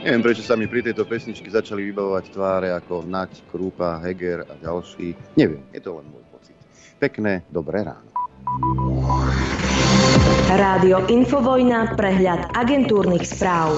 Neviem, prečo sa mi pri tejto pesničke začali vybavovať tváre ako Nať, Krúpa, Heger a ďalší. Neviem, je to len môj pocit. Pekné, dobré ráno. Rádio Infovojna, prehľad agentúrnych správ.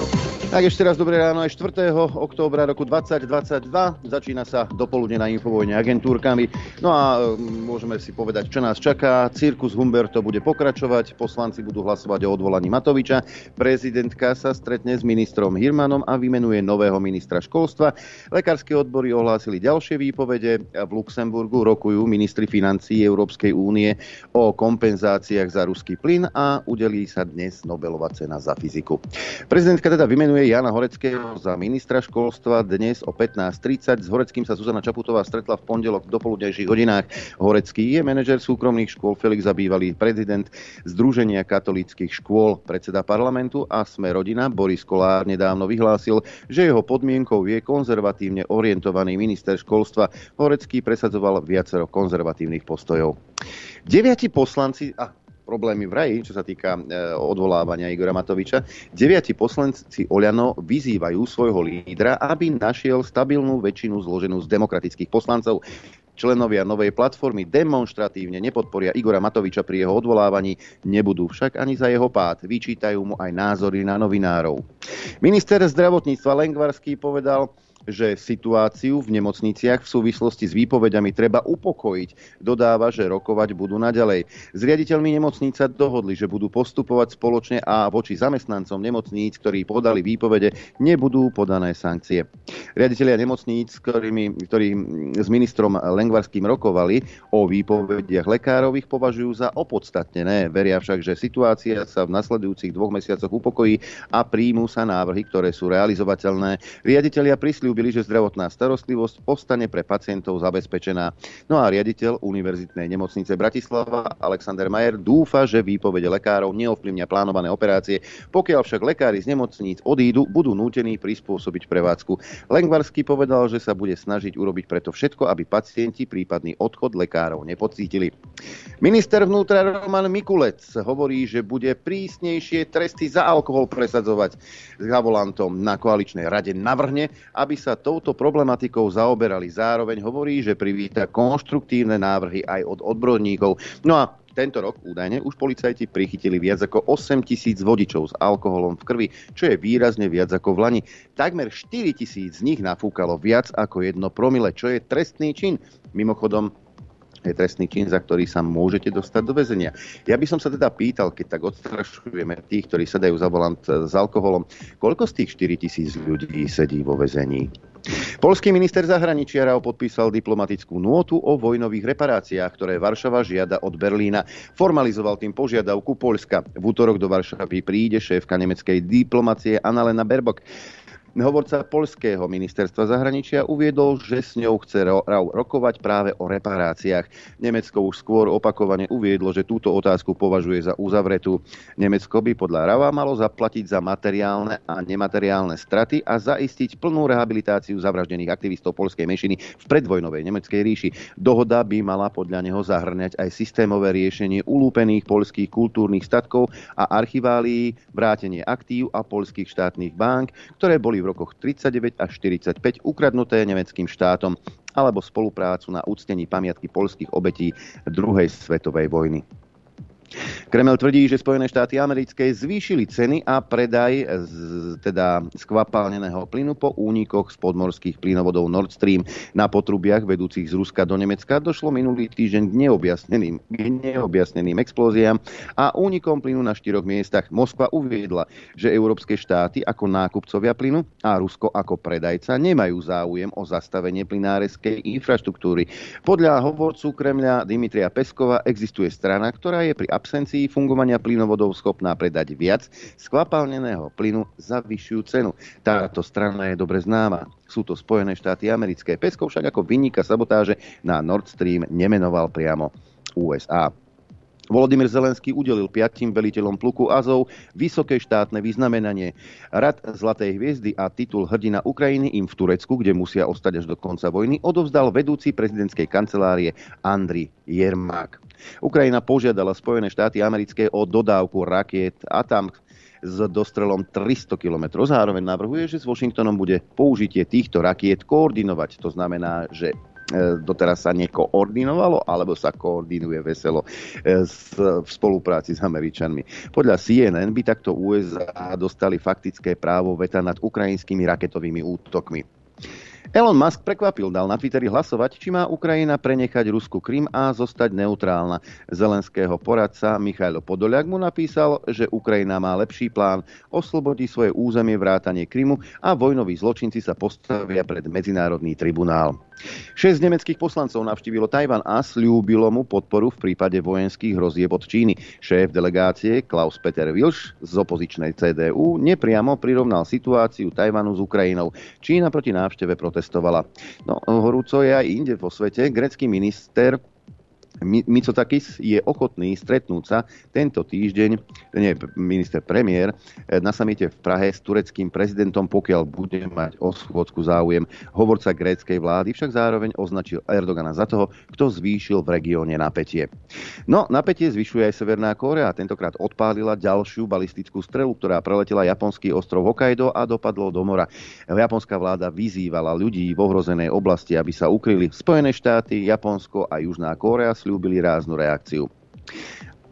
Tak ešte raz dobré ráno aj 4. októbra roku 2022. Začína sa dopoludne na Infovojne agentúrkami. No a mm, môžeme si povedať, čo nás čaká. Cirkus Humberto bude pokračovať, poslanci budú hlasovať o odvolaní Matoviča, prezidentka sa stretne s ministrom Hirmanom a vymenuje nového ministra školstva. Lekárske odbory ohlásili ďalšie výpovede. V Luxemburgu rokujú ministri financií Európskej únie o kompenzáciách za ruský plyn a udelí sa dnes Nobelová cena za fyziku. Prezidentka teda vymenuje Jana Horeckého za ministra školstva. Dnes o 15.30 s Horeckým sa Zuzana Čaputová stretla v pondelok v dopoludnejších hodinách. Horecký je manažer súkromných škôl, Felix zabývalý prezident Združenia katolíckých škôl, predseda parlamentu a sme rodina Boris Kolár nedávno vyhlásil, že jeho podmienkou je konzervatívne orientovaný minister školstva. Horecký presadzoval viacero konzervatívnych postojov. Deviati poslanci, a problémy v raji, čo sa týka e, odvolávania Igora Matoviča. Deviati poslanci Oľano vyzývajú svojho lídra, aby našiel stabilnú väčšinu zloženú z demokratických poslancov. Členovia novej platformy demonstratívne nepodporia Igora Matoviča pri jeho odvolávaní, nebudú však ani za jeho pád. Vyčítajú mu aj názory na novinárov. Minister zdravotníctva Lengvarský povedal, že situáciu v nemocniciach v súvislosti s výpovediami treba upokojiť. Dodáva, že rokovať budú naďalej. S riaditeľmi nemocníc sa dohodli, že budú postupovať spoločne a voči zamestnancom nemocníc, ktorí podali výpovede, nebudú podané sankcie. Riaditeľia nemocníc, ktorými, ktorí s ministrom Lengvarským rokovali o výpovediach lekárov, ich považujú za opodstatnené. Veria však, že situácia sa v nasledujúcich dvoch mesiacoch upokojí a príjmú sa návrhy, ktoré sú realizovateľné. Riaditeľia prislúbili prislúbili, že zdravotná starostlivosť ostane pre pacientov zabezpečená. No a riaditeľ Univerzitnej nemocnice Bratislava Alexander Majer dúfa, že výpovede lekárov neovplyvnia plánované operácie. Pokiaľ však lekári z nemocníc odídu, budú nútení prispôsobiť prevádzku. Lengvarsky povedal, že sa bude snažiť urobiť preto všetko, aby pacienti prípadný odchod lekárov nepocítili. Minister vnútra Roman Mikulec hovorí, že bude prísnejšie tresty za alkohol presadzovať s volantom na koaličnej rade navrhne, aby sa touto problematikou zaoberali. Zároveň hovorí, že privíta konštruktívne návrhy aj od odborníkov. No a tento rok údajne už policajti prichytili viac ako 8 tisíc vodičov s alkoholom v krvi, čo je výrazne viac ako v Lani. Takmer 4 tisíc z nich nafúkalo viac ako jedno promile, čo je trestný čin. Mimochodom, je trestný čin, za ktorý sa môžete dostať do väzenia. Ja by som sa teda pýtal, keď tak odstrašujeme tých, ktorí sedajú za volant s alkoholom, koľko z tých 4 tisíc ľudí sedí vo väzení? Polský minister zahraničia Rao podpísal diplomatickú nôtu o vojnových reparáciách, ktoré Varšava žiada od Berlína. Formalizoval tým požiadavku Polska. V útorok do Varšavy príde šéfka nemeckej diplomacie Annalena Berbok. Hovorca polského ministerstva zahraničia uviedol, že s ňou chce rokovať práve o reparáciách. Nemecko už skôr opakovane uviedlo, že túto otázku považuje za uzavretú. Nemecko by podľa Rava malo zaplatiť za materiálne a nemateriálne straty a zaistiť plnú rehabilitáciu zavraždených aktivistov polskej menšiny v predvojnovej nemeckej ríši. Dohoda by mala podľa neho zahrňať aj systémové riešenie ulúpených polských kultúrnych statkov a archiválií, vrátenie aktív a polských štátnych bank, ktoré boli v rokoch 39 až 45 ukradnuté nemeckým štátom alebo spoluprácu na úctení pamiatky polských obetí druhej svetovej vojny. Kreml tvrdí, že Spojené štáty americké zvýšili ceny a predaj z, teda skvapalneného plynu po únikoch z podmorských plynovodov Nord Stream na potrubiach vedúcich z Ruska do Nemecka došlo minulý týždeň k neobjasneným, k neobjasneným explóziám a únikom plynu na štyroch miestach. Moskva uviedla, že európske štáty ako nákupcovia plynu a Rusko ako predajca nemajú záujem o zastavenie plynáreskej infraštruktúry. Podľa hovorcu Kremľa Dimitria Peskova existuje strana, ktorá je pri absencii fungovania plynovodov schopná predať viac skvapalneného plynu za vyššiu cenu. Táto strana je dobre známa. Sú to Spojené štáty americké. Peskov však ako vynika sabotáže na Nord Stream nemenoval priamo USA. Volodymyr Zelenský udelil piatim veliteľom pluku Azov vysoké štátne vyznamenanie. Rad Zlatej hviezdy a titul hrdina Ukrajiny im v Turecku, kde musia ostať až do konca vojny, odovzdal vedúci prezidentskej kancelárie Andri Jermák. Ukrajina požiadala Spojené štáty americké o dodávku rakiet Atam s dostrelom 300 km. Zároveň navrhuje, že s Washingtonom bude použitie týchto rakiet koordinovať. To znamená, že doteraz sa nekoordinovalo, alebo sa koordinuje veselo e, v spolupráci s Američanmi. Podľa CNN by takto USA dostali faktické právo veta nad ukrajinskými raketovými útokmi. Elon Musk prekvapil, dal na Twitteri hlasovať, či má Ukrajina prenechať Rusku Krym a zostať neutrálna. Zelenského poradca Michailo Podoliak mu napísal, že Ukrajina má lepší plán, oslobodí svoje územie vrátanie Krymu a vojnoví zločinci sa postavia pred Medzinárodný tribunál. Šesť nemeckých poslancov navštívilo Tajvan a slúbilo mu podporu v prípade vojenských hrozieb od Číny. Šéf delegácie Klaus Peter Wilsch z opozičnej CDU nepriamo prirovnal situáciu Tajvanu s Ukrajinou. Čína proti návšteve protestovala. No, horúco je aj inde vo svete. Grecký minister Mitsotakis je ochotný stretnúť sa tento týždeň, nie minister premiér, eh, na samite v Prahe s tureckým prezidentom, pokiaľ bude mať o schôdzku záujem. Hovorca gréckej vlády však zároveň označil Erdogana za toho, kto zvýšil v regióne napätie. No, napätie zvyšuje aj Severná Kórea. Tentokrát odpálila ďalšiu balistickú strelu, ktorá preletela japonský ostrov Hokkaido a dopadlo do mora. Japonská vláda vyzývala ľudí v ohrozenej oblasti, aby sa ukryli. Spojené štáty, Japonsko a Južná Kórea slúbili ráznu reakciu.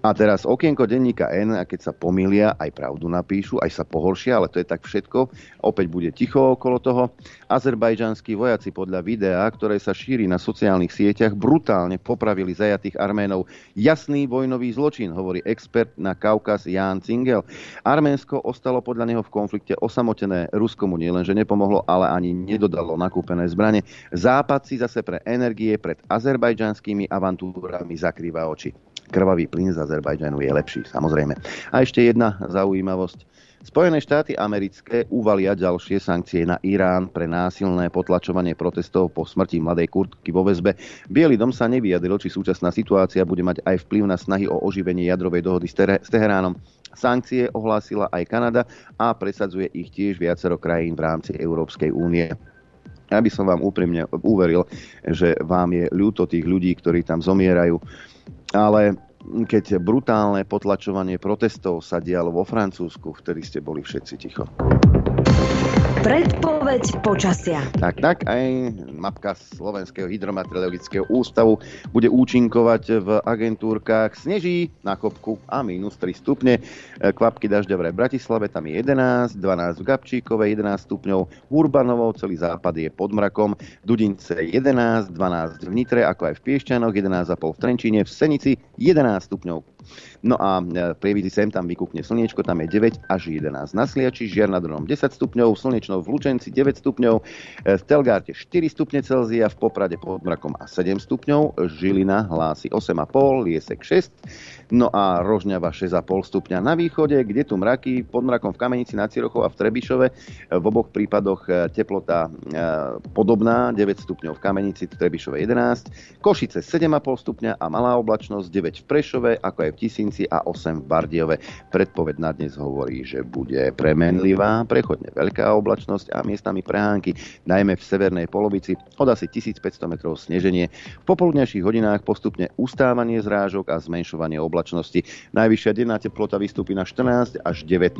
A teraz okienko denníka N, a keď sa pomýlia, aj pravdu napíšu, aj sa pohoršia, ale to je tak všetko. Opäť bude ticho okolo toho. Azerbajdžanskí vojaci podľa videa, ktoré sa šíri na sociálnych sieťach, brutálne popravili zajatých Arménov. Jasný vojnový zločin, hovorí expert na Kaukaz Ján Cingel. Arménsko ostalo podľa neho v konflikte osamotené. Rusko mu nielenže nepomohlo, ale ani nedodalo nakúpené zbranie. Západ si zase pre energie pred azerbajdžanskými avantúrami zakrýva oči krvavý plyn z Azerbajdžanu je lepší, samozrejme. A ešte jedna zaujímavosť. Spojené štáty americké uvalia ďalšie sankcie na Irán pre násilné potlačovanie protestov po smrti mladej kurtky vo väzbe. Bielý dom sa nevyjadril, či súčasná situácia bude mať aj vplyv na snahy o oživenie jadrovej dohody s, Teheránom. Sankcie ohlásila aj Kanada a presadzuje ich tiež viacero krajín v rámci Európskej únie. Ja by som vám úprimne uveril, že vám je ľúto tých ľudí, ktorí tam zomierajú ale keď brutálne potlačovanie protestov sa dialo vo Francúzsku, vtedy ste boli všetci ticho. Predpoveď počasia. Tak, tak, aj mapka Slovenského hydrometeorologického ústavu bude účinkovať v agentúrkach Sneží na kopku a minus 3 stupne. Kvapky dažďa v Bratislave, tam je 11, 12 v Gabčíkove, 11 stupňov, v Urbanovo, celý západ je pod mrakom, Dudince 11, 12 v Nitre, ako aj v Piešťanoch, 11,5 v Trenčíne, v Senici 11 stupňov. No a e, prievidzi sem tam vykúkne slniečko, tam je 9 až 11 na Sliači, Žiar nad Ronom 10 stupňov, slnečnou v Lučenci 9 stupňov, e, v Telgárte 4 stupne Celzia, v Poprade pod mrakom a 7 stupňov, Žilina hlási 8,5, Liesek 6, No a Rožňava 6,5 stupňa na východe, kde tu mraky, pod mrakom v Kamenici na Cirochov a v Trebišove. V oboch prípadoch e, teplota e, podobná, 9 stupňov v Kamenici, v Trebišove 11, Košice 7,5 stupňa a malá oblačnosť 9 v Prešove, ako aj v Tisinci a 8 v Bardiove. Predpoved na dnes hovorí, že bude premenlivá, prechodne veľká oblačnosť a miestami prehánky, najmä v severnej polovici od asi 1500 metrov sneženie. V popoludnejších hodinách postupne ustávanie zrážok a zmenšovanie oblačnosti oblačnosti. Najvyššia denná teplota vystúpi na 14 až 19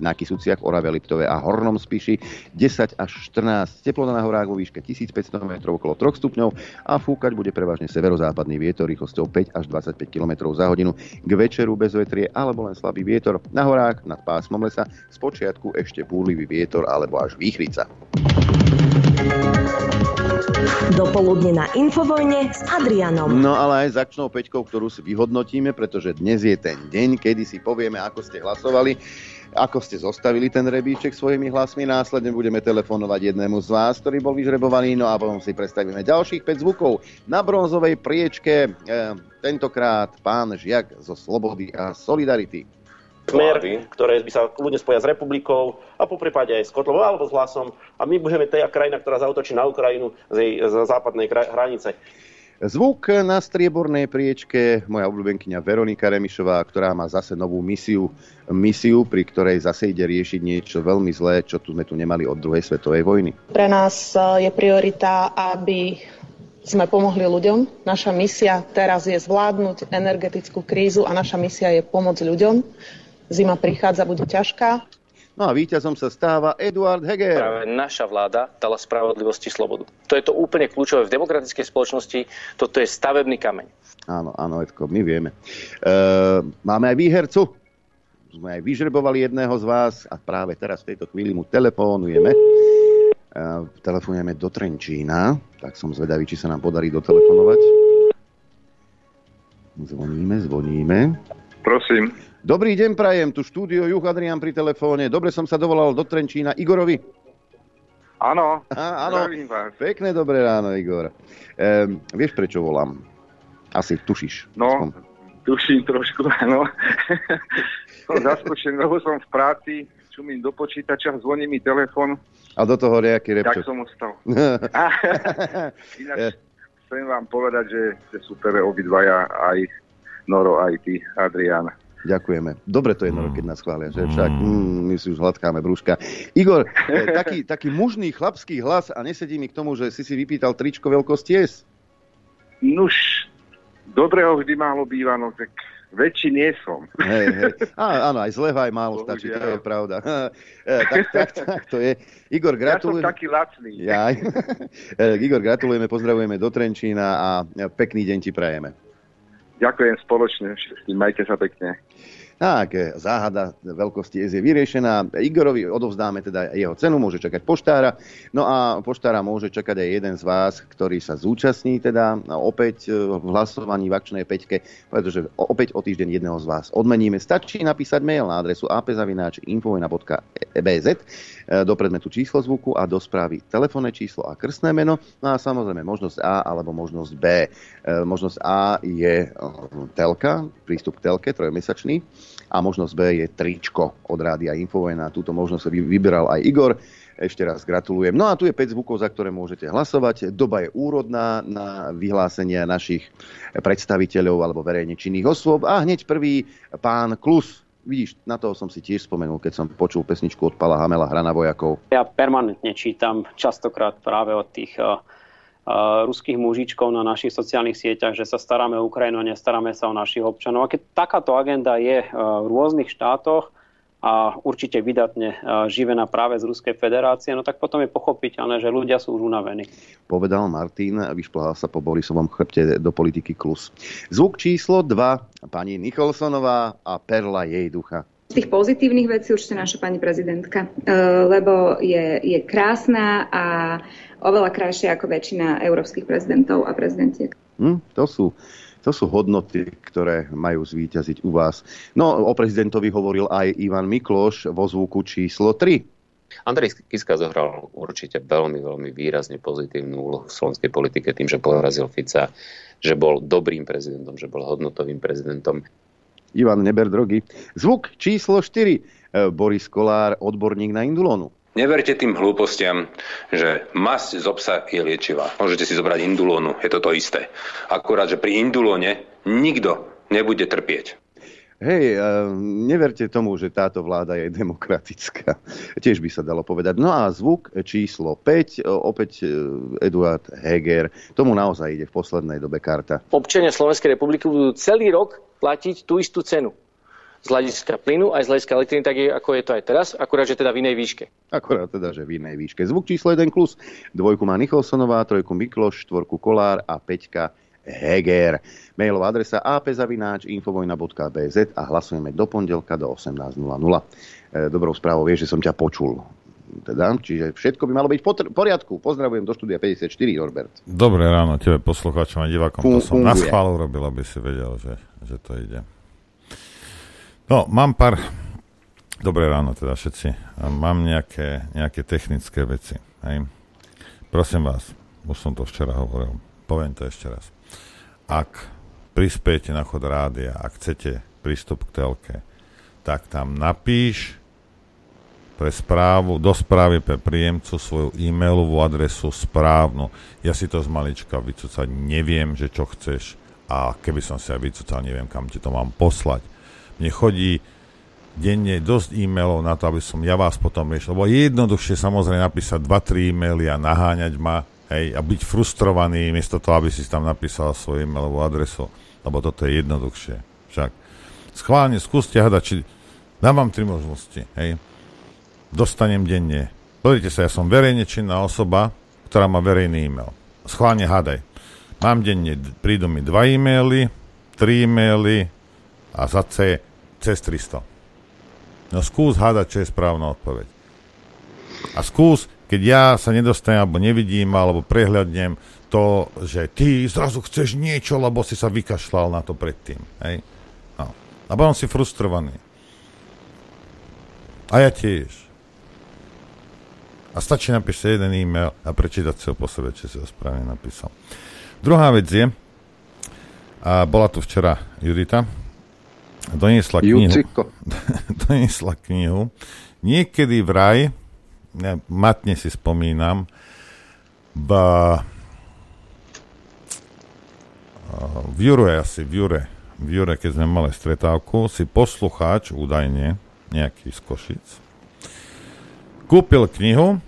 na Kisúciach, Orave, Liptove a Hornom Spiši, 10 až 14 teplota na horách vo výške 1500 m okolo 3 stupňov a fúkať bude prevažne severozápadný vietor rýchlosťou 5 až 25 km za hodinu. K večeru bez vetrie alebo len slabý vietor. Na horách nad pásmom lesa z počiatku ešte búrlivý vietor alebo až výchrica. Dopoludne na Infovojne s Adrianom. No ale aj s akčnou peťkou, ktorú si vyhodnotíme, pretože dnes je ten deň, kedy si povieme, ako ste hlasovali, ako ste zostavili ten rebíček svojimi hlasmi. Následne budeme telefonovať jednému z vás, ktorý bol vyžrebovaný, no a potom si predstavíme ďalších 5 zvukov. Na bronzovej priečke e, tentokrát pán Žiak zo Slobody a Solidarity smer, ktoré by sa ľudia spoja s republikou a po prípade aj s Kotlovou alebo s hlasom. A my budeme tej krajina, ktorá zautočí na Ukrajinu z jej z západnej hranice. Zvuk na striebornej priečke, moja obľúbenkyňa Veronika Remišová, ktorá má zase novú misiu, misiu, pri ktorej zase ide riešiť niečo veľmi zlé, čo tu sme tu nemali od druhej svetovej vojny. Pre nás e, je priorita, aby sme pomohli ľuďom. Naša misia teraz je zvládnuť energetickú krízu a naša misia je pomôcť ľuďom zima prichádza, bude ťažká. No a víťazom sa stáva Eduard Heger. Práve naša vláda dala spravodlivosti slobodu. To je to úplne kľúčové v demokratickej spoločnosti. Toto je stavebný kameň. Áno, áno, Edko, my vieme. E, máme aj výhercu. Sme aj vyžrebovali jedného z vás a práve teraz v tejto chvíli mu telefónujeme. E, telefonujeme do Trenčína, tak som zvedavý, či sa nám podarí dotelefonovať. Zvoníme, zvoníme. Prosím. Dobrý deň, prajem, tu štúdio Juch Adrian pri telefóne. Dobre som sa dovolal do Trenčína. Igorovi? Áno, Á, áno. vás. Pekné dobré ráno, Igor. Ehm, vieš, prečo volám? Asi tušíš. No, Aspoň. tuším trošku, áno. som zaskočený, lebo som v práci, čumím do počítača, zvoní mi telefon, A do toho nejaký tak repčo. som ostal. Ináč chcem vám povedať, že ste super obidvaja, aj Noro, aj ty, Adrián. Ďakujeme. Dobre to je, no, keď nás chvália, že však mm, my si už hladkáme brúška. Igor, e, taký, taký mužný chlapský hlas a nesedí mi k tomu, že si si vypýtal tričko veľkosti S. Nuž, dobrého vždy málo býva, no tak väčší nie som. Hej, hej. Á, áno, aj zlého aj málo stačí, to je Bohužiaľ. pravda. E, tak, tak, tak to je. Igor, Ja som taký lacný. Jaj. E, Igor, gratulujeme, pozdravujeme do Trenčína a pekný deň ti prajeme. Ďakujem spoločne všetkým, majte sa pekne. Tak, e, záhada veľkosti je vyriešená. Igorovi odovzdáme teda jeho cenu, môže čakať poštára. No a poštára môže čakať aj jeden z vás, ktorý sa zúčastní teda opäť e, v hlasovaní v akčnej peťke, pretože opäť o týždeň jedného z vás odmeníme. Stačí napísať mail na adresu apzavináč.infovojna.bz e, do predmetu číslo zvuku a do správy telefónne číslo a krstné meno. No a samozrejme možnosť A alebo možnosť B. E, Možnosť A je e, telka, prístup k telke, trojmesačný a možnosť B je tričko od Rádia Infovojna. Túto možnosť vyberal aj Igor. Ešte raz gratulujem. No a tu je 5 zvukov, za ktoré môžete hlasovať. Doba je úrodná na vyhlásenia našich predstaviteľov alebo verejne činných osôb. A hneď prvý pán Klus. Vidíš, na toho som si tiež spomenul, keď som počul pesničku od Pala Hamela Hra na vojakov. Ja permanentne čítam častokrát práve od tých uh, uh, ruských mužičkov na našich sociálnych sieťach, že sa staráme o Ukrajinu nestaráme sa o našich občanov. A keď takáto agenda je uh, v rôznych štátoch a určite vydatne uh, živená práve z Ruskej federácie, no tak potom je pochopiteľné, že ľudia sú už unavení. Povedal Martin, vyšplhal sa po Borisovom chrbte do politiky Klus. Zvuk číslo 2, pani Nicholsonová a perla jej ducha. Z tých pozitívnych vecí určite naša pani prezidentka, e, lebo je, je krásna a oveľa krajšia ako väčšina európskych prezidentov a prezidentiek. Hm, to, sú, to sú hodnoty, ktoré majú zvíťaziť u vás. No, o prezidentovi hovoril aj Ivan Mikloš vo zvuku číslo 3. Andrej Kiska zohral určite veľmi, veľmi výrazne pozitívnu úlohu v slovenskej politike tým, že porazil Fica, že bol dobrým prezidentom, že bol hodnotovým prezidentom. Ivan Neber drogy. Zvuk číslo 4. E, Boris Kolár, odborník na indulónu. Neverte tým hlúpostiam, že masť z obsa je liečivá. Môžete si zobrať indulónu, je to to isté. Akurát, že pri indulóne nikto nebude trpieť. Hej, neverte tomu, že táto vláda je demokratická. Tiež by sa dalo povedať. No a zvuk číslo 5, e, opäť e, Eduard Heger. Tomu naozaj ide v poslednej dobe karta. Občania Slovenskej republiky budú celý rok platiť tú istú cenu. Z hľadiska plynu aj z hľadiska elektriny, tak je, ako je to aj teraz, akurát, že teda v inej výške. Akorát teda, že v inej výške. Zvuk číslo 1 klus. Dvojku má Nicholsonová, trojku Mikloš, štvorku Kolár a peťka Heger. Mailová adresa apzavináč.infovojna.bz a hlasujeme do pondelka do 18.00. E, Dobrou správou vieš, že som ťa počul. Teda, čiže všetko by malo byť v potr- poriadku. Pozdravujem do štúdia 54, Norbert. Dobré ráno tebe, poslucháčom a divákom. To Fun- som na funguje. schvál urobil, aby si vedel, že, že to ide. No, mám pár... Dobré ráno teda všetci. Mám nejaké, nejaké technické veci. Hej. Prosím vás, už som to včera hovoril, poviem to ešte raz. Ak prispiete na chod rádia, ak chcete prístup k telke, tak tam napíš pre správu, do správy pre príjemcu svoju e-mailovú adresu správnu. Ja si to z malička vycúcať neviem, že čo chceš a keby som si aj vycúcal, neviem, kam ti to mám poslať. Mne chodí denne dosť e-mailov na to, aby som ja vás potom riešil. Lebo je jednoduchšie samozrejme napísať 2-3 e-maily a naháňať ma hej, a byť frustrovaný, miesto toho, aby si tam napísal svoju e-mailovú adresu. Lebo toto je jednoduchšie. Však schválne skúste hľadať, či Dám vám tri možnosti. Hej. Dostanem denne. Pozrite sa, ja som verejne činná osoba, ktorá má verejný e-mail. Schválne hádaj. Mám denne, prídu mi dva e-maily, tri e-maily a za C cez 300. No skús hádať, čo je správna odpoveď. A skús, keď ja sa nedostanem, alebo nevidím, alebo prehľadnem to, že ty zrazu chceš niečo, lebo si sa vykašľal na to predtým. Hej? No. A potom si frustrovaný. A ja tiež. A stačí napísať jeden e-mail a prečítať si ho po sebe, či si ho správne napísal. Druhá vec je, a bola tu včera Judita, doniesla knihu, doniesla knihu, niekedy vraj, ne, matne si spomínam, v, v Jure asi, v Jure, v Jure, keď sme mali stretávku, si poslucháč údajne, nejaký z Košic, kúpil knihu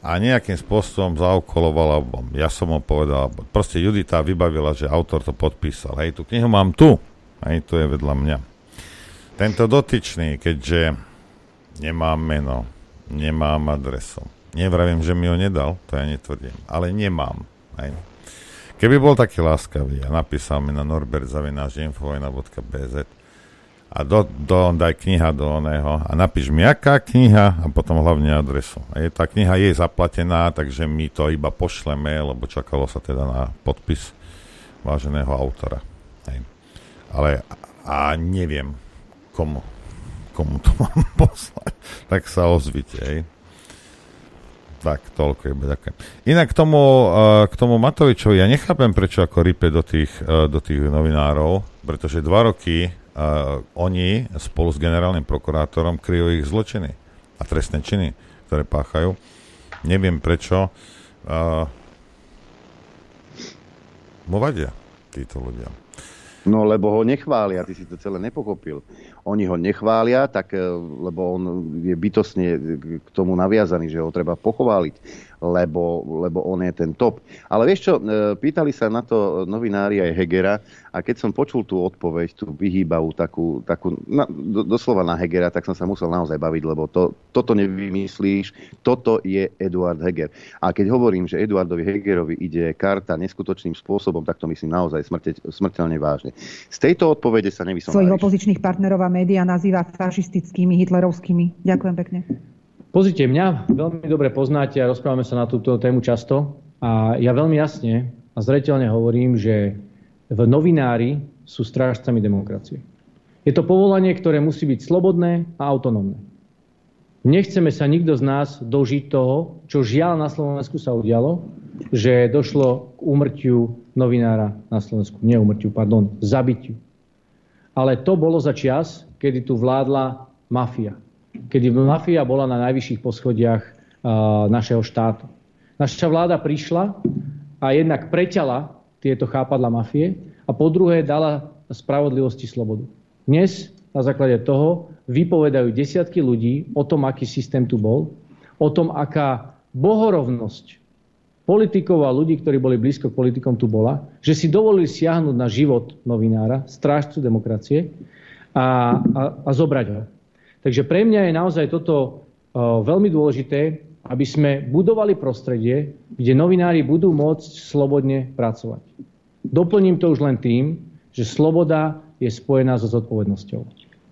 a nejakým spôsobom zaokoloval, alebo ja som mu povedal, proste Judita vybavila, že autor to podpísal. Hej, tú knihu mám tu, hej, tu je vedľa mňa. Tento dotyčný, keďže nemám meno, nemám adresu, nevravím, že mi ho nedal, to ja netvrdím, ale nemám. Hej. Keby bol taký láskavý a napísal mi na norbertzavinážinfovojna.bz a do, do, daj kniha do oného a napíš mi, aká kniha a potom hlavne adresu. A je, tá kniha je zaplatená, takže my to iba pošleme, lebo čakalo sa teda na podpis váženého autora. Hej. Ale a neviem, komu, komu to mám poslať. Tak sa ozvite, hej. Tak, toľko je ďakujem. Inak k tomu, k tomu Matovičovi, ja nechápem, prečo ako rype do tých, do tých novinárov, pretože dva roky uh, oni spolu s generálnym prokurátorom kryjú ich zločiny a trestné činy, ktoré páchajú. Neviem prečo mu vadia títo ľudia. No lebo ho nechvália, ty si to celé nepochopil. Oni ho nechvália, tak, lebo on je bytosne k tomu naviazaný, že ho treba pochváliť lebo, lebo on je ten top. Ale vieš čo, e, pýtali sa na to novinári aj Hegera a keď som počul tú odpoveď, tú vyhýbavú, takú, takú na, do, doslova na Hegera, tak som sa musel naozaj baviť, lebo to, toto nevymyslíš, toto je Eduard Heger. A keď hovorím, že Eduardovi Hegerovi ide karta neskutočným spôsobom, tak to myslím naozaj smrte, smrteľne vážne. Z tejto odpovede sa nevysom. Svojich opozičných partnerov a médiá nazýva fašistickými, hitlerovskými. Ďakujem pekne. Pozrite, mňa veľmi dobre poznáte a rozprávame sa na túto tému často a ja veľmi jasne a zreteľne hovorím, že v novinári sú strážcami demokracie. Je to povolanie, ktoré musí byť slobodné a autonómne. Nechceme sa nikto z nás dožiť toho, čo žiaľ na Slovensku sa udialo, že došlo k úmrtiu novinára na Slovensku. Nie úmrtiu, pardon, zabitiu. Ale to bolo za čas, kedy tu vládla mafia kedy mafia bola na najvyšších poschodiach našeho štátu. Naša vláda prišla a jednak preťala tieto chápadla mafie a po druhé dala spravodlivosti slobodu. Dnes na základe toho vypovedajú desiatky ľudí o tom, aký systém tu bol, o tom, aká bohorovnosť politikov a ľudí, ktorí boli blízko k politikom, tu bola, že si dovolili siahnuť na život novinára, strážcu demokracie a, a, a zobrať ho. Takže pre mňa je naozaj toto e, veľmi dôležité, aby sme budovali prostredie, kde novinári budú môcť slobodne pracovať. Doplním to už len tým, že sloboda je spojená so zodpovednosťou.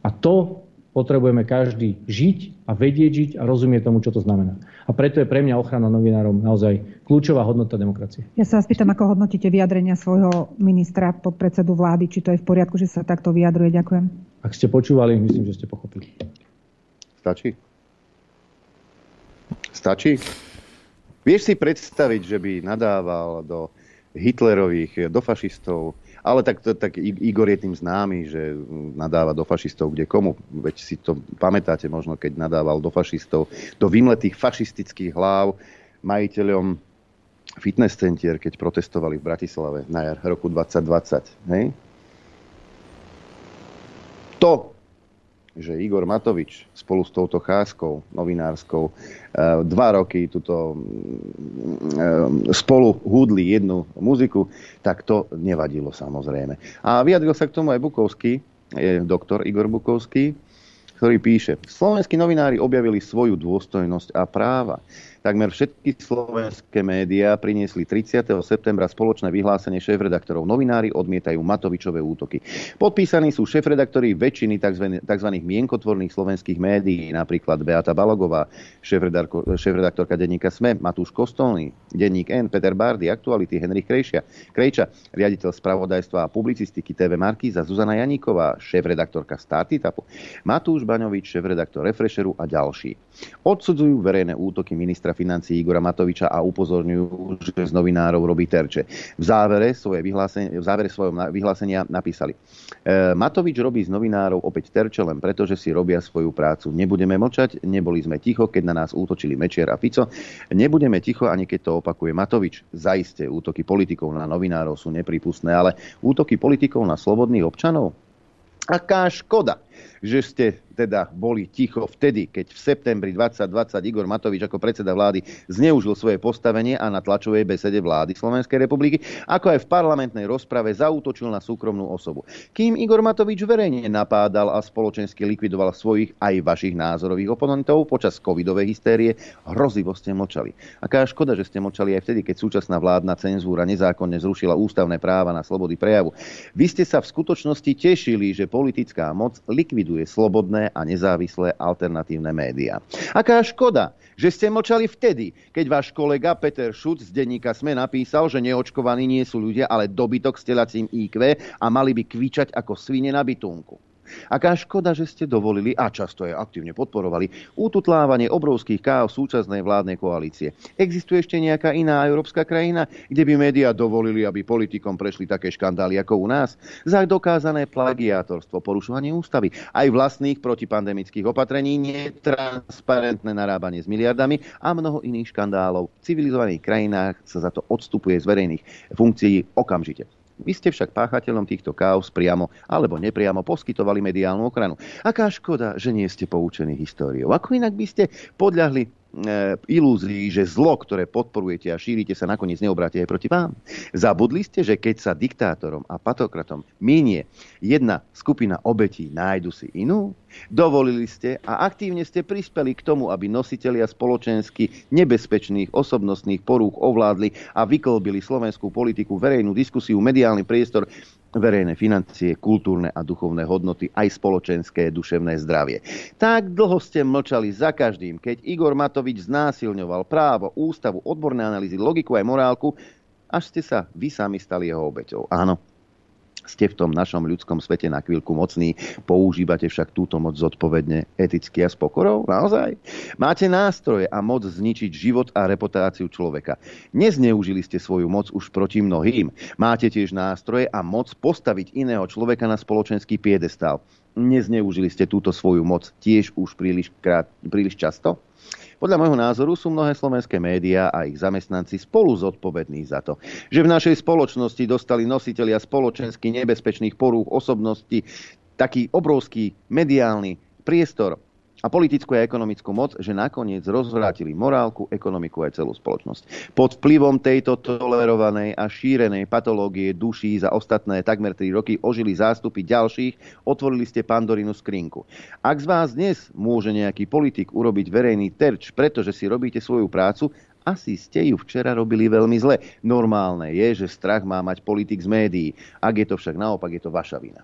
A to potrebujeme každý žiť a vedieť žiť a rozumieť tomu, čo to znamená. A preto je pre mňa ochrana novinárov naozaj kľúčová hodnota demokracie. Ja sa vás pýtam, ako hodnotíte vyjadrenia svojho ministra, podpredsedu vlády, či to je v poriadku, že sa takto vyjadruje. Ďakujem. Ak ste počúvali, myslím, že ste pochopili. Stačí? Stačí? Vieš si predstaviť, že by nadával do Hitlerových, do fašistov, ale tak, tak Igor je tým známy, že nadáva do fašistov kde komu. Veď si to pamätáte možno, keď nadával do fašistov, do vymletých fašistických hlav majiteľom fitness centier, keď protestovali v Bratislave na jar roku 2020. Hej? To že Igor Matovič spolu s touto cházkou novinárskou eh, dva roky tuto eh, spolu húdli jednu muziku, tak to nevadilo samozrejme. A vyjadril sa k tomu aj Bukovský, doktor Igor Bukovský, ktorý píše, slovenskí novinári objavili svoju dôstojnosť a práva. Takmer všetky slovenské médiá priniesli 30. septembra spoločné vyhlásenie šéf-redaktorov. Novinári odmietajú Matovičové útoky. Podpísaní sú šéf-redaktori väčšiny tzv. mienkotvorných slovenských médií, napríklad Beata Balogová, šéf-redaktorka denníka SME, Matúš Kostolný, denník N, Peter Bardy, Aktuality, Henrik Krejčia, Krejča, riaditeľ spravodajstva a publicistiky TV Markíza, Zuzana Janíková, šéf-redaktorka Startitapu, Matúš Baňovič, šéf-redaktor Refresheru a ďalší. Odsudzujú verejné útoky ministra financí Igora Matoviča a upozorňujú, že z novinárov robí terče. V závere, svoje v závere svojho vyhlásenia napísali. E, Matovič robí z novinárov opäť terče len preto, že si robia svoju prácu. Nebudeme mlčať, neboli sme ticho, keď na nás útočili Mečiar a Fico. Nebudeme ticho, ani keď to opakuje Matovič. Zaiste útoky politikov na novinárov sú nepripustné, ale útoky politikov na slobodných občanov? Aká škoda, že ste teda boli ticho vtedy, keď v septembri 2020 Igor Matovič ako predseda vlády zneužil svoje postavenie a na tlačovej besede vlády Slovenskej republiky, ako aj v parlamentnej rozprave zautočil na súkromnú osobu. Kým Igor Matovič verejne napádal a spoločensky likvidoval svojich aj vašich názorových oponentov počas covidovej hystérie, hrozivo ste mlčali. Aká škoda, že ste mlčali aj vtedy, keď súčasná vládna cenzúra nezákonne zrušila ústavné práva na slobody prejavu. Vy ste sa v skutočnosti tešili, že politická moc likviduje slobodné a nezávislé alternatívne médiá. Aká škoda, že ste mlčali vtedy, keď váš kolega Peter Šuc z denníka SME napísal, že neočkovaní nie sú ľudia, ale dobytok s telacím IQ a mali by kvičať ako svine na bytunku. Aká škoda, že ste dovolili a často aj aktívne podporovali ututlávanie obrovských káv súčasnej vládnej koalície. Existuje ešte nejaká iná európska krajina, kde by médiá dovolili, aby politikom prešli také škandály ako u nás? Za dokázané plagiátorstvo, porušovanie ústavy, aj vlastných protipandemických opatrení, netransparentné narábanie s miliardami a mnoho iných škandálov. V civilizovaných krajinách sa za to odstupuje z verejných funkcií okamžite. Vy ste však páchateľom týchto kaos priamo alebo nepriamo poskytovali mediálnu ochranu. Aká škoda, že nie ste poučení históriou. Ako inak by ste podľahli ilúzií, že zlo, ktoré podporujete a šírite, sa nakoniec neobráti aj proti vám. Zabudli ste, že keď sa diktátorom a patokratom minie jedna skupina obetí, nájdu si inú? Dovolili ste a aktívne ste prispeli k tomu, aby nositelia spoločensky nebezpečných osobnostných porúch ovládli a vykolbili slovenskú politiku, verejnú diskusiu, mediálny priestor verejné financie, kultúrne a duchovné hodnoty, aj spoločenské duševné zdravie. Tak dlho ste mlčali za každým, keď Igor Matovič znásilňoval právo, ústavu, odborné analýzy, logiku aj morálku, až ste sa vy sami stali jeho obeťou. Áno, ste v tom našom ľudskom svete na chvíľku mocní, používate však túto moc zodpovedne, eticky a s pokorou? Naozaj? Máte nástroje a moc zničiť život a reputáciu človeka. Nezneužili ste svoju moc už proti mnohým. Máte tiež nástroje a moc postaviť iného človeka na spoločenský piedestál. Nezneužili ste túto svoju moc tiež už príliš, krát, príliš často? Podľa môjho názoru sú mnohé slovenské médiá a ich zamestnanci spolu zodpovední za to, že v našej spoločnosti dostali nositelia spoločensky nebezpečných porúch osobnosti taký obrovský mediálny priestor a politickú a ekonomickú moc, že nakoniec rozvrátili morálku, ekonomiku aj celú spoločnosť. Pod vplyvom tejto tolerovanej a šírenej patológie duší za ostatné takmer 3 roky ožili zástupy ďalších, otvorili ste Pandorinu skrinku. Ak z vás dnes môže nejaký politik urobiť verejný terč, pretože si robíte svoju prácu, asi ste ju včera robili veľmi zle. Normálne je, že strach má mať politik z médií. Ak je to však naopak, je to vaša vina.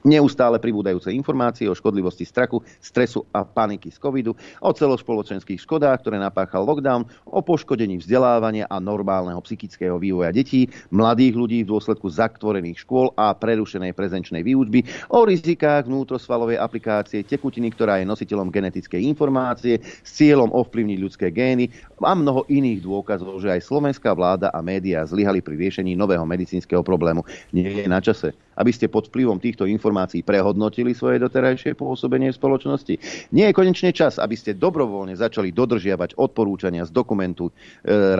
Neustále pribúdajúce informácie o škodlivosti strachu, stresu a paniky z covidu, o celospoločenských škodách, ktoré napáchal lockdown, o poškodení vzdelávania a normálneho psychického vývoja detí, mladých ľudí v dôsledku zatvorených škôl a prerušenej prezenčnej výučby, o rizikách vnútrosvalovej aplikácie tekutiny, ktorá je nositeľom genetickej informácie s cieľom ovplyvniť ľudské gény a mnoho iných dôkazov, že aj slovenská vláda a médiá zlyhali pri riešení nového medicínskeho problému. Nie je na čase, aby ste pod vplyvom týchto informácií prehodnotili svoje doterajšie pôsobenie v spoločnosti. Nie je konečne čas, aby ste dobrovoľne začali dodržiavať odporúčania z dokumentu e,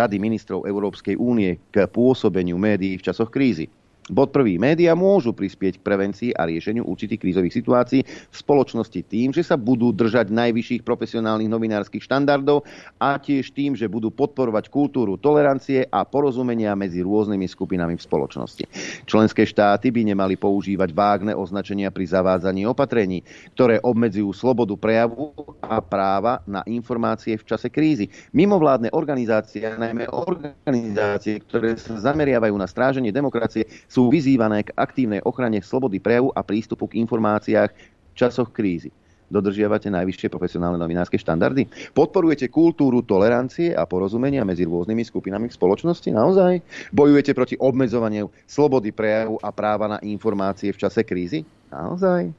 Rady ministrov Európskej únie k pôsobeniu médií v časoch krízy. Bod prvý. Média môžu prispieť k prevencii a riešeniu určitých krízových situácií v spoločnosti tým, že sa budú držať najvyšších profesionálnych novinárskych štandardov a tiež tým, že budú podporovať kultúru tolerancie a porozumenia medzi rôznymi skupinami v spoločnosti. Členské štáty by nemali používať vágne označenia pri zavádzaní opatrení, ktoré obmedzujú slobodu prejavu a práva na informácie v čase krízy. Mimovládne organizácie, najmä organizácie, ktoré sa zameriavajú na stráženie demokracie, sú sú vyzývané k aktívnej ochrane slobody prejavu a prístupu k informáciách v časoch krízy. Dodržiavate najvyššie profesionálne novinárske štandardy? Podporujete kultúru tolerancie a porozumenia medzi rôznymi skupinami v spoločnosti? Naozaj? Bojujete proti obmedzovaniu slobody prejavu a práva na informácie v čase krízy? Naozaj?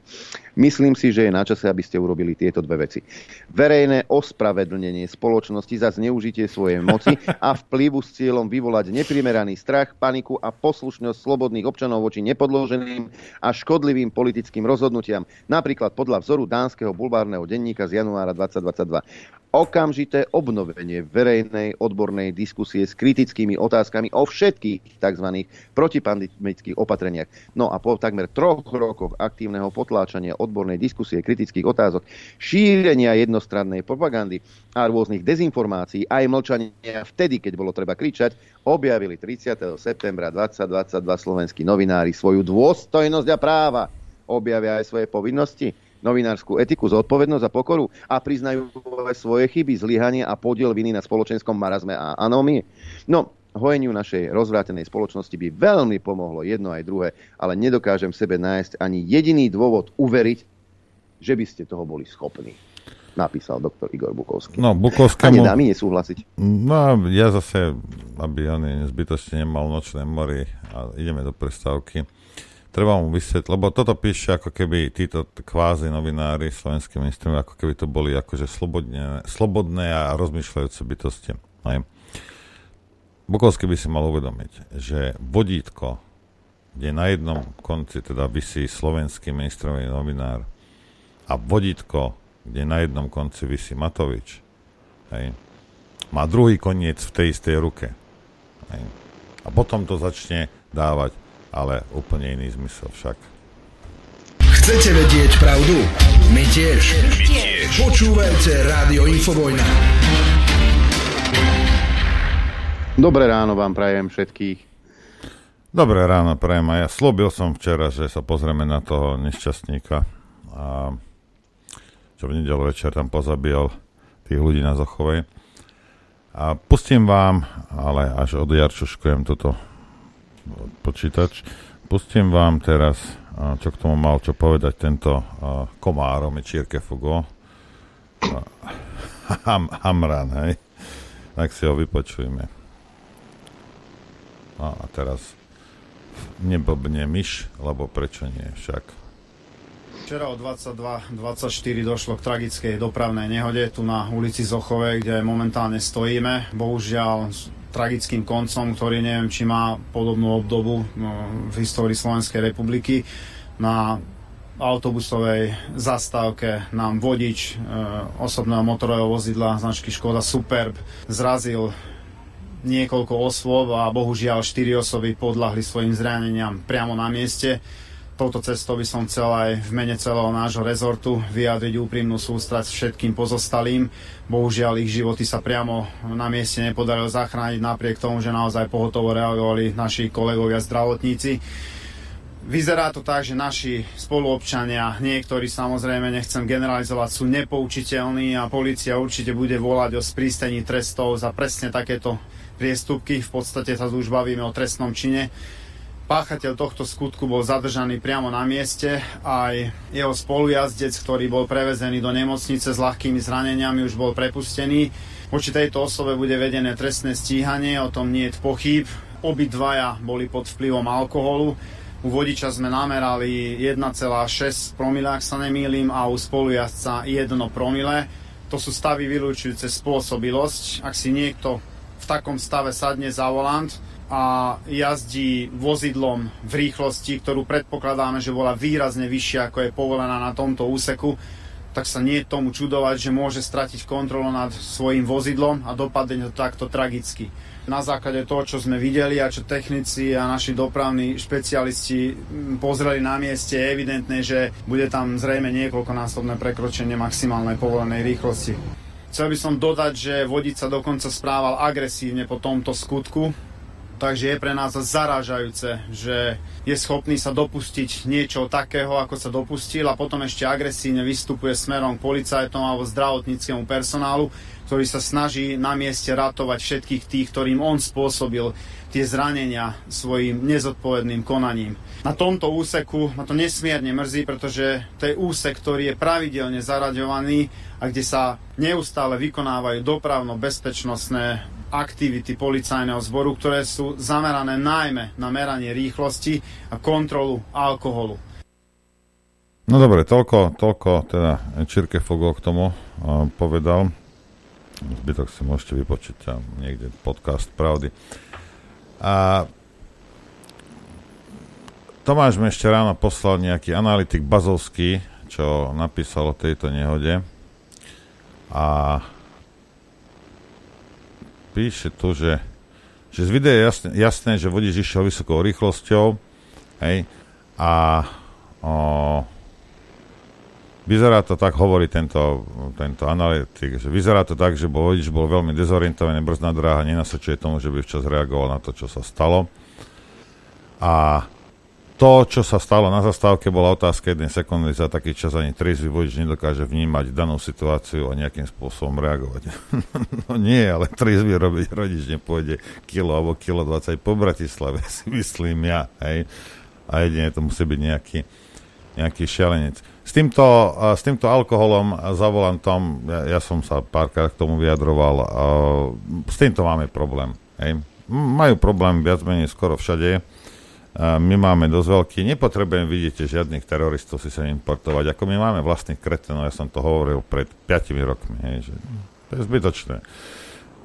Myslím si, že je na čase, aby ste urobili tieto dve veci. Verejné ospravedlnenie spoločnosti za zneužitie svojej moci a vplyvu s cieľom vyvolať neprimeraný strach, paniku a poslušnosť slobodných občanov voči nepodloženým a škodlivým politickým rozhodnutiam, napríklad podľa vzoru dánskeho bulvárneho denníka z januára 2022 okamžité obnovenie verejnej odbornej diskusie s kritickými otázkami o všetkých tzv. protipandemických opatreniach. No a po takmer troch rokoch aktívneho potláčania odbornej diskusie, kritických otázok, šírenia jednostrannej propagandy a rôznych dezinformácií, aj mlčania vtedy, keď bolo treba kričať, objavili 30. septembra 2022 slovenskí novinári svoju dôstojnosť a práva. Objavia aj svoje povinnosti novinárskú etiku, zodpovednosť a pokoru a priznajú aj svoje chyby, zlyhanie a podiel viny na spoločenskom marazme a anómie. No, hojeniu našej rozvrátenej spoločnosti by veľmi pomohlo jedno aj druhé, ale nedokážem sebe nájsť ani jediný dôvod uveriť, že by ste toho boli schopní napísal doktor Igor Bukovský. No, Bukovskému... A nedá mi nesúhlasiť. No, ja zase, aby on zbytočne nemal nočné mori a ideme do prestávky treba mu vysvetliť, lebo toto píše ako keby títo kvázi novinári slovenskí ministri, ako keby to boli akože slobodne, slobodné a rozmýšľajúce bytosti. Aj. Bukovský by si mal uvedomiť, že vodítko, kde na jednom konci teda vysí slovenský ministrový novinár a vodítko, kde na jednom konci vysí Matovič, hej, má druhý koniec v tej istej ruke. Hej. A potom to začne dávať ale úplne iný zmysel však. Chcete vedieť pravdu? My tiež. My tiež. Počúvajte Rádio Infovojna. Dobré ráno vám prajem všetkých. Dobré ráno prajem a ja slúbil som včera, že sa pozrieme na toho nešťastníka a čo v nedelu večer tam pozabíjal tých ľudí na Zochovej. A pustím vám, ale až odjarčuškujem toto počítač. Pustím vám teraz, čo k tomu mal čo povedať tento komáro Mečírke Fugo. Ham, Hamran, hej. Tak si ho vypočujeme. a teraz neblbne myš, lebo prečo nie však. Včera o 22.24 došlo k tragickej dopravnej nehode tu na ulici Zochovej, kde momentálne stojíme. Bohužiaľ tragickým koncom, ktorý neviem, či má podobnú obdobu no, v histórii Slovenskej republiky. Na autobusovej zastávke nám vodič e, osobného motorového vozidla značky Škoda Superb zrazil niekoľko osôb a bohužiaľ 4 osoby podľahli svojim zraneniam priamo na mieste touto cestou by som chcel aj v mene celého nášho rezortu vyjadriť úprimnú sústrať všetkým pozostalým. Bohužiaľ ich životy sa priamo na mieste nepodarilo zachrániť napriek tomu, že naozaj pohotovo reagovali naši kolegovia zdravotníci. Vyzerá to tak, že naši spoluobčania, niektorí samozrejme nechcem generalizovať, sú nepoučiteľní a policia určite bude volať o sprístení trestov za presne takéto priestupky. V podstate sa už bavíme o trestnom čine Páchateľ tohto skutku bol zadržaný priamo na mieste, aj jeho spolujazdec, ktorý bol prevezený do nemocnice s ľahkými zraneniami, už bol prepustený. Voči tejto osobe bude vedené trestné stíhanie, o tom nie je pochyb. Obidvaja boli pod vplyvom alkoholu. U vodiča sme namerali 1,6 promile, ak sa nemýlim, a u spolujazdca 1 promile. To sú stavy vylúčujúce spôsobilosť. Ak si niekto v takom stave sadne za volant, a jazdí vozidlom v rýchlosti, ktorú predpokladáme, že bola výrazne vyššia, ako je povolená na tomto úseku, tak sa nie je tomu čudovať, že môže stratiť kontrolu nad svojim vozidlom a dopadne to takto tragicky. Na základe toho, čo sme videli a čo technici a naši dopravní špecialisti pozreli na mieste, je evidentné, že bude tam zrejme niekoľkonásobné prekročenie maximálnej povolenej rýchlosti. Chcel by som dodať, že vodič sa dokonca správal agresívne po tomto skutku, Takže je pre nás zarážajúce, že je schopný sa dopustiť niečo takého, ako sa dopustil a potom ešte agresívne vystupuje smerom k policajtom alebo zdravotníckému personálu, ktorý sa snaží na mieste ratovať všetkých tých, ktorým on spôsobil tie zranenia svojim nezodpovedným konaním. Na tomto úseku ma to nesmierne mrzí, pretože to je úsek, ktorý je pravidelne zaraďovaný a kde sa neustále vykonávajú dopravno-bezpečnostné aktivity policajného zboru, ktoré sú zamerané najmä na meranie rýchlosti a kontrolu alkoholu. No dobre, toľko, toľko teda Čirke Fogo k tomu povedal. Zbytok si môžete vypočiť tam niekde podcast Pravdy. A Tomáš mi ešte ráno poslal nejaký analytik Bazovský, čo napísal o tejto nehode. A píše tu, že, že z videa je jasné, jasné že vodič išiel vysokou rýchlosťou, hej, a o, vyzerá to tak, hovorí tento, tento analytik, že vyzerá to tak, že bol, vodič bol veľmi dezorientovaný, brzná dráha nenasvedčuje tomu, že by včas reagoval na to, čo sa stalo. A to, čo sa stalo na zastávke, bola otázka jednej sekundy, za taký čas ani triezvy vodič nedokáže vnímať danú situáciu a nejakým spôsobom reagovať. no nie, ale triezvy robiť rodič nepôjde kilo alebo kilo 20 po Bratislave, si myslím ja. Hej? A jedine to musí byť nejaký, nejaký šialenec. S týmto, s týmto alkoholom za volantom, ja, ja som sa párkrát k tomu vyjadroval, s týmto máme problém. Hej? Majú problém viac menej skoro všade my máme dosť veľký, nepotrebujem vidieť žiadnych teroristov si sa importovať, ako my máme vlastných kretenov, ja som to hovoril pred 5 rokmi, hej, že to je zbytočné.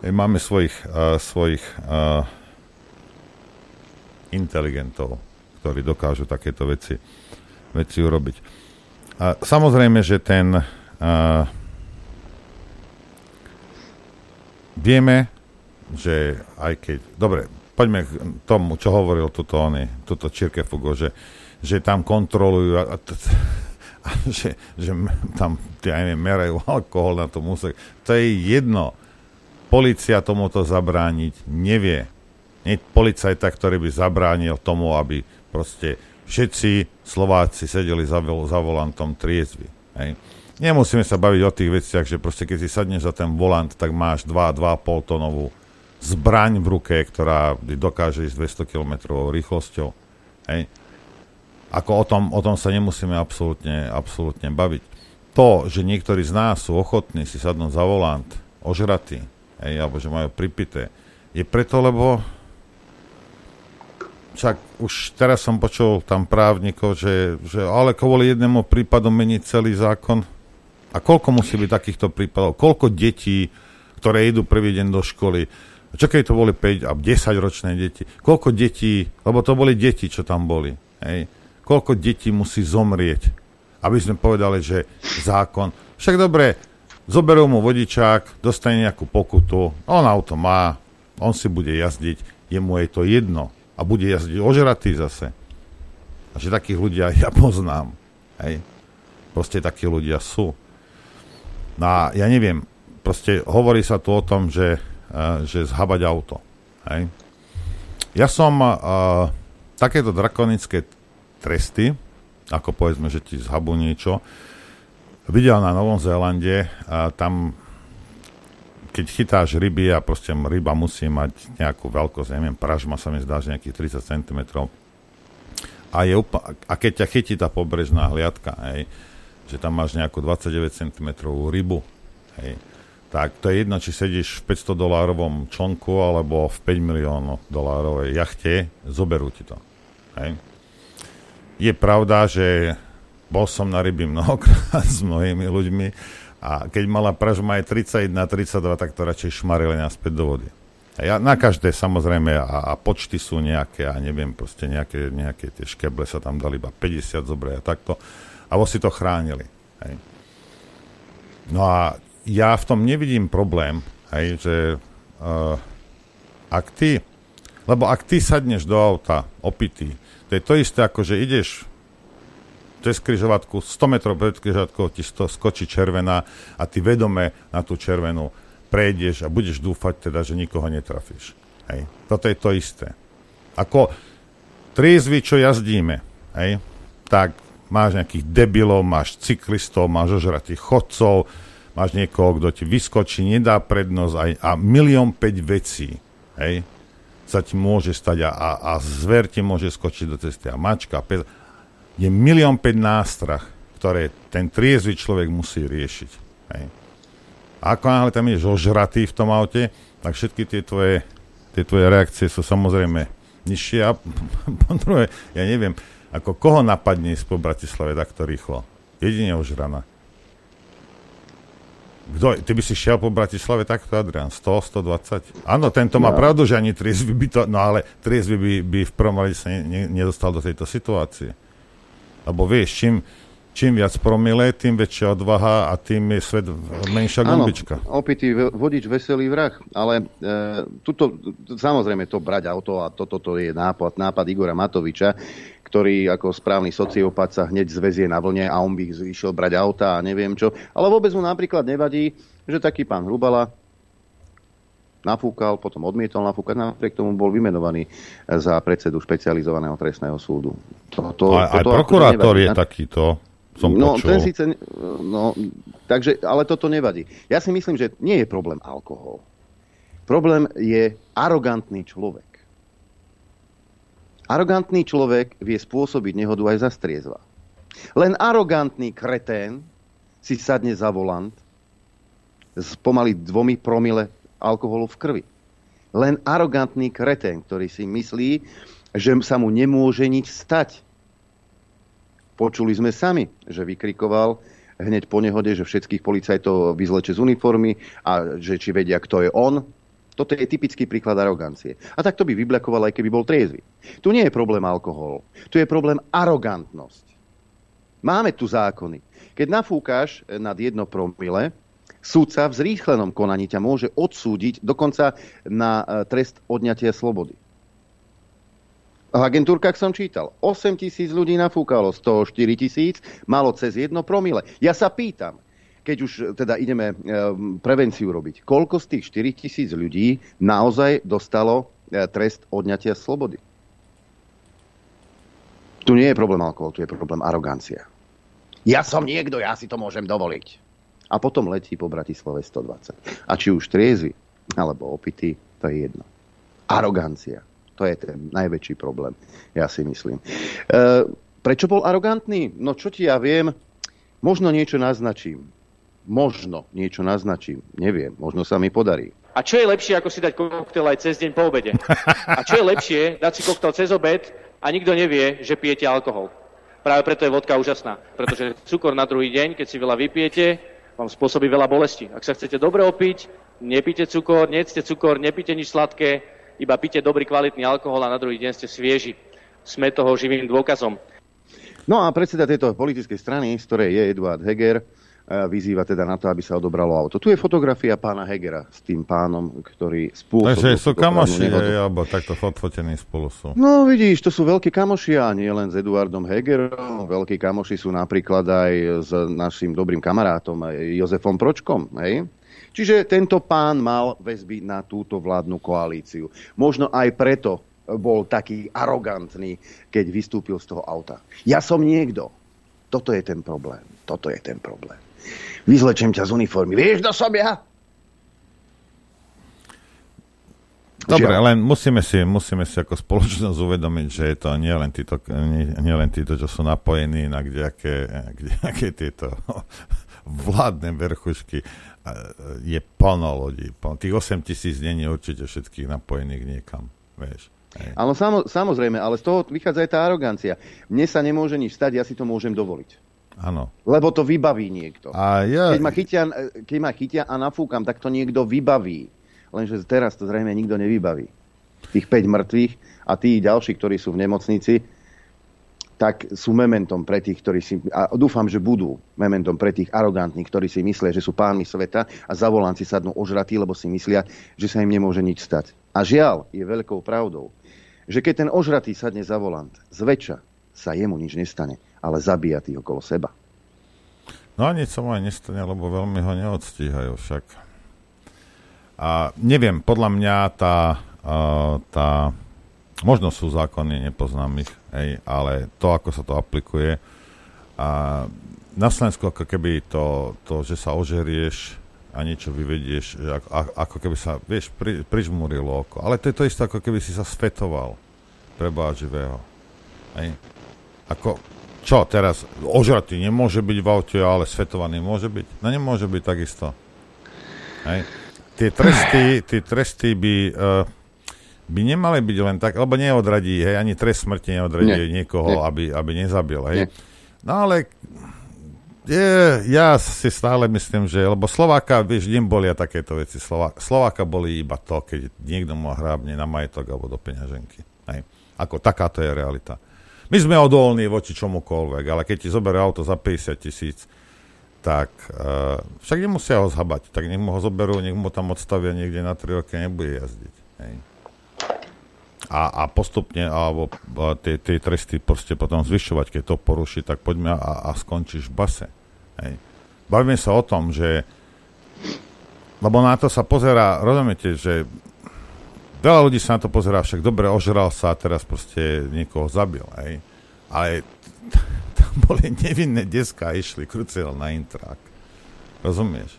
Máme svojich, uh, svojich uh, inteligentov, ktorí dokážu takéto veci, veci urobiť. A samozrejme, že ten uh, vieme, že aj keď, dobre, poďme k tomu, čo hovoril tuto, oni, tuto Čirkefugo, že, že tam kontrolujú a, a, a že, že tam, ja neviem, merajú alkohol na tom úsek. To je jedno. Polícia tomuto zabrániť nevie. Nie policajta, ktorý by zabránil tomu, aby proste všetci Slováci sedeli za, za volantom triezvy. Hej. Nemusíme sa baviť o tých veciach, že proste keď si sadneš za ten volant, tak máš 2-2,5 tonovú zbraň v ruke, ktorá dokáže ísť 200 km rýchlosťou. Hej. Ako o tom, o tom sa nemusíme absolútne, absolútne baviť. To, že niektorí z nás sú ochotní si sadnúť za volant, ožratí, hej, alebo že majú pripité, je preto, lebo však už teraz som počul tam právnikov, že, že ale kvôli jednému prípadu meniť celý zákon. A koľko musí byť takýchto prípadov? Koľko detí, ktoré idú prvý deň do školy, čo keď to boli 5 a 10 ročné deti? Koľko detí, lebo to boli deti, čo tam boli, hej? Koľko detí musí zomrieť, aby sme povedali, že zákon... Však dobre, zoberú mu vodičák, dostane nejakú pokutu, on auto má, on si bude jazdiť, jemu je to jedno a bude jazdiť ožratý zase. A že takých ľudia ja poznám. Hej. Proste takí ľudia sú. No a ja neviem, proste hovorí sa tu o tom, že že zhabať auto. Hej. Ja som uh, takéto drakonické tresty, ako povedzme, že ti zhabú niečo, videl na Novom Zélande. A tam, keď chytáš ryby a proste ryba musí mať nejakú veľkosť, neviem, pražma sa mi zdá, že nejakých 30 cm. A, je úpl- a keď ťa chytí tá pobrežná hliadka, hej, že tam máš nejakú 29 cm rybu, hej, tak to je jedno, či sedíš v 500 dolárovom člnku alebo v 5 miliónov dolárovej jachte, zoberú ti to. Hej. Je pravda, že bol som na ryby mnohokrát s mnohými ľuďmi a keď mala pražma aj 31, 32, tak to radšej šmarili naspäť do vody. Ja, na každé samozrejme a, a počty sú nejaké a neviem, proste nejaké, nejaké tie škeble sa tam dali iba 50 zobre a takto. A si to chránili. Hej. No a ja v tom nevidím problém, hej, že uh, ak ty, lebo ak ty sadneš do auta opitý, to je to isté, ako že ideš cez križovatku, 100 metrov pred križovatkou ti to skočí červená a ty vedome na tú červenú prejdeš a budeš dúfať teda, že nikoho netrafíš. Hej. Toto je to isté. Ako triezvy, čo jazdíme, hej, tak máš nejakých debilov, máš cyklistov, máš ožratých chodcov, máš niekoho, kto ti vyskočí, nedá prednosť aj, a milión päť vecí, hej, sa ti môže stať a, a, a zver ti môže skočiť do cesty a mačka, pe- je milión päť nástrah, ktoré ten triezvy človek musí riešiť. Hej. Ako náhle tam je ožratý v tom aute, tak všetky tie tvoje, tie tvoje reakcie sú samozrejme nižšie a po druhé, ja neviem, ako koho napadne ísť po Bratislave takto rýchlo? Jedine ožrana. Kto, ty by si šiel po Bratislave takto, Adrian? 100, 120? Áno, tento má no. pravdu, že ani triezvy by to... No ale triezvy by, by v prvom rade sa ne, ne, nedostal do tejto situácie. Lebo vieš, čím, čím viac promile, tým väčšia odvaha a tým je svet menšia gumbička. Áno, opitý vodič, veselý vrah. Ale e, tuto, samozrejme to brať auto a toto to je nápad, nápad Igora Matoviča ktorý ako správny sociopat sa hneď zvezie na vlne a on by išiel brať auta a neviem čo. Ale vôbec mu napríklad nevadí, že taký pán Hrubala nafúkal, potom odmietol nafúkať, napriek tomu bol vymenovaný za predsedu špecializovaného trestného súdu. To, to, aj, aj prokurátor je takýto, som no, počul. ten síce, no, takže, ale toto nevadí. Ja si myslím, že nie je problém alkohol. Problém je arogantný človek. Arogantný človek vie spôsobiť nehodu aj za striezva. Len arogantný kretén si sadne za volant s pomaly dvomi promile alkoholu v krvi. Len arogantný kretén, ktorý si myslí, že sa mu nemôže nič stať. Počuli sme sami, že vykrikoval hneď po nehode, že všetkých policajtov vyzleče z uniformy a že či vedia, kto je on, toto je typický príklad arogancie. A tak to by vyblakoval, aj keby bol triezvy. Tu nie je problém alkohol. Tu je problém arogantnosť. Máme tu zákony. Keď nafúkáš nad jedno promile, súdca v zrýchlenom konaní ťa môže odsúdiť dokonca na e, trest odňatia slobody. V agentúrkach som čítal, 8 tisíc ľudí nafúkalo, z toho 4 tisíc malo cez jedno promile. Ja sa pýtam, keď už teda ideme e, prevenciu robiť, koľko z tých 4 tisíc ľudí naozaj dostalo e, trest odňatia slobody? Tu nie je problém alkohol, tu je problém arogancia. Ja som niekto, ja si to môžem dovoliť. A potom letí po Bratislave 120. A či už triezvy, alebo opity, to je jedno. Arogancia. To je ten najväčší problém, ja si myslím. E, prečo bol arogantný? No čo ti ja viem, možno niečo naznačím možno niečo naznačím. Neviem, možno sa mi podarí. A čo je lepšie, ako si dať koktel aj cez deň po obede? A čo je lepšie, dať si koktel cez obed a nikto nevie, že pijete alkohol? Práve preto je vodka úžasná. Pretože cukor na druhý deň, keď si veľa vypijete, vám spôsobí veľa bolesti. Ak sa chcete dobre opiť, nepíte cukor, nejedzte cukor, nepíte nič sladké, iba píte dobrý kvalitný alkohol a na druhý deň ste svieži. Sme toho živým dôkazom. No a predseda tejto politickej strany, z ktorej je Eduard Heger, vyzýva teda na to, aby sa odobralo auto. Tu je fotografia pána Hegera s tým pánom, ktorý spôsobil... Takže sú kamoši, alebo takto odfotení spolu sú. No vidíš, to sú veľkí kamoši a nie len s Eduardom Hegerom. Veľkí kamoši sú napríklad aj s našim dobrým kamarátom Jozefom Pročkom. Hej? Čiže tento pán mal väzby na túto vládnu koalíciu. Možno aj preto bol taký arogantný, keď vystúpil z toho auta. Ja som niekto. Toto je ten problém. Toto je ten problém. Vyzlečem ťa z uniformy. Vieš, kto som ja? Dobre, Žiaľ. len musíme si, musíme si ako spoločnosť uvedomiť, že je to nie len títo, nie, nie len títo čo sú napojení na kdejaké, kdejaké tieto vládne verchušky. Je plno ľudí. Tých 8 tisíc není určite všetkých napojených niekam. Vieš. Ale samo, samozrejme, ale z toho vychádza aj tá arogancia. Mne sa nemôže nič stať, ja si to môžem dovoliť. Áno. Lebo to vybaví niekto. A ja... keď, ma chytia, keď ma chytia a nafúkam, tak to niekto vybaví. Lenže teraz to zrejme nikto nevybaví. Tých 5 mŕtvych a tí ďalší, ktorí sú v nemocnici, tak sú mementom pre tých, ktorí si, a dúfam, že budú mementom pre tých arogantných, ktorí si myslia, že sú pánmi sveta a za volanci sadnú ožratí, lebo si myslia, že sa im nemôže nič stať. A žiaľ, je veľkou pravdou, že keď ten ožratý sadne za volant, zväčša sa jemu nič nestane, ale zabíja tých okolo seba. No a nič sa mu aj nestane, lebo veľmi ho neodstíhajú však. A neviem, podľa mňa tá, tá možno sú zákony, nepoznám ich, hej, ale to, ako sa to aplikuje a na Slovensku ako keby to, to že sa ožerieš a niečo vyvedieš, že ako, ako keby sa, vieš, pri, prižmúrilo oko. Ale to je to isté, ako keby si sa svetoval pre Boha živého. Hej. Ako, čo teraz, ožratý nemôže byť v aute, ale svetovaný môže byť? No nemôže byť takisto. Hej. Tie tresty, tie tresty by, uh, by nemali byť len tak, lebo neodradí, hej, ani trest smrti neodradí Nie. niekoho, Nie. Aby, aby nezabil, hej. Nie. No ale je, ja si stále myslím, že, lebo Slováka, vieš, bolia takéto veci. Slová, Slováka boli iba to, keď niekto mu hrábne na majetok alebo do peňaženky. Hej. Ako takáto je realita. My sme odolní voči čomukoľvek, ale keď ti zoberie auto za 50 tisíc, tak uh, však nemusia ho zhabať, tak nech mu ho zoberú, nech mu tam odstavia niekde na 3 roky a nebude jazdiť. Hej. A, a postupne, alebo tie, tie tresty proste potom zvyšovať, keď to poruší, tak poďme a, a skončíš v base. Hej. Bavíme sa o tom, že lebo na to sa pozera, rozumiete, že veľa ľudí sa na to pozerá, však dobre, ožral sa a teraz proste niekoho zabil, hej. Ale tam boli nevinné deská a išli kruciel na intrak. Rozumieš?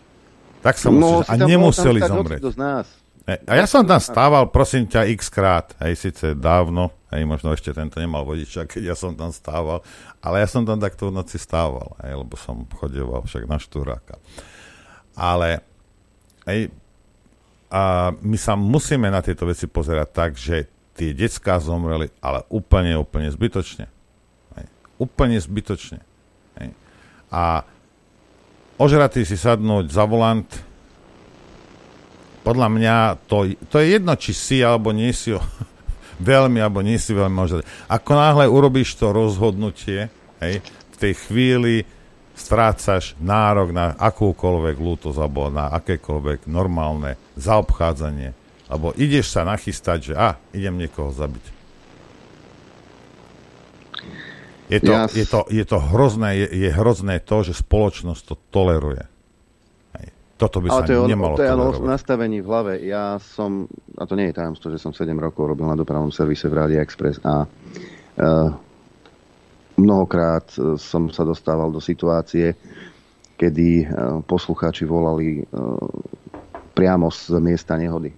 Tak sa no, musíš, a nemuseli zomrieť. Z nás. A ja som tam stával, prosím ťa, x krát, hej, síce dávno, hej, možno ešte tento nemal vodiča, keď ja som tam stával, ale ja som tam takto v noci stával, hej, lebo som chodeval však na štúráka. Ale, hej, a my sa musíme na tieto veci pozerať tak, že tie detská zomreli, ale úplne, úplne zbytočne. Hej. Úplne zbytočne. Hej. A ožratý si sadnúť za volant, podľa mňa to, to je jedno, či si alebo nie si veľmi alebo nie si veľmi možno. Ako náhle urobíš to rozhodnutie, hej, v tej chvíli strácaš nárok na akúkoľvek lútosť alebo na akékoľvek normálne zaobchádzanie. Lebo ideš sa nachystať, že a, idem niekoho zabiť. Je to, yes. je to, je to hrozné, je, je hrozné to, že spoločnosť to toleruje. Toto by sa to je, nemalo to je ale nastavení v hlave. Ja som, a to nie je tajomstvo, že som 7 rokov robil na dopravnom servise v Rádia Express a uh, mnohokrát e, som sa dostával do situácie, kedy uh, poslucháči volali uh, priamo z miesta nehody.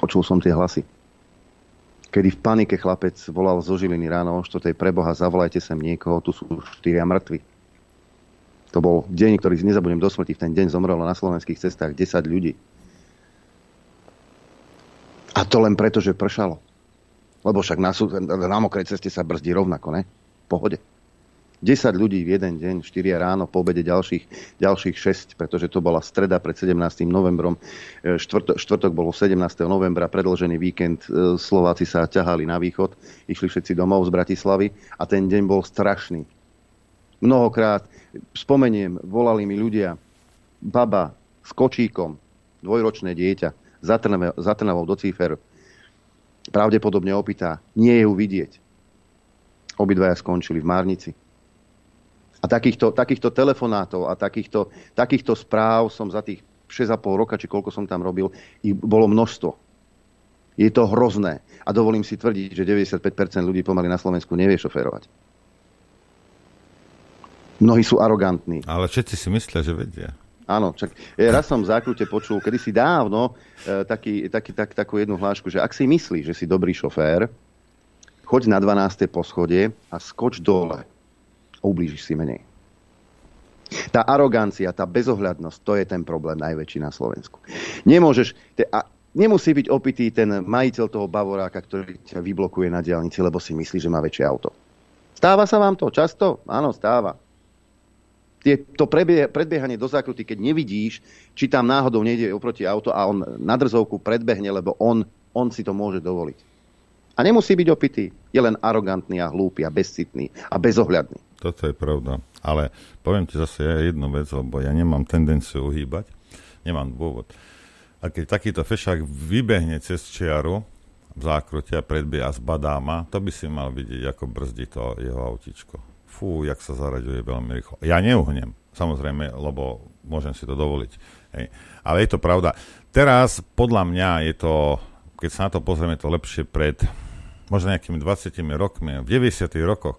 Počul som tie hlasy. Kedy v panike chlapec volal zo Žiliny ráno o 4. preboha, zavolajte sem niekoho, tu sú štyria mŕtvi to bol deň, ktorý si nezabudnem do smrti. V ten deň zomrelo na slovenských cestách 10 ľudí. A to len preto, že pršalo. Lebo však na, na mokrej ceste sa brzdí rovnako, ne? V pohode. 10 ľudí v jeden deň, 4 ráno, po obede ďalších, ďalších 6, pretože to bola streda pred 17. novembrom. E, štvrtok, štvrtok bolo 17. novembra, predlžený víkend, e, Slováci sa ťahali na východ, išli všetci domov z Bratislavy a ten deň bol strašný. Mnohokrát spomeniem, volali mi ľudia, baba s kočíkom, dvojročné dieťa, za Trnavou do Cífer, pravdepodobne opýta, nie je ju vidieť. Obidvaja skončili v Márnici. A takýchto, takýchto telefonátov a takýchto, takýchto správ som za tých 6,5 roka, či koľko som tam robil, ich bolo množstvo. Je to hrozné. A dovolím si tvrdiť, že 95% ľudí pomaly na Slovensku nevie šoférovať. Mnohí sú arogantní. Ale všetci si myslia, že vedia. Áno, čak ja raz som v zákrute počul, kedysi dávno, e, taký, taký, tak, takú jednu hlášku, že ak si myslíš, že si dobrý šofér, choď na 12. poschodie a skoč dole. Ublížiš si menej. Tá arogancia, tá bezohľadnosť, to je ten problém najväčší na Slovensku. Nemôžeš, te, a nemusí byť opitý ten majiteľ toho bavoráka, ktorý ťa vyblokuje na diálnici, lebo si myslí, že má väčšie auto. Stáva sa vám to často? Áno, stáva tie, to prebie, predbiehanie do zákruty, keď nevidíš, či tam náhodou nejde oproti auto a on na drzovku predbehne, lebo on, on si to môže dovoliť. A nemusí byť opitý. Je len arogantný a hlúpy a bezcitný a bezohľadný. Toto je pravda. Ale poviem ti zase ja jednu vec, lebo ja nemám tendenciu uhýbať. Nemám dôvod. A keď takýto fešák vybehne cez čiaru v zákrute a predbie a zbadá ma, to by si mal vidieť, ako brzdí to jeho autičko. Fú, jak sa zaraďuje veľmi rýchlo. Ja neuhnem, samozrejme, lebo môžem si to dovoliť. Hej. Ale je to pravda. Teraz, podľa mňa, je to, keď sa na to pozrieme, to lepšie pred možno nejakými 20 rokmi, v 90 rokoch.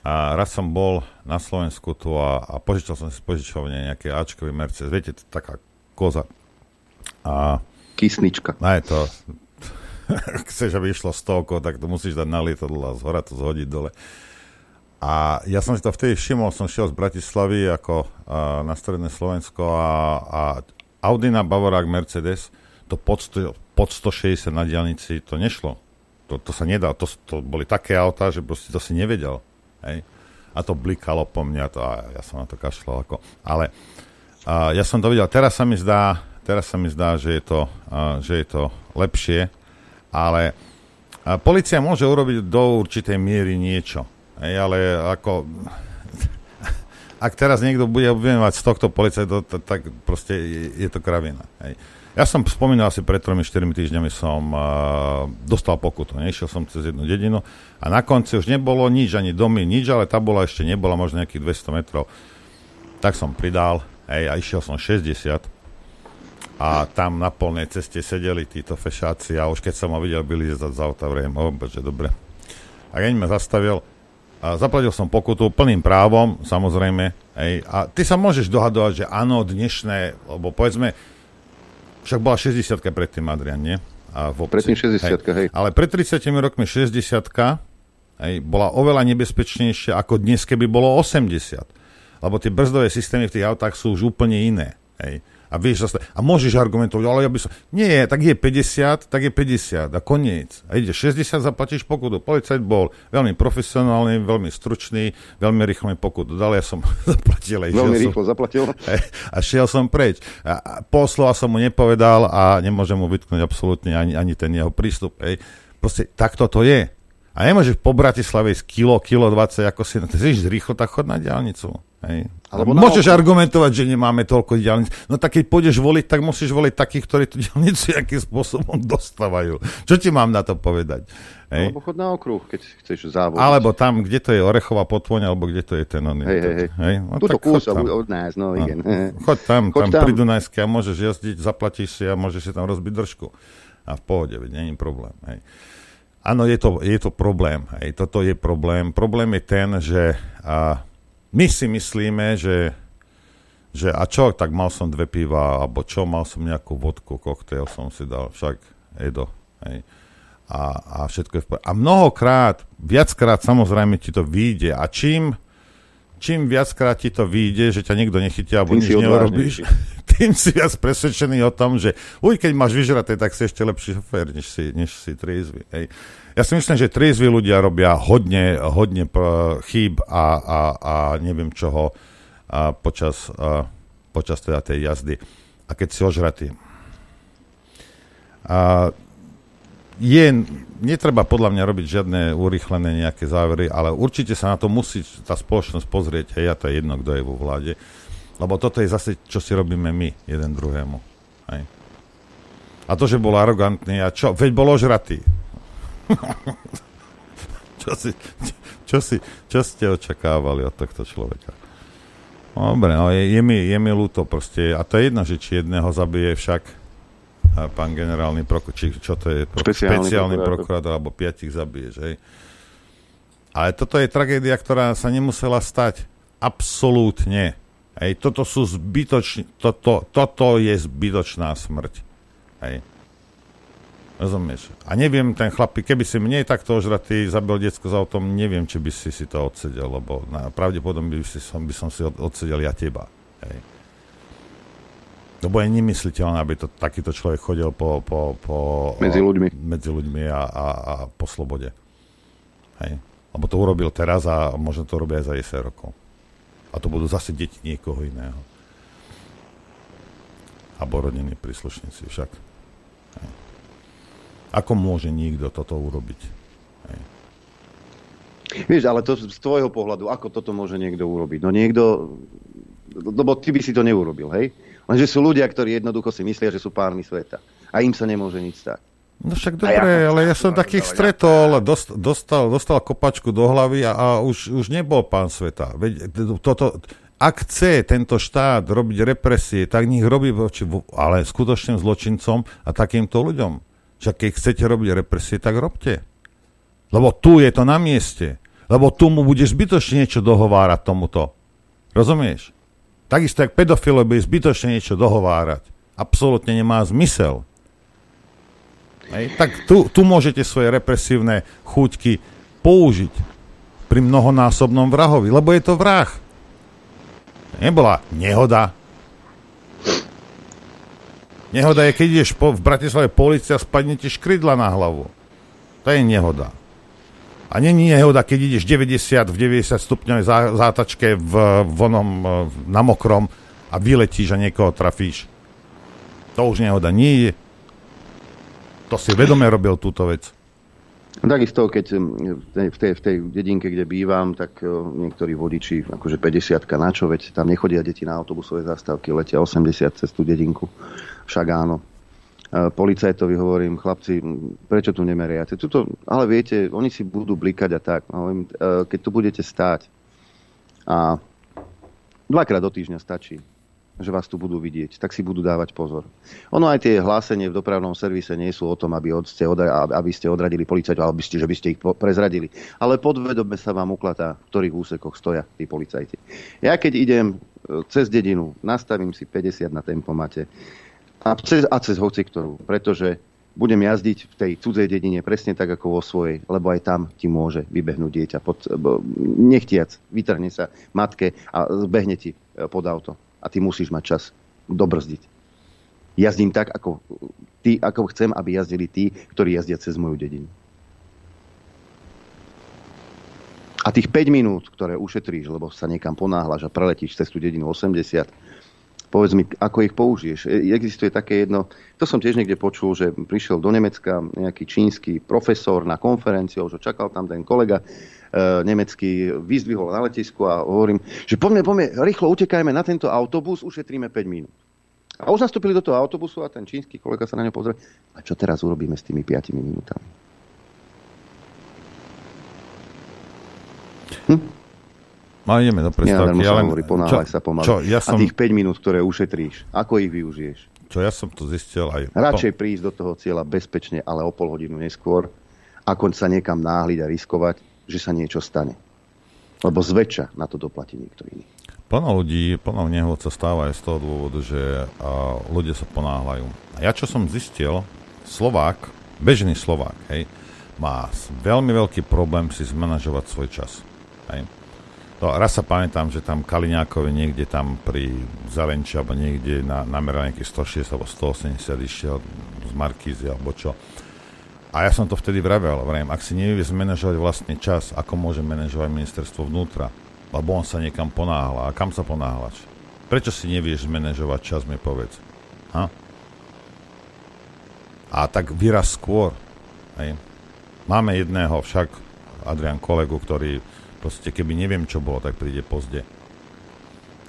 A raz som bol na Slovensku tu a, a požičal som si požičovne nejaké Ačkový Mercedes. Viete, to taká koza. A, Kysnička. A je to... Chceš, aby išlo stovko, tak to musíš dať na lietadlo a z hora to zhodiť dole. A ja som si to vtedy všimol, som šiel z Bratislavy ako a, na stredné Slovensko a, a Audina, Bavorák, Mercedes, to pod, pod 160 na diálnici to nešlo. To, to sa nedá, to, to boli také autá, že proste to si nevedel. Hej. A to blikalo po mňa, to, a ja som na to kašľal. Ako. Ale a, ja som to videl, teraz sa mi zdá, teraz sa mi zdá, že je to, a, že je to lepšie, ale a, policia môže urobiť do určitej miery niečo. Hej, ale ako ak teraz niekto bude obvinovať z tohto policajta, tak proste je, je to kravina. Hej. Ja som spomínal asi pred 3-4 týždňami som uh, dostal pokutu. Nešiel som cez jednu dedinu a na konci už nebolo nič, ani domy, nič, ale tá bola ešte nebola možno nejakých 200 metrov. Tak som pridal hej, a išiel som 60 a tam na polnej ceste sedeli títo fešáci a už keď som ho videl, byli z auta, vrejme, že dobre. A keď ma zastavil, a zaplatil som pokutu plným právom, samozrejme. Hej, a ty sa môžeš dohadovať, že áno, dnešné, lebo povedzme, však bola 60 predtým, Adrian, nie? A v obci, predtým 60 hej. hej. Ale pred 30 rokmi 60 hej, bola oveľa nebezpečnejšia ako dnes, keby bolo 80. Lebo tie brzdové systémy v tých autách sú už úplne iné. Hej. A vieš zase, a môžeš argumentovať, ale ja by som, nie, tak je 50, tak je 50 a koniec. A ide 60, zaplatíš pokutu. Policajt bol veľmi profesionálny, veľmi stručný, veľmi rýchlo mi pokutu dal, ja som zaplatil. Aj veľmi rýchlo som, zaplatil. A šiel som preč. A, a pol slova som mu nepovedal a nemôžem mu vytknúť absolútne ani, ani ten jeho prístup. Hej. Proste takto to je. A nemôžeš po Bratislave z kilo, kilo 20, ako si, ty si rýchlo, tak chod na diálnicu. Hej. Alebo Môžeš naopak. argumentovať, že nemáme toľko diálnic. No tak keď pôjdeš voliť, tak musíš voliť takých, ktorí tú diálnicu nejakým spôsobom dostávajú. Čo ti mám na to povedať? Hej. Alebo chod na okruh, keď chceš závodiť. Alebo tam, kde to je Orechová potvoň, alebo kde to je ten oný. Hej, hej, hej. hej? No, Tuto kus od nás, no, no. igen. Choď tam, choď tam, tam pri Dunajske a môžeš jazdiť, zaplatíš si a môžeš si tam rozbiť držku. A v pohode, veď není problém. Hej. Áno, je to, je to problém. Hej. Toto je problém. Problém je ten, že a, my si myslíme, že, že a čo, tak mal som dve piva, alebo čo, mal som nejakú vodku, koktail som si dal, však Edo. Hej. A, a všetko je v A mnohokrát, viackrát samozrejme ti to vyjde. A čím, čím viackrát ti to vyjde, že ťa nikto nechytia alebo nič neurobíš, tým si viac presvedčený o tom, že uj, keď máš vyžraté, tak si ešte lepší šofér, než si, než si trizvy. Hej. Ja si myslím, že trizví ľudia robia hodne, hodne chýb a, a, a neviem čoho a počas, a, počas teda tej jazdy. A keď si ožratý. A, je, netreba podľa mňa robiť žiadne urýchlené nejaké závery, ale určite sa na to musí tá spoločnosť pozrieť, hej, a to je jedno, kto je vo vláde, lebo toto je zase, čo si robíme my, jeden druhému. Hej. A to, že bol arogantný, a čo? Veď bol ožratý. čo, si, čo, si, čo ste očakávali od tohto človeka? Dobre, no je, je, mi, je mi ľúto proste. A to je jedno, že či jedného zabije však a pán generálny prokurátor, či čo to je, pro, špeciálny, špeciálny prokurátor, alebo piatich zabiješ, hej. Ale toto je tragédia, ktorá sa nemusela stať. Absolútne. Hej, toto sú zbytočné, toto, toto je zbytočná smrť. Hej. Rozumieš? A neviem, ten chlapík, keby si mne takto ožratý zabil detsko s autom, neviem, či by si si to odsedel, lebo na, pravdepodobne by, si som, by som si odsedel ja teba. Hej. Lebo je nemysliteľné, aby to, takýto človek chodil po, po, po, medzi ľuďmi, medzi ľuďmi a, a, a po slobode. Hej. Lebo to urobil teraz a možno to robia aj za 10 rokov. A to budú zase deti niekoho iného. Abo rodinní príslušníci však. Hej. Ako môže niekto toto urobiť? Hej. Vieš, ale to z tvojho pohľadu, ako toto môže niekto urobiť? No niekto, lebo ty by si to neurobil, hej? Lenže sú ľudia, ktorí jednoducho si myslia, že sú pánmi sveta. A im sa nemôže nič stať. No však dobre, ja ale ja som takých stretol, dost, dostal, dostal kopačku do hlavy a, a už, už nebol pán sveta. Veď toto, ak chce tento štát robiť represie, tak nech robí voči, ale skutočným zločincom a takýmto ľuďom. Však keď chcete robiť represie, tak robte. Lebo tu je to na mieste. Lebo tu mu bude zbytočne niečo dohovárať tomuto. Rozumieš? Takisto, jak pedofilo bude zbytočne niečo dohovárať. Absolútne nemá zmysel. Hej? Tak tu, tu môžete svoje represívne chúťky použiť pri mnohonásobnom vrahovi, lebo je to vrah. Nebola nehoda. Nehoda je, keď ideš po, v Bratislave policia spadne ti škrydla na hlavu. To je nehoda. A není nehoda, keď ideš 90 v 90 stupňovej zátačke v, v onom, e, na mokrom a vyletíš a niekoho trafíš. To už nehoda nie je. To si vedome robil túto vec. Takisto, keď tej, v tej, v tej dedinke, kde bývam, tak e, niektorí vodiči, akože 50 na čo, veď tam nechodia deti na autobusové zastávky, letia 80 cez tú dedinku. Však áno, policajtovi hovorím, chlapci, prečo tu nemeriate? Tuto, ale viete, oni si budú blikať a tak. Hovorím, e, keď tu budete stáť a dvakrát do týždňa stačí, že vás tu budú vidieť, tak si budú dávať pozor. Ono aj tie hlásenie v dopravnom servise nie sú o tom, aby ste, aby ste odradili policajtov, alebo ste, že by ste ich prezradili. Ale podvedome sa vám uklatá, v ktorých úsekoch stoja tí policajti. Ja keď idem e, cez dedinu, nastavím si 50 na tempomate, a cez, a cez hoci ktorú, pretože budem jazdiť v tej cudzej dedine presne tak ako vo svojej, lebo aj tam ti môže vybehnúť dieťa pod, nechtiac, vytrhne sa matke a zbehne ti e, pod auto. A ty musíš mať čas dobrzdiť. Jazdím tak, ako, ty, ako chcem, aby jazdili tí, ktorí jazdia cez moju dedinu. A tých 5 minút, ktoré ušetríš, lebo sa niekam ponáhľaš a preletíš cez tú dedinu 80, povedz mi, ako ich použiješ. E, existuje také jedno, to som tiež niekde počul, že prišiel do Nemecka nejaký čínsky profesor na konferenciu, že čakal tam ten kolega nemecký, vyzdvihol na letisku a hovorím, že poďme, poďme, rýchlo utekajme na tento autobus, ušetríme 5 minút. A už nastúpili do toho autobusu a ten čínsky kolega sa na ňo pozrie, a čo teraz urobíme s tými 5 minútami? Hm? No ideme do prestávky. Ja len... hovorí, ponáhľaj sa pomaly. Čo, ja som... A tých 5 minút, ktoré ušetríš, ako ich využiješ? Čo ja som to zistil aj... Radšej prísť do toho cieľa bezpečne, ale o pol hodinu neskôr, ako sa niekam náhliť a riskovať, že sa niečo stane. Lebo zväčša na to doplatí niekto iný. Plno ľudí, plno nehod sa stáva aj z toho dôvodu, že a, ľudia sa ponáhľajú. A ja čo som zistil, Slovák, bežný Slovák, hej, má veľmi veľký problém si zmanažovať svoj čas. Hej. No, raz sa pamätám, že tam Kaliňákovi niekde tam pri Zelenči alebo niekde na, nameral nejaký 160 alebo 180 išiel z Markízy alebo čo. A ja som to vtedy vravel, vrajím, ak si nevie zmanéžovať vlastný čas, ako môže manažovať ministerstvo vnútra? Lebo on sa niekam ponáhla. A kam sa ponáhľaš? Prečo si nevieš zmanéžovať čas, mi povedz? Ha? A tak výraz skôr. Hej. Máme jedného však, Adrian kolegu, ktorý Proste keby neviem, čo bolo, tak príde pozde.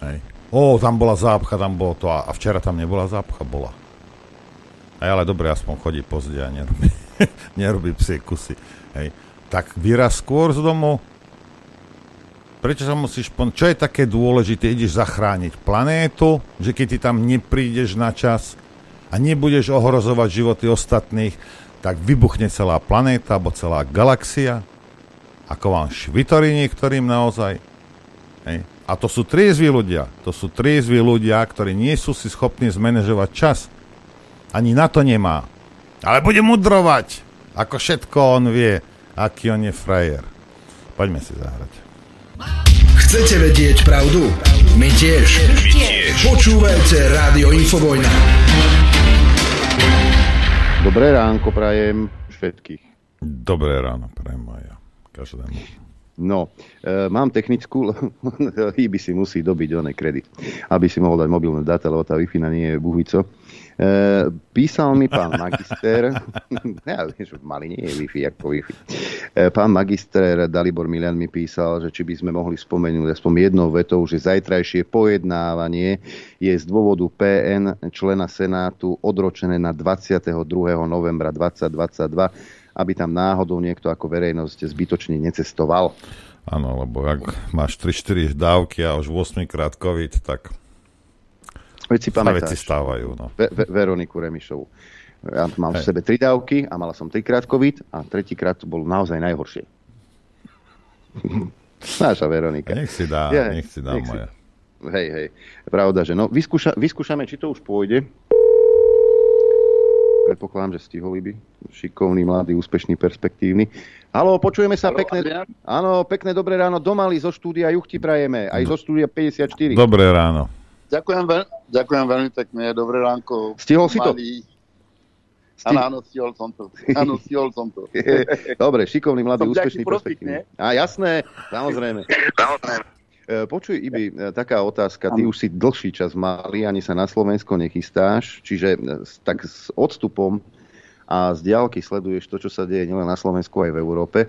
Hej. O, tam bola zápcha, tam bolo to a, včera tam nebola zápcha, bola. Aj ale dobre, aspoň chodí pozde a nerobí, nerobí psie kusy. Hej. Tak vyraz skôr z domu. Prečo sa musíš... Pon- čo je také dôležité? Ideš zachrániť planétu, že keď ty tam neprídeš na čas a nebudeš ohrozovať životy ostatných, tak vybuchne celá planéta alebo celá galaxia ako vám švitorí niektorým naozaj. Hej. A to sú triezví ľudia. To sú triezví ľudia, ktorí nie sú si schopní zmanéžovať čas. Ani na to nemá. Ale bude mudrovať. Ako všetko on vie, aký on je frajer. Poďme si zahrať. Chcete vedieť pravdu? My tiež. My tiež. Počúvajte Rádio Infovojna. Dobré ránko prajem všetkých. Dobré ráno prajem aj ja každému. No, e, mám technickú, by si musí dobiť oný kredit, aby si mohol dať mobilné dáta, lebo tá wi nie je buhvico. Písal mi pán magister, ja, mali nie je Wi-Fi ako Wi-Fi. E, pán magister Dalibor Milan mi písal, že či by sme mohli spomenúť aspoň jednou vetou, že zajtrajšie pojednávanie je z dôvodu PN člena Senátu odročené na 22. novembra 2022, aby tam náhodou niekto ako verejnosť zbytočne necestoval. Áno, lebo ak máš 3-4 dávky a už 8 krát COVID, tak Veď si pamätáš. veci stávajú. No. Ve- Ve- Veroniku Remišovu. Ja mám v Hej. sebe tri dávky a mala som trikrát COVID a tretíkrát to bolo naozaj najhoršie. Naša Veronika. Nech si dá, Ja, nech si dá nech si- moja. Hej, hej. Pravda, že no, vyskúša, vyskúšame, či to už pôjde. Predpokladám, že stiholi by. Šikovný, mladý, úspešný, perspektívny. Halo, počujeme sa Haló, pekné. Áno, pekné dobré ráno. Domali zo štúdia Juch ti prajeme. Aj zo štúdia 54. Dobré ráno. Ďakujem, veľ, ďakujem veľmi pekne, dobré ránko. Stihol si to? Stih- Áno, áno, stihol som to. Áno, stihol som to. Dobre, šikovný, mladý, Som úspešný, perspektívny. A jasné, samozrejme. E, Počuj, Ibi, e, taká otázka. Ty už si dlhší čas mali, ani sa na Slovensko nechystáš, čiže e, s- tak s odstupom a z diálky sleduješ to, čo sa deje nielen na Slovensku, aj v Európe.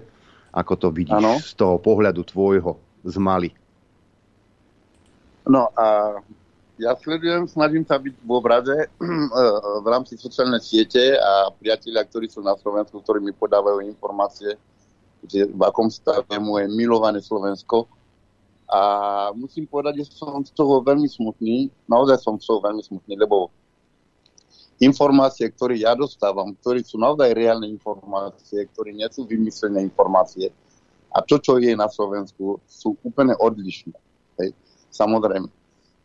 Ako to vidíš Áno. z toho pohľadu tvojho z Mali? No a ja sledujem, snažím sa byť v obraze eh, v rámci sociálnej siete a priatelia, ktorí sú na Slovensku, ktorí mi podávajú informácie, že v akom stave je moje milované Slovensko. A musím povedať, že som z toho veľmi smutný. Naozaj som z toho veľmi smutný, lebo informácie, ktoré ja dostávam, ktoré sú naozaj reálne informácie, ktoré nie sú vymyslené informácie, a to, čo je na Slovensku, sú úplne odlišné. Hej. Samozrejme.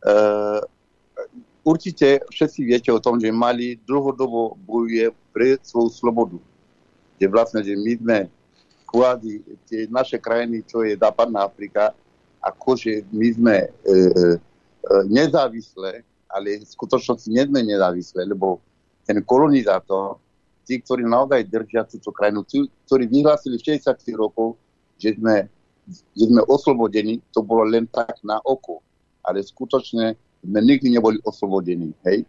E, určite všetci viete o tom, že Mali dlhodobo bojuje pre svoju slobodu. Že vlastne, že my sme kvázi tie naše krajiny, čo je západná Afrika, akože my sme e, e, nezávislé, ale v skutočnosti nie sme nezávislé, lebo ten kolonizátor, tí, ktorí naozaj držia túto krajinu, tí, ktorí vyhlásili v 60 rokov, že sme, že sme oslobodení, to bolo len tak na oko. Ale skutočne sme nikdy neboli oslobodení. Hej?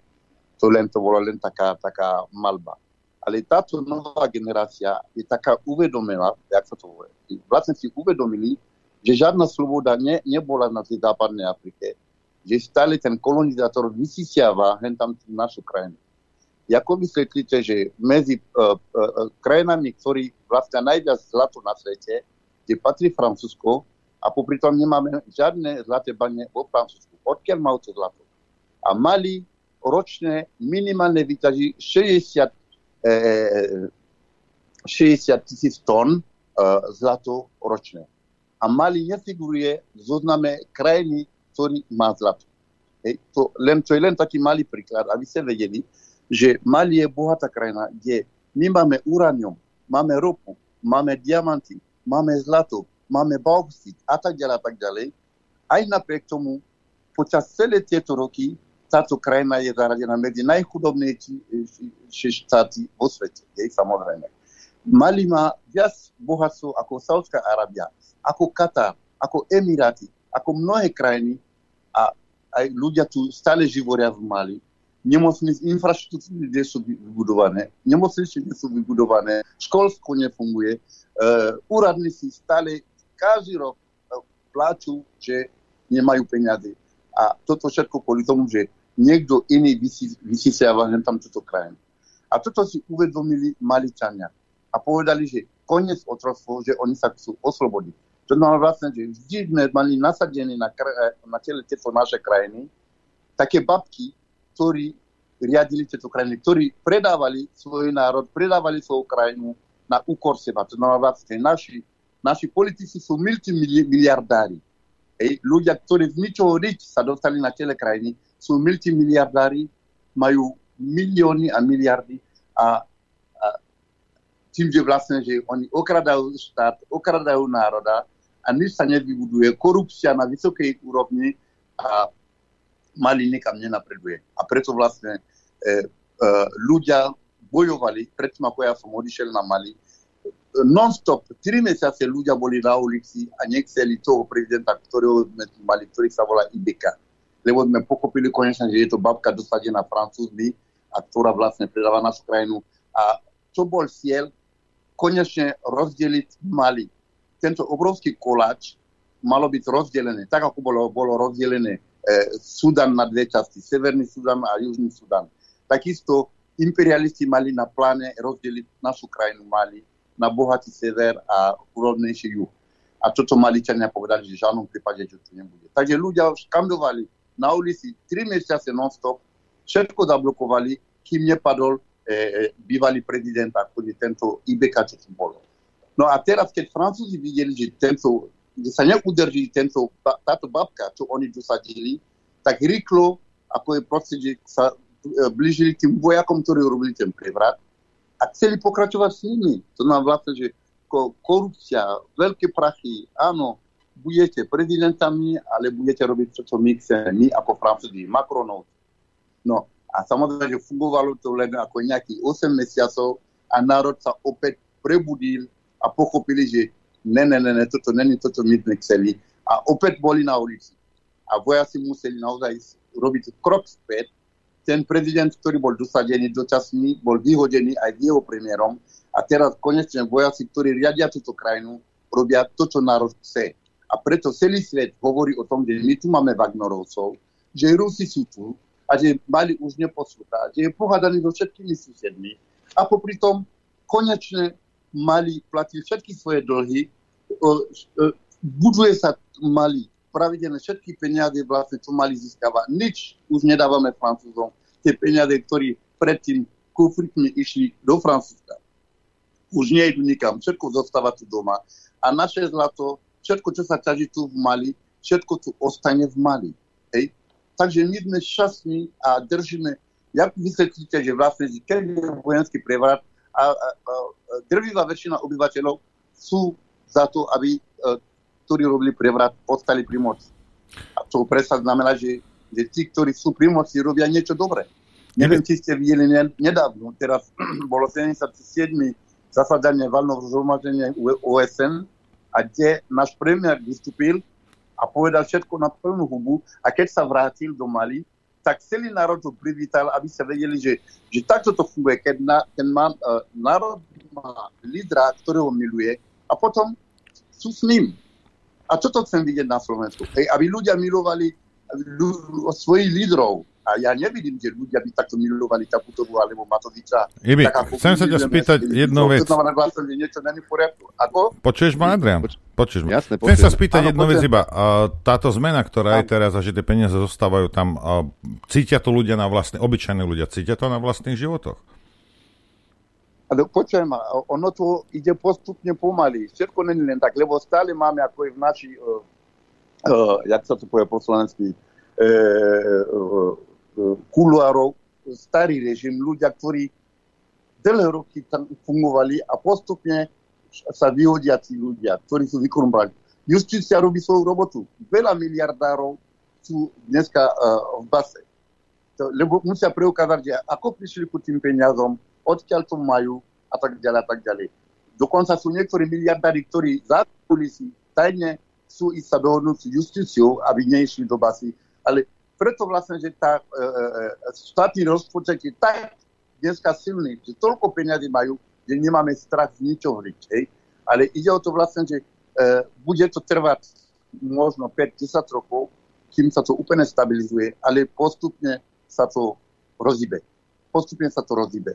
To len to bolo len taká, taká malba. Ale táto nová generácia je taká uvedomená, jak sa to hovorí, vlastne si uvedomili, že žiadna sloboda ne, nebola na tej západnej Afrike, že stále ten kolonizátor vysisiava hen tam našu krajinu. Ako vysvetlíte, že medzi uh, uh, krajinami, ktorí vlastne najviac zlato na svete, kde patrí Francúzsko, a popri tom nemáme žiadne zlaté bane vo Francúzsku. Odkiaľ majú to zlato? A Mali ročne minimálne vyťaží 60, eh, 60 tisíc tón eh, zlato ročne. A Mali nefiguruje v zozname krajiny, ktorý má zlato. Hej, to, len, to je len taký malý príklad, aby ste vedeli, že Mali je bohatá krajina, kde my máme uranium, máme ropu, máme diamanty, máme zlato, máme bauxit a tak ďalej a tak ďalej. Aj napriek tomu, počas celé tieto roky táto krajina je zaradená medzi najchudobnejšie štáty vo svete, jej samozrejme. Mali má viac bohatstvo ako Saudská Arábia, ako Katar, ako Emiráty, ako mnohé krajiny a aj ľudia tu stále živoria v Mali. Nemocnice, infraštruktúry nie sú vybudované, nemocnice nie sú vybudované, školstvo nefunguje, uh, úradníci stále každý rok uh, pláču, že nemajú peniaze. A toto všetko kvôli tomu, že niekto iný vysisiava len tam túto krajinu. A toto si uvedomili Maličania. A povedali, že koniec otroctvo, že oni sa chcú oslobodiť. To znamená vlastne, že vždy sme mali nasadené na, kra- na tele tieto naše krajiny také babky, ktorí riadili tieto krajiny, ktorí predávali svoj národ, predávali svoju krajinu na úkor seba. To znamená vlastne, naši, naši politici. Hej, ľudia, ktorí z ničoho nič sa dostali na tele krajiny, sú multimiliardári, majú milióny a miliardy a, a tým, že vlastne, že oni okradajú štát, okradajú národa a nič sa nevybuduje, korupcia na vysokej úrovni a Mali nikam nenapreduje. A preto vlastne e, e, ľudia bojovali, predtým ako ja som odišiel na Mali, non-stop, 3 mesiace ľudia boli na ulici a nechceli toho prezidenta, ktorého sme tu mali, ktorý sa volá Ibeka. Lebo sme pochopili konečne, že je to babka dosadená francúzmi a ktorá vlastne predáva našu krajinu. A čo bol cieľ? Konečne rozdeliť Mali. Tento obrovský koláč malo byť rozdelené, tak ako bolo, bolo rozdelené e, Sudan na dve časti, Severný Sudan a Južný Sudan. Takisto imperialisti mali na pláne rozdeliť našu krajinu Mali na bohatý sever a úrodnejší juh. A toto Maličania povedali, že v žiadnom prípade, že to nebude. Takže ľudia škandovali na ulici 3 mesiace non-stop, všetko zablokovali, kým nepadol e, e, bývalý prezident, je tento Ibeka, čo tu bolo. No a teraz, keď Francúzi videli, že, tento, že sa neudrží tento, táto babka, čo oni dosadili, tak rýchlo, ako je proste, že sa E, blížili tým vojakom, ktorí robili ten prevrat a chceli pokračovať s nimi. To nám vlastne, že korupcia, veľké prachy, áno, budete prezidentami, ale budete robiť to, čo my chceme, my ako Francúzi, Macronov. No a samozrejme, že fungovalo to len ako nejakých 8 mesiacov a národ sa opäť prebudil a pochopili, že ne, ne, ne, ne toto není to, čo my sme chceli. A opäť boli na ulici. A vojaci museli naozaj robiť krok späť ten prezident, ktorý bol dosadený dočasný, bol vyhodený aj jeho premiérom. A teraz konečne vojaci, ktorí riadia túto krajinu, robia to, čo národ chce. A preto celý svet hovorí o tom, že my tu máme Wagnerovcov, že Rusi sú tu a že Mali už neposlúcha, že je pohádaný so všetkými susedmi. A popri tom konečne Mali platí všetky svoje dlhy, buduje sa Mali pravidelne všetky peniaze vlastne, čo mali získavať. Nič už nedávame Francúzom. Tie peniaze, ktorí predtým kufrikmi išli do Francúzska. Už nejdu nikam. Všetko zostáva tu doma. A naše zlato, všetko, čo sa ťaží tu v Mali, všetko tu ostane v Mali. Hej? Takže my sme šťastní a držíme, jak vysvetlíte, že vlastne, keď je vojenský prevrat a, a, a drvivá väčšina obyvateľov sú za to, aby ktorí robili prevrat, ostali pri moci. A to presne znamená, že, že tí, ktorí sú pri moci, robia niečo dobré. Neviem, či ste videli nedávno, teraz bolo 77. zasadanie valného zhromaždenia OSN a kde náš premiér vystúpil a povedal všetko na plnú hubu a keď sa vrátil do Mali, tak celý národ to privítal, aby sa vedeli, že, že takto to funguje, keď na, ten má, uh, národ má lídra, ktorého miluje a potom sú s ním. A čo to chcem vidieť na Slovensku? Hej, aby ľudia milovali ľu- svojich lídrov. A ja nevidím, že ľudia by takto milovali Čaputovu alebo Matoviča. Ibi, chcem sa ťa spýtať jednu vec. To znamená, že niečo není v poriadku. Ako? Počuješ ma, Adrian? Počuješ ma. Jasne, chcem sa spýtať jednu vec iba. táto zmena, ktorá je teraz a že tie peniaze zostávajú tam, cítia to ľudia na vlastne, obyčajní ľudia, cítia to na vlastných životoch? Počujem ono to ide postupne pomaly. Všetko není len tak, lebo stále máme, ako je v naši, uh, uh, jak sa to povie po slovensky, uh, kuluárov, starý režim, ľudia, ktorí dlhé roky tam fungovali a postupne sa vyhodia tí ľudia, ktorí sú vykorumpovaní. Justícia robí svoju robotu. Veľa miliardárov sú dneska uh, v base. To, lebo musia preukázať, že ako prišli ku tým peniazom, odkiaľ to majú a tak ďalej a tak ďalej. Dokonca sú niektorí miliardári, ktorí za kulisy tajne sú ísť sa dohodnúť s justíciou, aby neišli do basy. Ale preto vlastne, že tá e, e, štátny rozpočet je tak dneska silný, že toľko peniazy majú, že nemáme strach z ničoho hliť. Hej? Ale ide o to vlastne, že e, bude to trvať možno 5-10 rokov, kým sa to úplne stabilizuje, ale postupne sa to rozíbe. Postupne sa to rozíbe.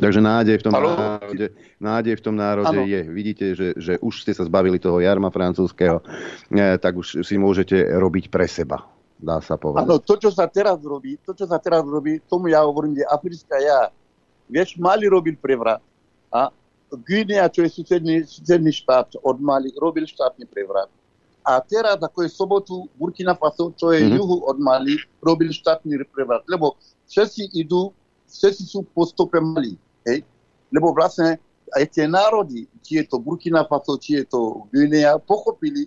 Takže nádej v tom národe, nádej v tom národe je. Vidíte, že, že už ste sa zbavili toho jarma francúzského, e, tak už si môžete robiť pre seba, dá sa povedať. Áno, to, čo sa teraz robí, to, čo sa teraz robí, tomu ja hovorím, že africká ja. Vieš, Mali robil prevrat. A Guinea, čo je susedný, susedný štát od Mali, robil štátny prevrat. A teraz, ako je sobotu, Burkina Faso, čo je mm-hmm. juhu od Mali, robil štátny prevrat. Lebo všetci idú, všetci sú po stope Mali. Hej? Lebo vlastne aj tie národy, či je to Burkina Faso, či je to Guinea, pochopili,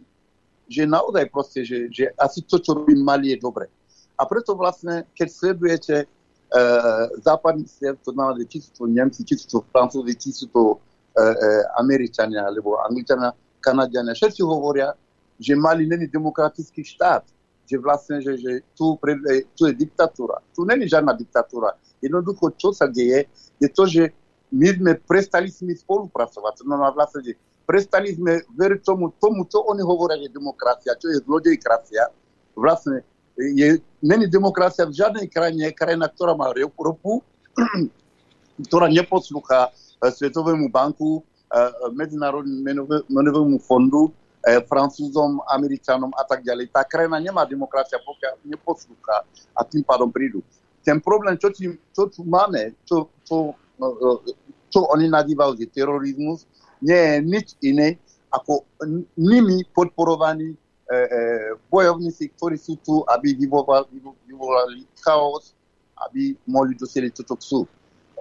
že naozaj proste, že, že asi to, čo robí Mali, je dobre. A preto vlastne, keď sledujete e, západný svet, to znamená, či sú to Nemci, či sú to Francúzi, či sú to e, e, Američania, alebo Angličania, Kanadiania, všetci hovoria, že Mali není demokratický štát, že vlastne, že, že tu, pre, tu je diktatúra. Tu není žiadna diktatúra. Jednoducho, čo sa deje, je to, že my sme prestali s nimi spolupracovať. No a vlastne, že prestali sme veriť tomu, tomu, čo oni hovoria, že demokracia, čo je zlodejkracia. Vlastne je, není demokracia v žiadnej krajine, krajina, ktorá má ropu, ktorá neposlúcha eh, Svetovému banku, eh, Medzinárodnému menovému fondu, eh, Francúzom, Američanom a tak ďalej. Tá krajina nemá demokracia, pokiaľ neposlúcha a tým pádom prídu. Ten problém, čo, tým, čo tu máme, čo, čo, čo oni nazývajú, že terorizmus, nie je nič iné ako nimi podporovaní e, e, bojovníci, ktorí sú tu, aby vyvolali, chaos, aby mohli dosieliť to, čo chcú.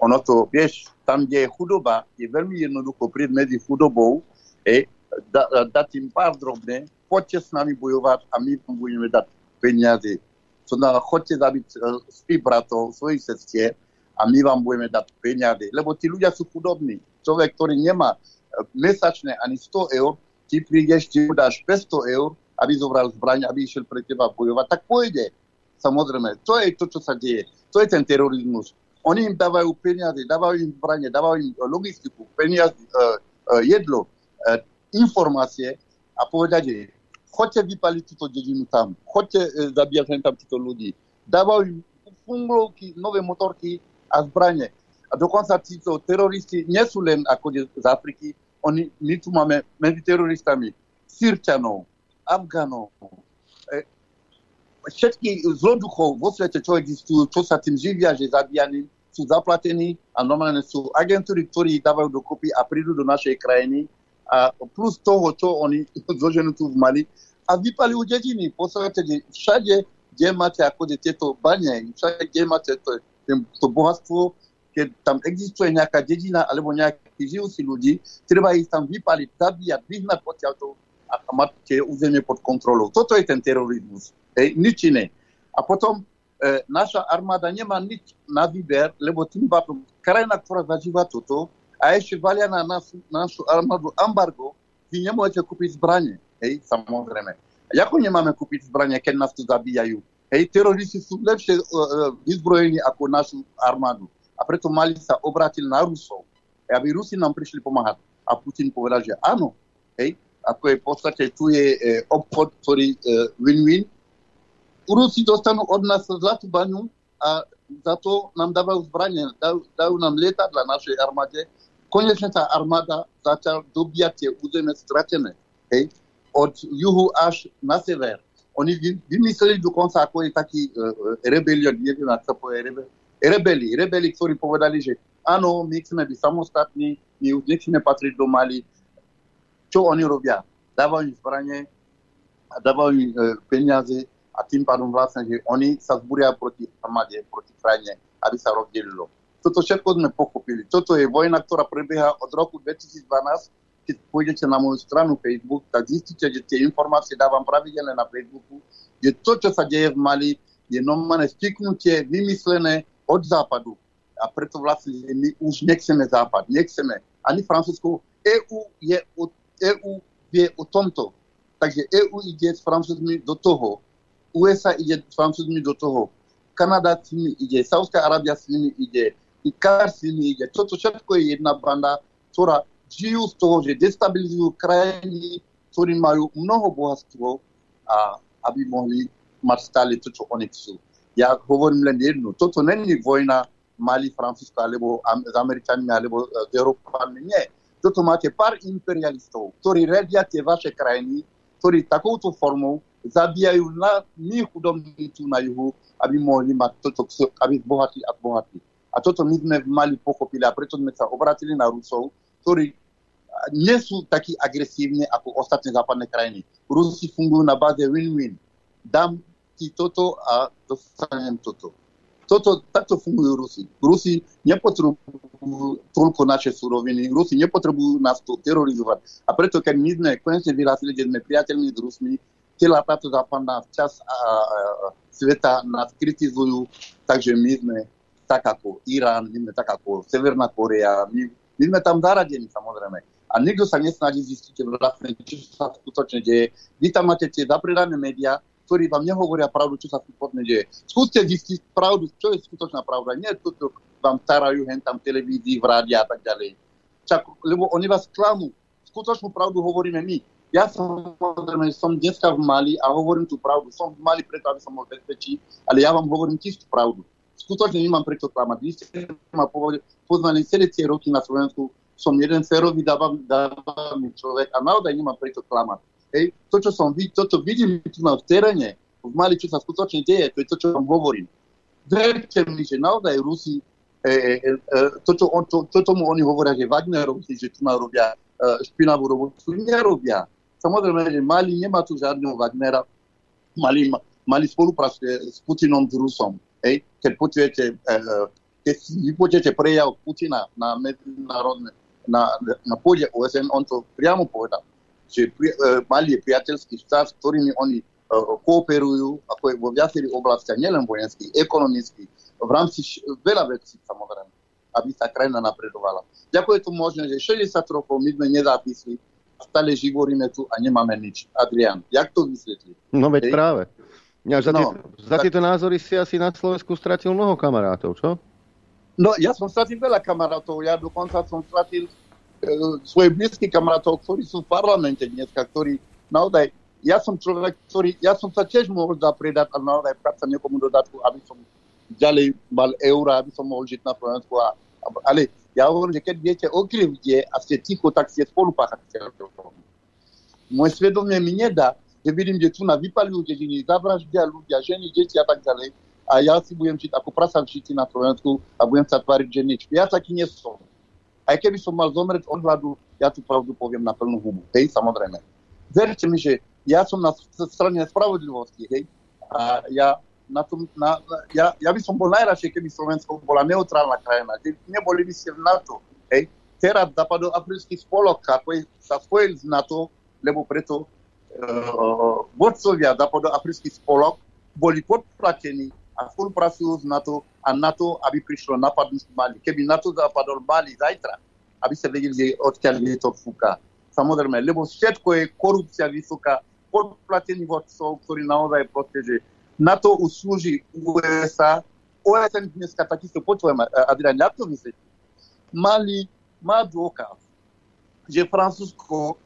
Ono to, vieš, tam, kde je chudoba, je veľmi jednoducho prísť medzi chudobou, e, da, dať im pár drobné, poďte s nami bojovať a my budeme dať peniaze. Znamená, chodte zabiť uh, svojich bratov, svojich sestier a my vám budeme dať peniaze. Lebo tí ľudia sú chudobní. Človek, ktorý nemá mesačné ani 100 eur, ty prídeš, ty mu dáš 500 eur, aby zobral zbraň, aby išiel pre teba bojovať, tak pôjde. Samozrejme, to je to, čo sa deje. To je ten terorizmus. Oni im dávajú peniaze, dávajú im zbranie, dávajú im logistiku, peniaze, jedlo, informácie a povedať, že chodte vypaliť túto dedinu tam, chodte uh, zabíjať tam týchto ľudí. Dávajú funglovky, nové motorky a zbranie. A dokonca títo teroristi nie sú len ako z Afriky, oni, my tu máme medzi teroristami Sýrčanov, Afganov, e, všetky zloduchov vo svete, čo existujú, čo sa tým živia, že zabíjani, sú zaplatení a normálne sú agentúry, ktorí ich dávajú dokopy a prídu do našej krajiny plus toho, čo oni zoženú tu v Mali a vypalujú dediny. V podstate všade, kde máte ako tieto bane, všade, kde máte to, to bohatstvo, keď tam existuje nejaká dedina alebo nejakí žijúci ľudí, treba ich tam vypaliť, zabíjať, vyhnať potiaľto a mať tie územie pod kontrolou. Toto je ten terorizmus. Hej, nič iné. A potom e, naša armáda nemá nič na výber, lebo tým pádom krajina, ktorá zažíva toto, a ešte valia na našu, našu armádu embargo, vy nemôžete kúpiť zbranie. Hej, samozrejme. Ako nemáme kúpiť zbranie, keď nás tu zabíjajú? Hej, teroristi sú lepšie uh, vyzbrojení ako našu armádu a preto Mali sa obrátil na Rusov, aby Rusi nám prišli pomáhať. A Putin povedal, že áno, hej, ako je v podstate, tu je e, obchod, ktorý e, win-win. Rusi dostanú od nás zlatú baňu a za to nám dávajú zbranie, dajú, dajú nám lietadla našej armáde. Konečne tá armáda začal dobíjať tie územie stratené. Hej, od juhu až na sever. Oni vymysleli dokonca, ako je taký uh, rebelion, neviem, ako sa povie rebelion, rebeli, rebeli, ktorí povedali, že áno, my chceme byť samostatní, my už nechceme patriť do Mali. Čo oni robia? Dávajú im zbranie, dávajú im e, peniaze a tým pádom vlastne, že oni sa zbúria proti armáde, proti krajine, aby sa rozdelilo. Toto všetko sme pochopili. Toto je vojna, ktorá prebieha od roku 2012. Keď pôjdete na moju stranu Facebook, tak zistíte, že tie informácie dávam pravidelne na Facebooku, že to, čo sa deje v Mali, je normálne stiknutie vymyslené od západu. A preto vlastne my už nechceme západ, nechceme ani Francúzsko. EU, je o, EU vie o tomto. Takže EU ide s Francúzmi do toho. USA ide s Francúzmi do toho. Kanada s nimi ide, Saudská Arábia s nimi ide, ide. Toto všetko je jedna banda, ktorá žijú z toho, že destabilizujú krajiny, ktorí majú mnoho bohatstvo a aby mohli mať stále to, čo oni chcú ja hovorím len jednu. Toto není vojna Mali, Francúzsko, alebo s Američanmi, alebo s Európanmi. Nie. Toto máte pár imperialistov, ktorí redia tie vaše krajiny, ktorí takouto formou zabíjajú na my chudobní tu na juhu, aby mohli a toto my sme mali pochopili a preto sme sa obratili na Rusov, ktorí nie sú takí agresívni ako ostatné západné krajiny. Rusi fungujú na báze win-win. Dám ti toto a dostanem toto. Toto, takto fungujú Rusi. Rusi nepotrebujú toľko naše suroviny, Rusi nepotrebujú nás to terorizovať. A preto, keď my sme konečne vyhlásili, že sme priateľní s Rusmi, celá táto západná časť sveta nás kritizujú, takže my sme tak ako Irán, my sme tak ako Severná Korea, my, my sme tam zaradení samozrejme. A nikto sa nesnaží zistiť vlastne, čo sa skutočne deje. Vy tam máte tie zapredané médiá, ktorí vám nehovoria pravdu, čo sa skutočne deje. Skúste zistiť pravdu, čo je skutočná pravda. Nie to, čo vám starajú hen tam televízii, v rádi a tak ďalej. Čak, lebo oni vás klamú. Skutočnú pravdu hovoríme my. Ja som, som dneska v Mali a hovorím tú pravdu. Som v Mali preto, aby som bol bezpečí, ale ja vám hovorím tiež pravdu. Skutočne nemám prečo klamať. Vy ste ma poznali celé tie roky na Slovensku. Som jeden férový dávam človek a naozaj nemám prečo klamať. Hej, to, čo som to, čo vidím tu na v teréne, v Mali, čo sa skutočne deje, to je to, čo vám hovorím. Verte mi, že naozaj Rusi, e, e, e, to, čo on, to, to, tomu oni hovoria, že Wagnerovci, že tu robia e, špinavú robotu, nerobia. Samozrejme, že Mali nemá tu žiadneho Wagnera, Mali, Mali spolupracuje s Putinom, s Rusom. Hej? Keď počujete, e, keď si vypočujete prejav Putina na medzinárodné, na, na pôde OSN, on to priamo povedal že pri, e, Mali je priateľský štát, s ktorými oni e, kooperujú, ako je vo viacerých oblastiach, nielen vojenských, ekonomických, v rámci veľa vecí samozrejme, aby sa krajina napredovala. Ďakujem to možné, že 60 rokov my sme nezápisli, stále živoríme tu a nemáme nič. Adrian, jak to vysvetliť? No veď Hej? práve. Ja, za, no, tie, za tieto názory si asi na Slovensku stratil mnoho kamarátov, čo? No, ja som stratil veľa kamarátov. Ja dokonca som stratil E, svojich blízkych kamarátov, ktorí sú v parlamente dneska, ktorí naozaj, ja som človek, ktorý, ja som sa tiež mohol zapredať a naozaj práca niekomu dodatku, aby som ďalej mal eura, aby som mohol žiť na Slovensku. A, ale ja hovorím, že keď viete o krivde a ste ticho, tak ste spolupáchateľ. Moje svedomie mi nedá, že vidím, že tu na vypalujú dediny, zavraždia ľudia, ženy, deti a tak ďalej. A ja si na Slovensku a budem sa tváriť, že nič. Ja taký nie som. Aj keby som pravdu poviem na plnú hubu. Hej, samozrejme. Verte mi, že som na strane spravodlivosti, hej. A ja, na tom, na, ja, ja by som bol najradšej, keby Slovensko bola neutrálna krajina. Že neboli by ste v NATO, hej. Teraz západoafrický spolok, ako je, sa spojil s NATO, lebo preto vodcovia západoafrický spolok boli podplatení a spolupracujú s NATO a NATO, aby prišlo napadnúť Mali. Keby NATO zapadol Mali zajtra, aby sa vedeli, že odkiaľ je to fúka. Samozrejme, lebo všetko je korupcia vysoká, podplatení vodcov, ktorí naozaj proste, že NATO už USA, OSN dneska takisto počujem, Adrian, ja to vysvetlím. Mali má dôkaz, že Francúzsko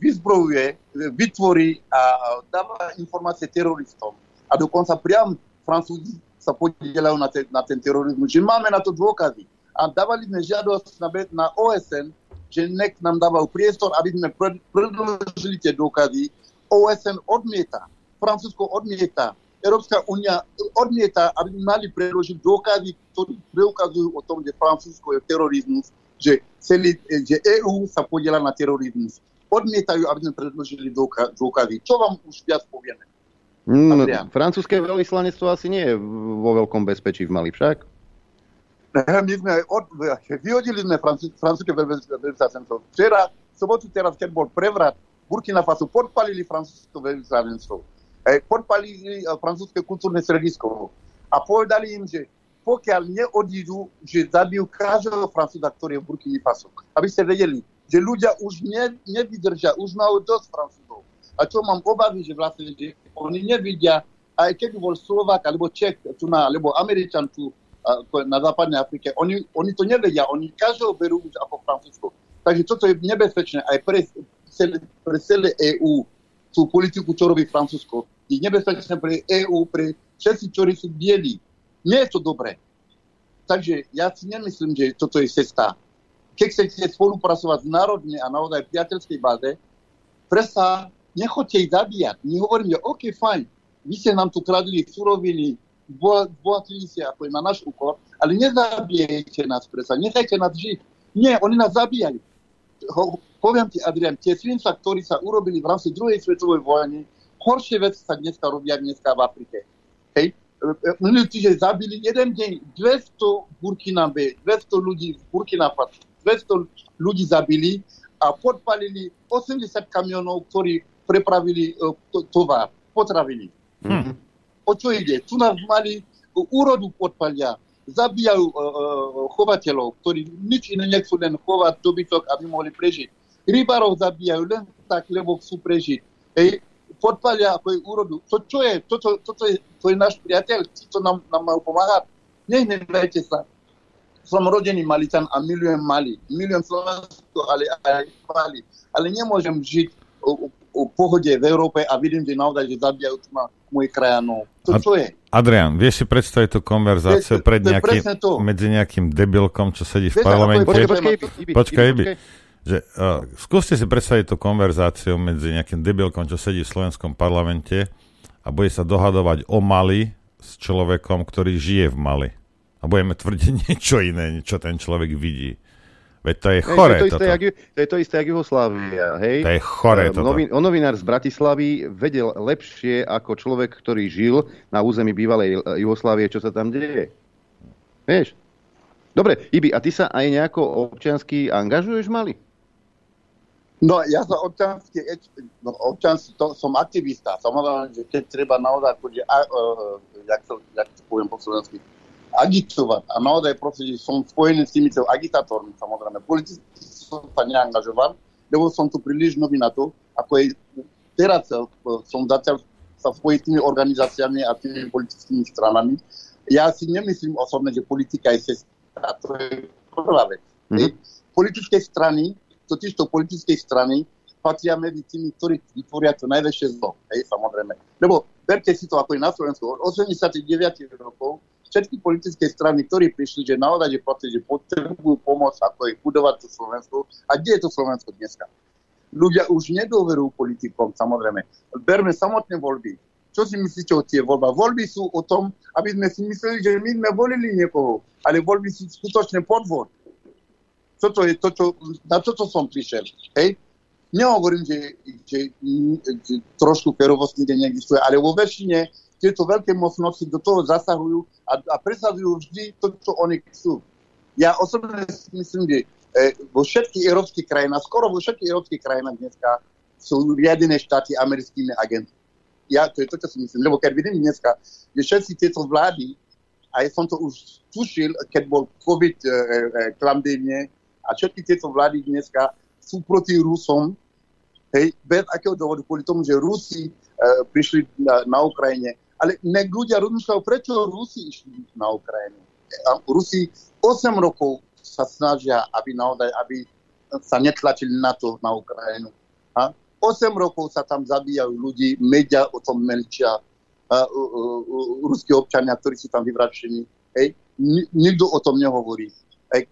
vyzbrojuje, vytvorí a dáva informácie teroristom. A dokonca priam Francúzi sa podielajú na, te, na ten terorizmus. Že máme na to dôkazy. A dávali sme žiadosť na, na OSN, že nech nám dával priestor, aby sme predložili tie dôkazy. OSN odmieta, Francúzsko odmieta, Európska únia odmieta, aby mali predložiť dôkazy, ktoré preukazujú o tom, že Francúzsko je terorizmus, že, celý, že EU sa podiela na terorizmus. Odmietajú, aby sme predložili dôkazy. Čo vám už viac povieme? Mm, francúzske veľvyslanectvo asi nie je vo veľkom bezpečí v Mali však? My sme od, vyhodili sme francúzske veľvyslanectvo. Včera, sobotu teraz, keď bol prevrat, Burkina Faso podpalili francúzske veľvyslanectvo. E, podpalili e, francúzske kultúrne sredisko. A povedali im, že pokiaľ neodídu, že zabijú každého francúza, ktorý je v Burkina Faso. Aby ste vedeli, že ľudia už ne, nevydržia, už majú dosť francúzov. A čo mám obavy, že vlastne že oni nevidia, aj keď bol Slovak alebo Čech, tu na, alebo Američan tu na západnej Afrike, oni, oni to nevedia, oni každého berú už ako Francúzsko. Takže toto je nebezpečné aj pre celé, pre celé EÚ, tú politiku, čo robí Francúzsko. Je nebezpečné pre EÚ, pre všetci, ktorí sú bieli. Nie je to dobré. Takže ja si nemyslím, že toto je cesta. Keď chcete spolupracovať národne a naozaj priateľskej báze, presa nechoďte ich zabíjať. My hovoríme, OK, fajn, vy ste nám tu kradli suroviny, bohatili ste ako na náš úkor, ale nezabijajte nás presa, nechajte nás žiť. Nie, oni nás zabíjajú. Ho, poviem ti, Adrian, tie svinca, ktorí sa urobili v rámci druhej svetovej vojny, horšie veci sa dneska robia dneska v Afrike. Hej? Minulý týždeň zabili jeden deň 200 Burkinabe, 200 ľudí v Burkina Faso, 200 ľudí zabili a podpalili 80 kamionov, ktorí prepravili e, tovar, potraviny. Hmm. O čo ide? Tu nás mali úrodu podpalia, zabíjajú uh, chovateľov, ktorí nič iné nechcú len chovať dobytok, aby mohli prežiť. Rybarov zabíjajú len tak, lebo chcú prežiť. Ej, podpalia ako je úrodu. To čo je? Toto, toto je, to je náš priateľ, to nám, nám majú pomáhať. Nehnevajte sa. Som rodený Malitan a milujem Mali. Milujem Slovensko, ale aj Mali. Ale nemôžem žiť u, u pohode v Európe a vidím, že naozaj, že zabíjajú ma mojich krajanov. To čo je? Adrian, vieš si predstaviť tú konverzáciu To pred to. medzi nejakým debilkom, čo sedí v parlamente? počkaj, Počkaj. Že, uh, skúste si predstaviť tú konverzáciu medzi nejakým debilkom, čo sedí v slovenskom parlamente a bude sa dohadovať o Mali s človekom, ktorý žije v Mali. A budeme tvrdiť niečo iné, čo ten človek vidí. Veď to je Hej, chore. to, je to, isté, toto. jak, to je to isté, jak Jugoslávia, hej? To je chore Eh, toto. Novin, novinár z Bratislavy vedel lepšie ako človek, ktorý žil na území bývalej eh, Jugoslávie, čo sa tam deje. Vieš? Dobre, Ibi, a ty sa aj nejako občiansky angažuješ Mali? No ja sa občansky, no, občansky to, som aktivista. Samozrejme, že keď treba naozaj akože, a, uh, jak, to, jak to poviem po slovensky, agitovať. A naozaj proste, že som spojený s týmito agitátormi, samozrejme. Politicky som sa neangažoval, lebo som tu príliš nový na to, ako je teraz eh, som začal sa spojiť s tými organizáciami a tými politickými stranami. Ja si nemyslím osobne, že politika je cesta. To je prvá vec. Mm-hmm. Politické strany, totiž to politické strany patria medzi tými, ktorí vytvoria to najväčšie zlo. Hej, samozrejme. Lebo berte si to ako je na Slovensku. Od 89 rokov všetky politické strany, ktorí prišli, že naozaj, že, proste, že potrebujú pomoc, ako je budovať to Slovensko. A kde je to Slovensko dneska? Ľudia už nedôverujú politikom, samozrejme. Berme samotné voľby. Čo si myslíte o tie voľba? Voľby sú o tom, aby sme si mysleli, že my sme volili niekoho, ale voľby sú skutočne podvod. Toto je to, čo, na toto som prišiel. Hej? Nehovorím, že, že, že trošku ferovosť nikde neexistuje, ale vo väčšine tieto veľké mocnosti do toho zasahujú a, a presadzujú vždy to, čo oni chcú. Ja osobne myslím, že e, vo všetkých európskych krajinách, skoro vo všetkých európskych krajinách dneska sú riadené štáty americkými agentmi. Ja, to je to, čo si myslím. Lebo keď vidím dneska, že všetci tieto vlády, a ja som to už tušil, keď bol COVID e, e, klamdenie, a všetky tieto vlády dneska sú proti Rusom, hej, bez akého dôvodu, kvôli tomu, že Rusi e, prišli na, na Ukrajine. Ale nech ľudia rozmýšľajú, prečo Rusi išli na Ukrajinu. Rusi 8 rokov sa snažia, aby naozaj, aby sa netlačili na to na Ukrajinu. A 8 rokov sa tam zabíjajú ľudí, média o tom melčia, a, uh, ruskí občania, ktorí sú tam vyvračení. Hej. Ni- nikto o tom nehovorí. Hej,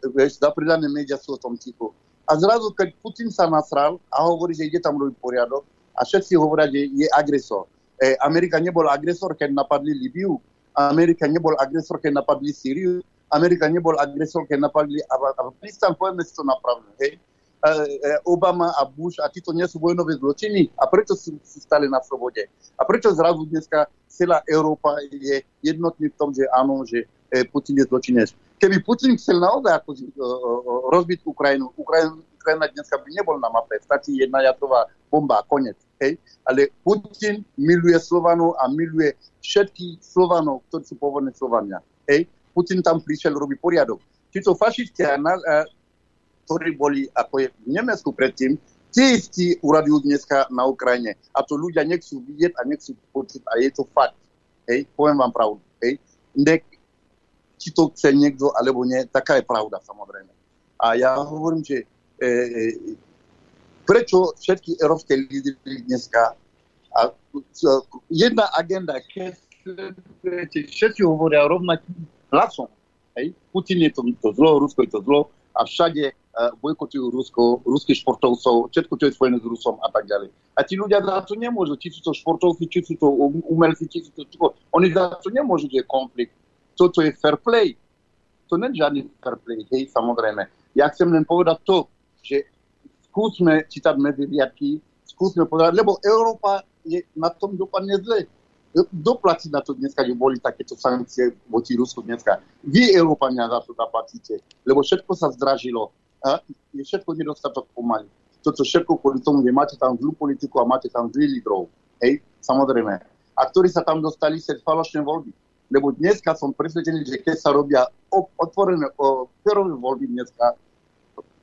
médiá sú o tom ticho. A zrazu, keď Putin sa nasral a hovorí, že ide tam robiť poriadok, a všetci hovoria, že je agresor. E, Amerika nebol agresor, keď napadli Libiu. Amerika nebol agresor, keď napadli Sýriu. Amerika nebol agresor, keď napadli Afganistan. Povieme si to napravdu. Hej? E, e, Obama a Bush a títo nie sú vojnové zločiny. A prečo sú, sú stále na slobode? A prečo zrazu dneska celá Európa je jednotný v tom, že áno, že Putin je zločinec. Keby Putin chcel naozaj ako, rozbiť Ukrajinu, Ukrajina, Ukrajina dneska by nebol na mape, stačí jedna jadrová bomba a konec. Putin miluje Slovanov a miluje všetkých Slovanov, ktorí sú pôvodné Slovania. Hej? Putin tam prišiel robiť poriadok. Títo fašisti, ktorí boli ako je v Nemecku predtým, tie istí uradujú dneska na Ukrajine. A to ľudia nechcú vidieť a nechcú počuť. A je to fakt. Hej? Poviem vám pravdu. Hej? Nek, či to chce niekto alebo nie, taká je pravda samozrejme. A ja hovorím, že e, e, prečo všetky európske lídry dneska a jedna agenda, keď všetci hovoria rovnakým hlasom. Hej? Putin je to, to zlo, Rusko je to zlo a všade uh, bojkotujú Rusko, ruských športovcov, všetko, čo je spojené s Rusom a tak ďalej. A tí ľudia za to nemôžu, či sú to športovci, či sú to umelci, či sú to čo. Oni za to nemôžu, že je konflikt. Toto je fair play. To nie je žiadny fair play, hej, samozrejme. Ja chcem len povedať to, že skúsme čítať medzi riadky, skúsme povedať, lebo Európa je na tom dopadne zle. Kto platí na to dneska, že boli takéto sankcie voči Rusku dneska? Vy, Európania, za to zaplatíte, lebo všetko sa zdražilo. A je všetko nedostatok pomaly. Toto všetko kvôli tomu, že máte tam zlú politiku a máte tam zlý lídrov. Hej, samozrejme. A ktorí sa tam dostali cez falošné voľby. Lebo dneska som presvedčený, že keď sa robia otvorené o, voľby dneska,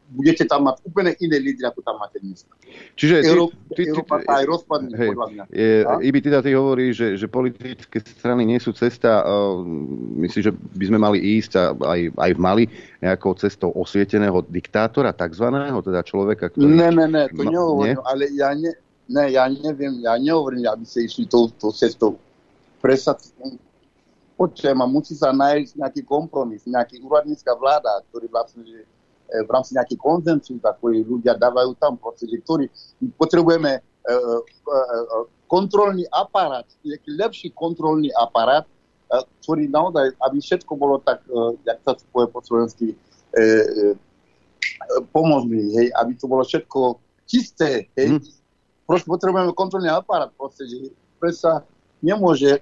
budete tam mať úplne iné lídry, ako tam máte dnes. Čiže ty, Európa, ty, ty, Európa sa aj rozpadne, hej, podľa mňa. je? Ibi, teda ty hovoríš, že, že politické strany nie sú cesta, uh, myslíš, že by sme mali ísť a, aj, aj v Mali nejakou cestou osvieteného diktátora, takzvaného, teda človeka, ktorý... Ne, ne, ne, to No, nehovorím, nie? ale ja, ne, ne, ja neviem, ja nehovorím, aby ste išli tou, tou cestou. Presad, počujem, a musí sa nájsť nejaký kompromis, nejaký úradnícka vláda, ktorý vlastne že, v rámci nejaký konzensus, ktorý ľudia dávajú tam, proste, že ktorý potrebujeme e, e, e, kontrolný aparát, nejaký lepší kontrolný aparát, e, ktorý naozaj, aby všetko bolo tak, e, jak sa povie po slovensky, e, e, pomožný, hej, aby to bolo všetko čisté, hej. Proste potrebujeme kontrolný aparát, proste, že sa nemôže e,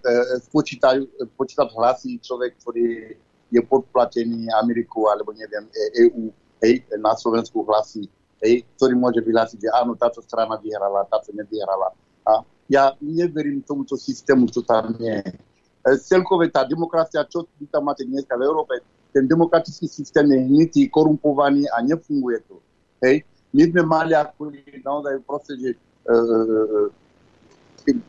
spočítať, počítať hlasy človek, ktorý je podplatený Ameriku alebo neviem, e, EU, hej, na Slovensku hlasy, hej, ktorý môže vyhlásiť, že áno, táto strana vyhrala, táto nevyhrala. A ja neverím tomuto systému, čo tam je. E, celkové tá demokracia, čo vy tam máte dneska v Európe, ten demokratický systém je hnitý, korumpovaný a nefunguje to. Hej. My sme mali ako naozaj proste, že e,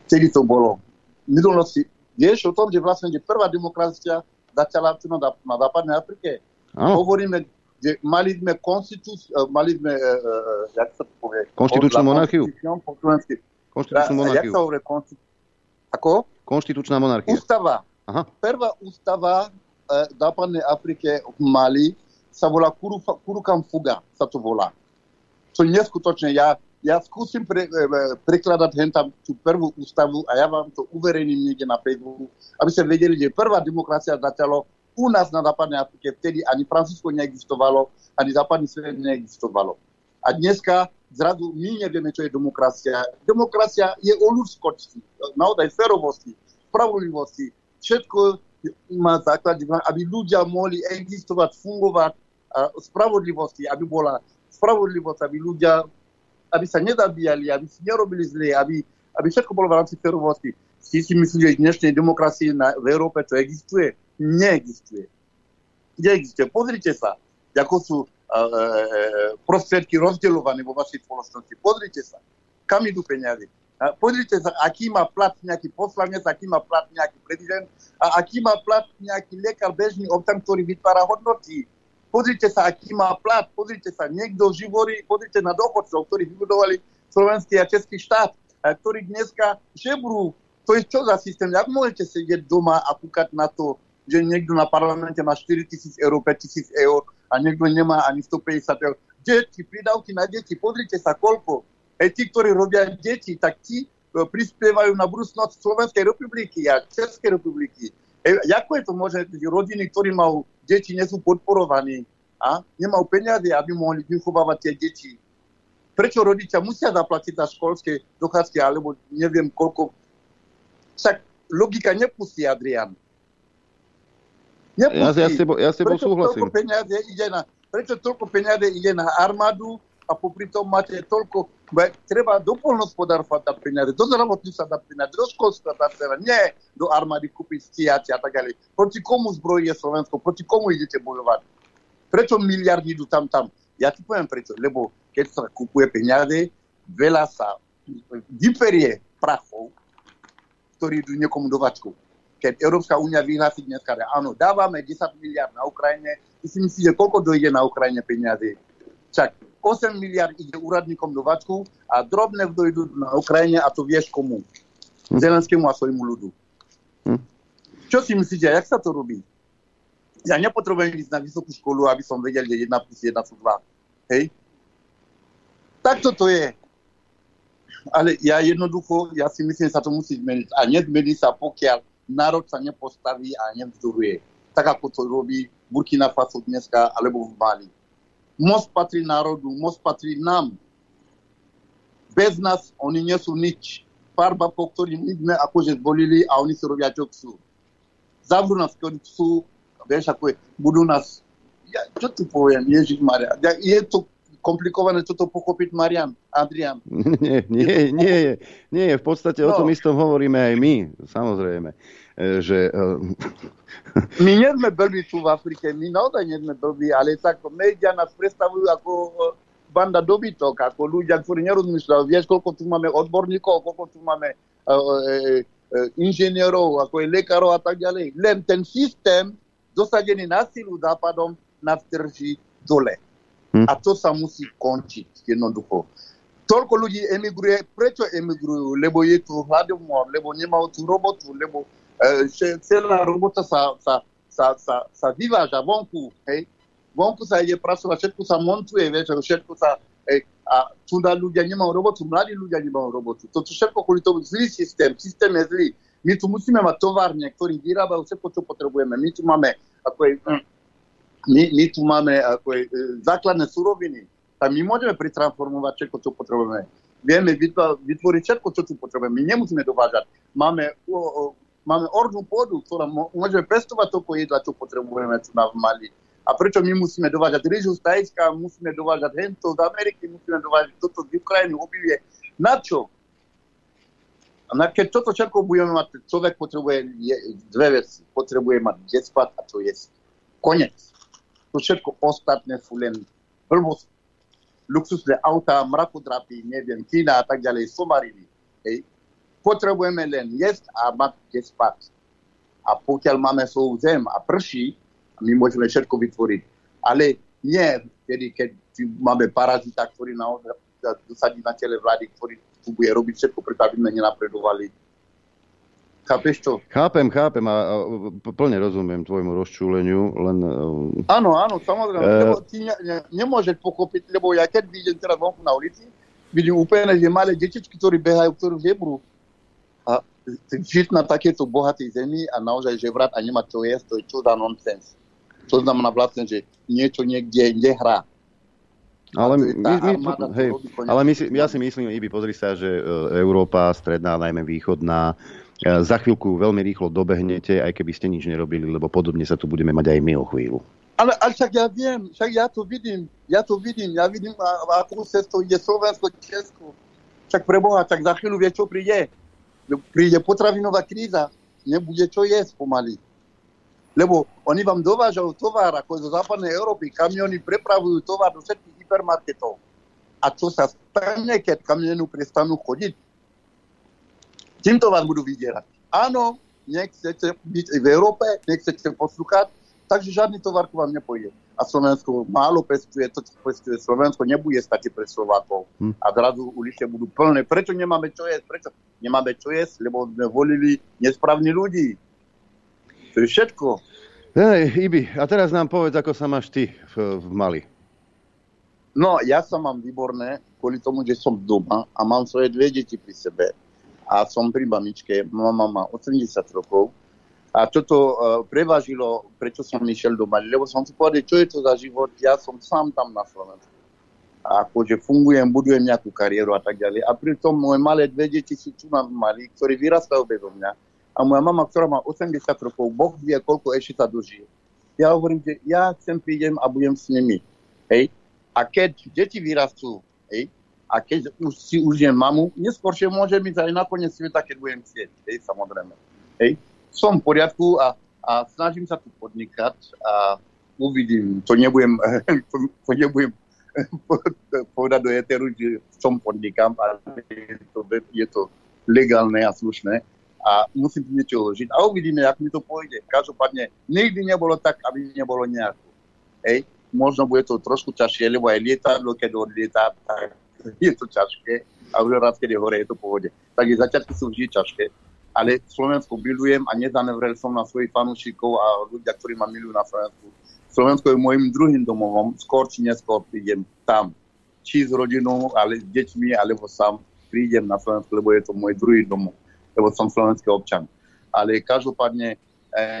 kedy to bolo. V minulosti, vieš o tom, že vlastne že prvá demokracia začala tu na, na západnej Afrike. Áno. Hovoríme, mali sme konstitúciu, mali sme, e, e, jak sa to povie? Konštitučnú monarchiu. Konštitučnú monarchiu. Jak sa hovorí konstitu... Ako? Konštitučná monarchia. Ústava. Aha. Prvá ústava e, v západnej Afrike v Mali sa volá Kurukam Fuga, sa to volá. Čo neskutočne, ja, ja skúsim pre, e, e, prekladať hen tam tú prvú ústavu a ja vám to uverejním niekde na Facebooku, aby ste vedeli, že prvá demokracia začalo u nás na západnej Afrike, vtedy ani Francúzsko neexistovalo, ani západný svet neexistovalo. A dneska zrazu my nevieme, čo je demokracia. Demokracia je o ľudskosti, naozaj férovosti, spravodlivosti. Všetko má základ, aby ľudia mohli existovať, fungovať spravodlivosti, aby bola spravodlivosť, aby ľudia aby sa nezabíjali, aby si nerobili zle, aby, aby všetko bolo v rámci férovosti. Si si myslíte, že v dnešnej demokracii na, v Európe to existuje? Neexistuje. Neexistuje. Pozrite sa, ako sú uh, prostriedky rozdeľované vo vašej spoločnosti. Pozrite sa, kam idú peniaze. Pozrite sa, aký má plat nejaký poslanec, aký má plat nejaký prezident a aký má plat nejaký lekár, bežný občan, ktorý vytvára hodnoty. Pozrite sa, aký má plat, pozrite sa, niekto živorí, pozrite na dôchodcov, ktorí vybudovali slovenský a český štát, ktorí dneska žebrú. To je čo za systém? Jak môžete sedieť doma a kúkať na to, že niekto na parlamente má 4 tisíc eur, 5 tisíc eur a niekto nemá ani 150 eur. Deti, pridávky na deti, pozrite sa koľko. Hej, tí, ktorí robia deti, tak tí e, prispievajú na budúcnosť Slovenskej republiky a Českej republiky. Hej, ako je to možné, že rodiny, ktorí majú deti, nie sú podporovaní a nemajú peniaze, aby mohli vychovávať tie deti. Prečo rodičia musia zaplatiť za školské dochádzky, alebo neviem koľko. Však logika nepustí, Adrian. Ja, ja, s tebou, ja s tebou prečo súhlasím. Toľko peniaze ide na, prečo toľko peniaze ide na armádu a popri tom máte toľko, treba do polnospodárstva dať peniaze, do zdravotníctva dať peniaze, do školstva dať peniaze, nie do armády kúpiť stíhači a tak ďalej. Proti komu zbrojí je Slovensko, proti komu idete bojovať? Prečo miliardy idú tam, tam? Ja ti poviem prečo, lebo keď sa kupuje peniaze, veľa sa vyperie prachov, ktorí idú niekomu do vačku. Keď Európska únia vyhlási dneska, že áno, dávame 10 miliard na Ukrajine, ty si že koľko dojde na Ukrajine peniaze? Čak 8 miliard ide úradníkom do vačku a drobné dojdú na Ukrajine a to vieš komu? Zelenskému a svojmu ľudu. Čo si myslíte, jak sa to robí? Ja nepotrebujem ísť na vysokú školu, aby som vedel, že 1 plus 1 sú 2. Hej? Takto to je. Ale ja jednoducho, ja si myslím, že sa to musí zmeniť. A nezmení sa, pokiaľ národ sa nepostaví a nevzdoruje. Tak ako to robí Burkina Faso dneska, alebo v Mali. Most patrí národu, most patrí nám. Bez nás oni nie sú nič. Farba, po ktorým my sme akože zvolili a oni si robia, čo chcú. Zavrú nás, keď chcú, vieš, ako je, budú nás... Ja, čo tu poviem, Ježiš Maria. Ja, je to komplikované toto pochopiť, Marian, Adrian. Nie, nie, nie, je, nie je. V podstate o No. tom istom hovoríme aj my, samozrejme. e, že e, My nie sme blbí tu v Afrike, my naozaj nie sme blbí, ale tak médiá nás predstavujú ako e, banda dobytok, ako ľudia, ktorí nerozmýšľajú. Vieš, koľko tu máme odborníkov, koľko tu máme uh, uh, inžinierov, ako je lekárov a tak ďalej. Len ten systém, dosadený na silu západom, nás drží dole. Hm. A to sa musí končiť jednoducho. Toľko ľudí emigruje. Prečo emigrujú? Lebo je tu hladomor, lebo nemajú tú robotu, lebo e, celá robota sa, sa, sa, sa, sa vyváža vonku. Hej? Vonku sa ide pracovať, všetko sa montuje, vieš, všetko sa... Hej, a tu ľudia nemajú robotu, mladí ľudia nemajú robotu. Toto všetko kvôli tomu zlý systém, systém je zlý. My tu musíme mať továrne, ktorí vyrábajú všetko, čo potrebujeme. My tu máme, ako je, my, my tu máme ako je, e, základné suroviny. Tak my môžeme pritransformovať všetko, čo potrebujeme. Vieme vytvoriť všetko, čo tu potrebujeme. My nemusíme dovážať. Máme, o, o, máme ornú pôdu, ktorá môžeme pestovať toľko jedla, čo potrebujeme tu na Mali. A prečo my musíme dovážať rýžu z Tajska, musíme dovážať hento z Ameriky, musíme dovážať toto z Ukrajiny, obilie. Na čo? A keď toto všetko budeme mať, človek potrebuje je, dve veci. Potrebuje mať kde spať a čo jesť. Konec. To všetko ostatné sú len blbosť. Luxusné auta, mrakodrapy, neviem, kina a tak ďalej, somariny. Hej. Potrebujeme len jesť a mať kde spať. A pokiaľ máme svoju zem a prší, my môžeme všetko vytvoriť. Ale nie kedy, keď máme parazita, ktorý naozaj dosadí na tele vlády, ktorý tu bude robiť všetko, preto aby sme nenapredovali. Chápeš to? Chápem, chápem a, a plne rozumiem tvojmu rozčúleniu, len... Uh, Áno, áno, samozrejme. Eh. Lebo ty ne, ne, nemôžeš pochopiť, lebo ja keď vidím teraz vonku na ulici, vidím úplne, že malé detičky, ktorí behajú, ktorí žebrú. A žiť na takéto bohatej zemi a naozaj žebrať a nemať čo jesť, to je čo za nonsens. To znamená vlastne, že niečo niekde nehrá. ale, my, my, my, hej, ale my si, ja si myslím, Ibi, pozri sa, že e, Európa, stredná, najmä východná, e, za chvíľku veľmi rýchlo dobehnete, aj keby ste nič nerobili, lebo podobne sa tu budeme mať aj my o chvíľu. Ale, ale však ja viem, však ja to vidím, ja to vidím, ja vidím, a, akú cestou ide Slovensko, Česko. Však pre Boha, tak za chvíľu vie, čo príde. Príde potravinová kríza, nebude čo jesť pomaly. Lebo oni vám dovážajú tovar ako zo západnej Európy, kamiony prepravujú tovar do všetkých hypermarketov. A čo sa stane, keď kamionu prestanú chodiť? Týmto vás budú vydierať. Áno, nechcete byť v Európe, nechcete poslúchať, takže žiadny tovar ku vám nepôjde. A Slovensko málo pestuje, to, čo pestuje Slovensko, nebude stať pre Slovákov. Hm. A zrazu ulice budú plné. Prečo nemáme čo jesť? Prečo nemáme čo jesť? Lebo sme volili nesprávni ľudí. To je všetko. Hej, Ibi, a teraz nám povedz, ako sa máš ty v, v Mali. No, ja sa mám výborné, kvôli tomu, že som doma a mám svoje dve deti pri sebe. A som pri mamičke, mama má 80 rokov. A čo to uh, prevážilo, prečo som išiel do Mali? Lebo som si povedal, čo je to za život, ja som sám tam na Slovensku. Akože fungujem, budujem nejakú kariéru a tak ďalej. A pritom moje malé dve deti sú tu na Mali, ktorí vyrastajú bezo mňa. A moja mama, ktorá má 80 rokov, Boh vie, koľko ešte sa dožije. Ja hovorím, že ja sem prídem a budem s nimi. Hej? A keď deti vyrastú, a keď už si užijem mamu, neskôršie môže byť aj nakoniec sveta, keď budem chcieť, hej, samozrejme. Hej. Som v poriadku a, a snažím sa tu podnikať a uvidím, to nebudem, to, nebudem povedať do eteru, že som podnikám, ale je to, je to legálne a slušné a musím niečo ložiť a uvidíme, ako mi to pôjde. Každopádne nikdy nebolo tak, aby nebolo nejako. Hej možno bude to trošku ťažšie, lebo aj lietadlo, keď odlieta, tak je to ťažké a už raz, keď je hore, je to v pohode. Takže začiatky sú vždy ťažké, ale Slovensko milujem a nezanevrel som na svojich fanúšikov a ľudia, ktorí ma milujú na Slovensku. Slovensko je môjim druhým domovom, skôr či neskôr prídem tam. Či s rodinou, ale s deťmi, alebo sám prídem na Slovensku, lebo je to môj druhý domov, lebo som slovenský občan. Ale každopádne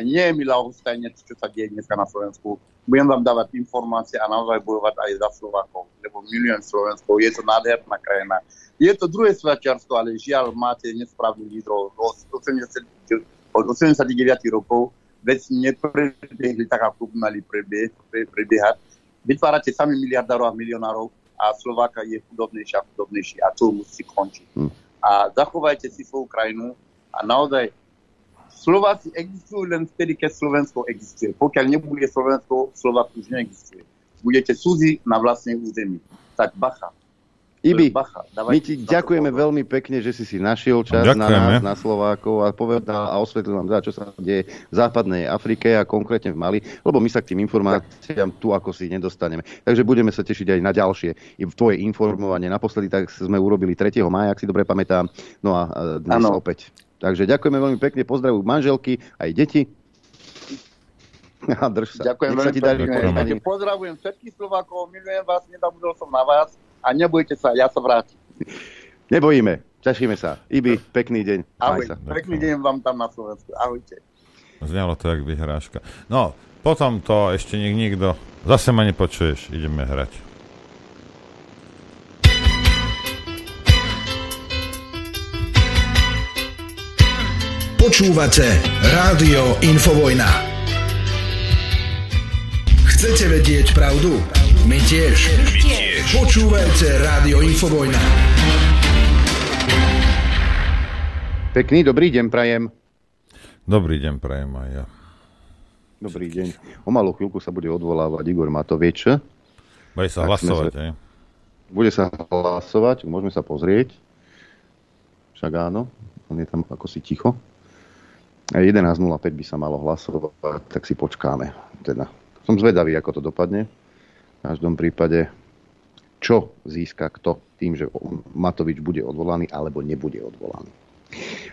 nie je mi ľahostajne, čo sa deje dneska na Slovensku budem vám dávať informácie a naozaj bojovať aj za Slovákov, lebo milujem Slovensko, je to nádherná krajina. Je to druhé Svačiarsko, ale žiaľ máte nesprávnych lídrov od 80, od 89 rokov, veď neprebehli tak, ako mali prebieh, pre, prebiehať. Vytvárate sami miliardárov a milionárov a Slováka je chudobnejší a chudobnejší a to musí končiť. Hm. A zachovajte si svoju krajinu a naozaj Slováci existujú len vtedy, keď Slovensko existuje. Pokiaľ nebude Slovensko, Slovák už neexistuje. Budete cudzí na vlastnej území. Tak bacha. Ibi, Bacha, my ti ďakujeme veľmi pekne, že si si našiel čas na Ďakujeme. nás, na Slovákov a povedal a osvetlil nám, čo sa deje v západnej Afrike a konkrétne v Mali, lebo my sa k tým informáciám tu ako si nedostaneme. Takže budeme sa tešiť aj na ďalšie tvoje informovanie. Naposledy tak sme urobili 3. mája, ak si dobre pamätám, no a a dnes Áno. opäť. Takže ďakujeme veľmi pekne, pozdravujú manželky, aj deti. A drž sa. Ďakujem Nech sa veľmi ti darí. Pozdravujem všetkých Slovákov, milujem vás, nedabudol som na vás a nebojte sa, ja sa vrátim. Nebojíme, tešíme sa. Ibi, pekný deň. Ahoj, sa. pekný deň vám tam na Slovensku. Ahojte. Znelo to jak vyhráška. No, potom to ešte nik nikto... Zase ma nepočuješ, ideme hrať. Počúvate Rádio Infovojna. Chcete vedieť pravdu? My tiež. My tiež. Počúvajte Rádio Infovojna. Pekný dobrý deň, prajem. Dobrý deň, prajem aj ja. Dobrý deň. O malú chvíľku sa bude odvolávať Igor Matovič. Bude sa Tak hlasovať, sa- hej? Bude sa hlasovať, môžeme sa pozrieť. Však áno, on je tam ako si ticho. A 11.05 by sa malo hlasovať, tak si počkáme. Teda. Som zvedavý, ako to dopadne. V každom prípade, čo získa kto tým, že Matovič bude odvolaný alebo nebude odvolaný.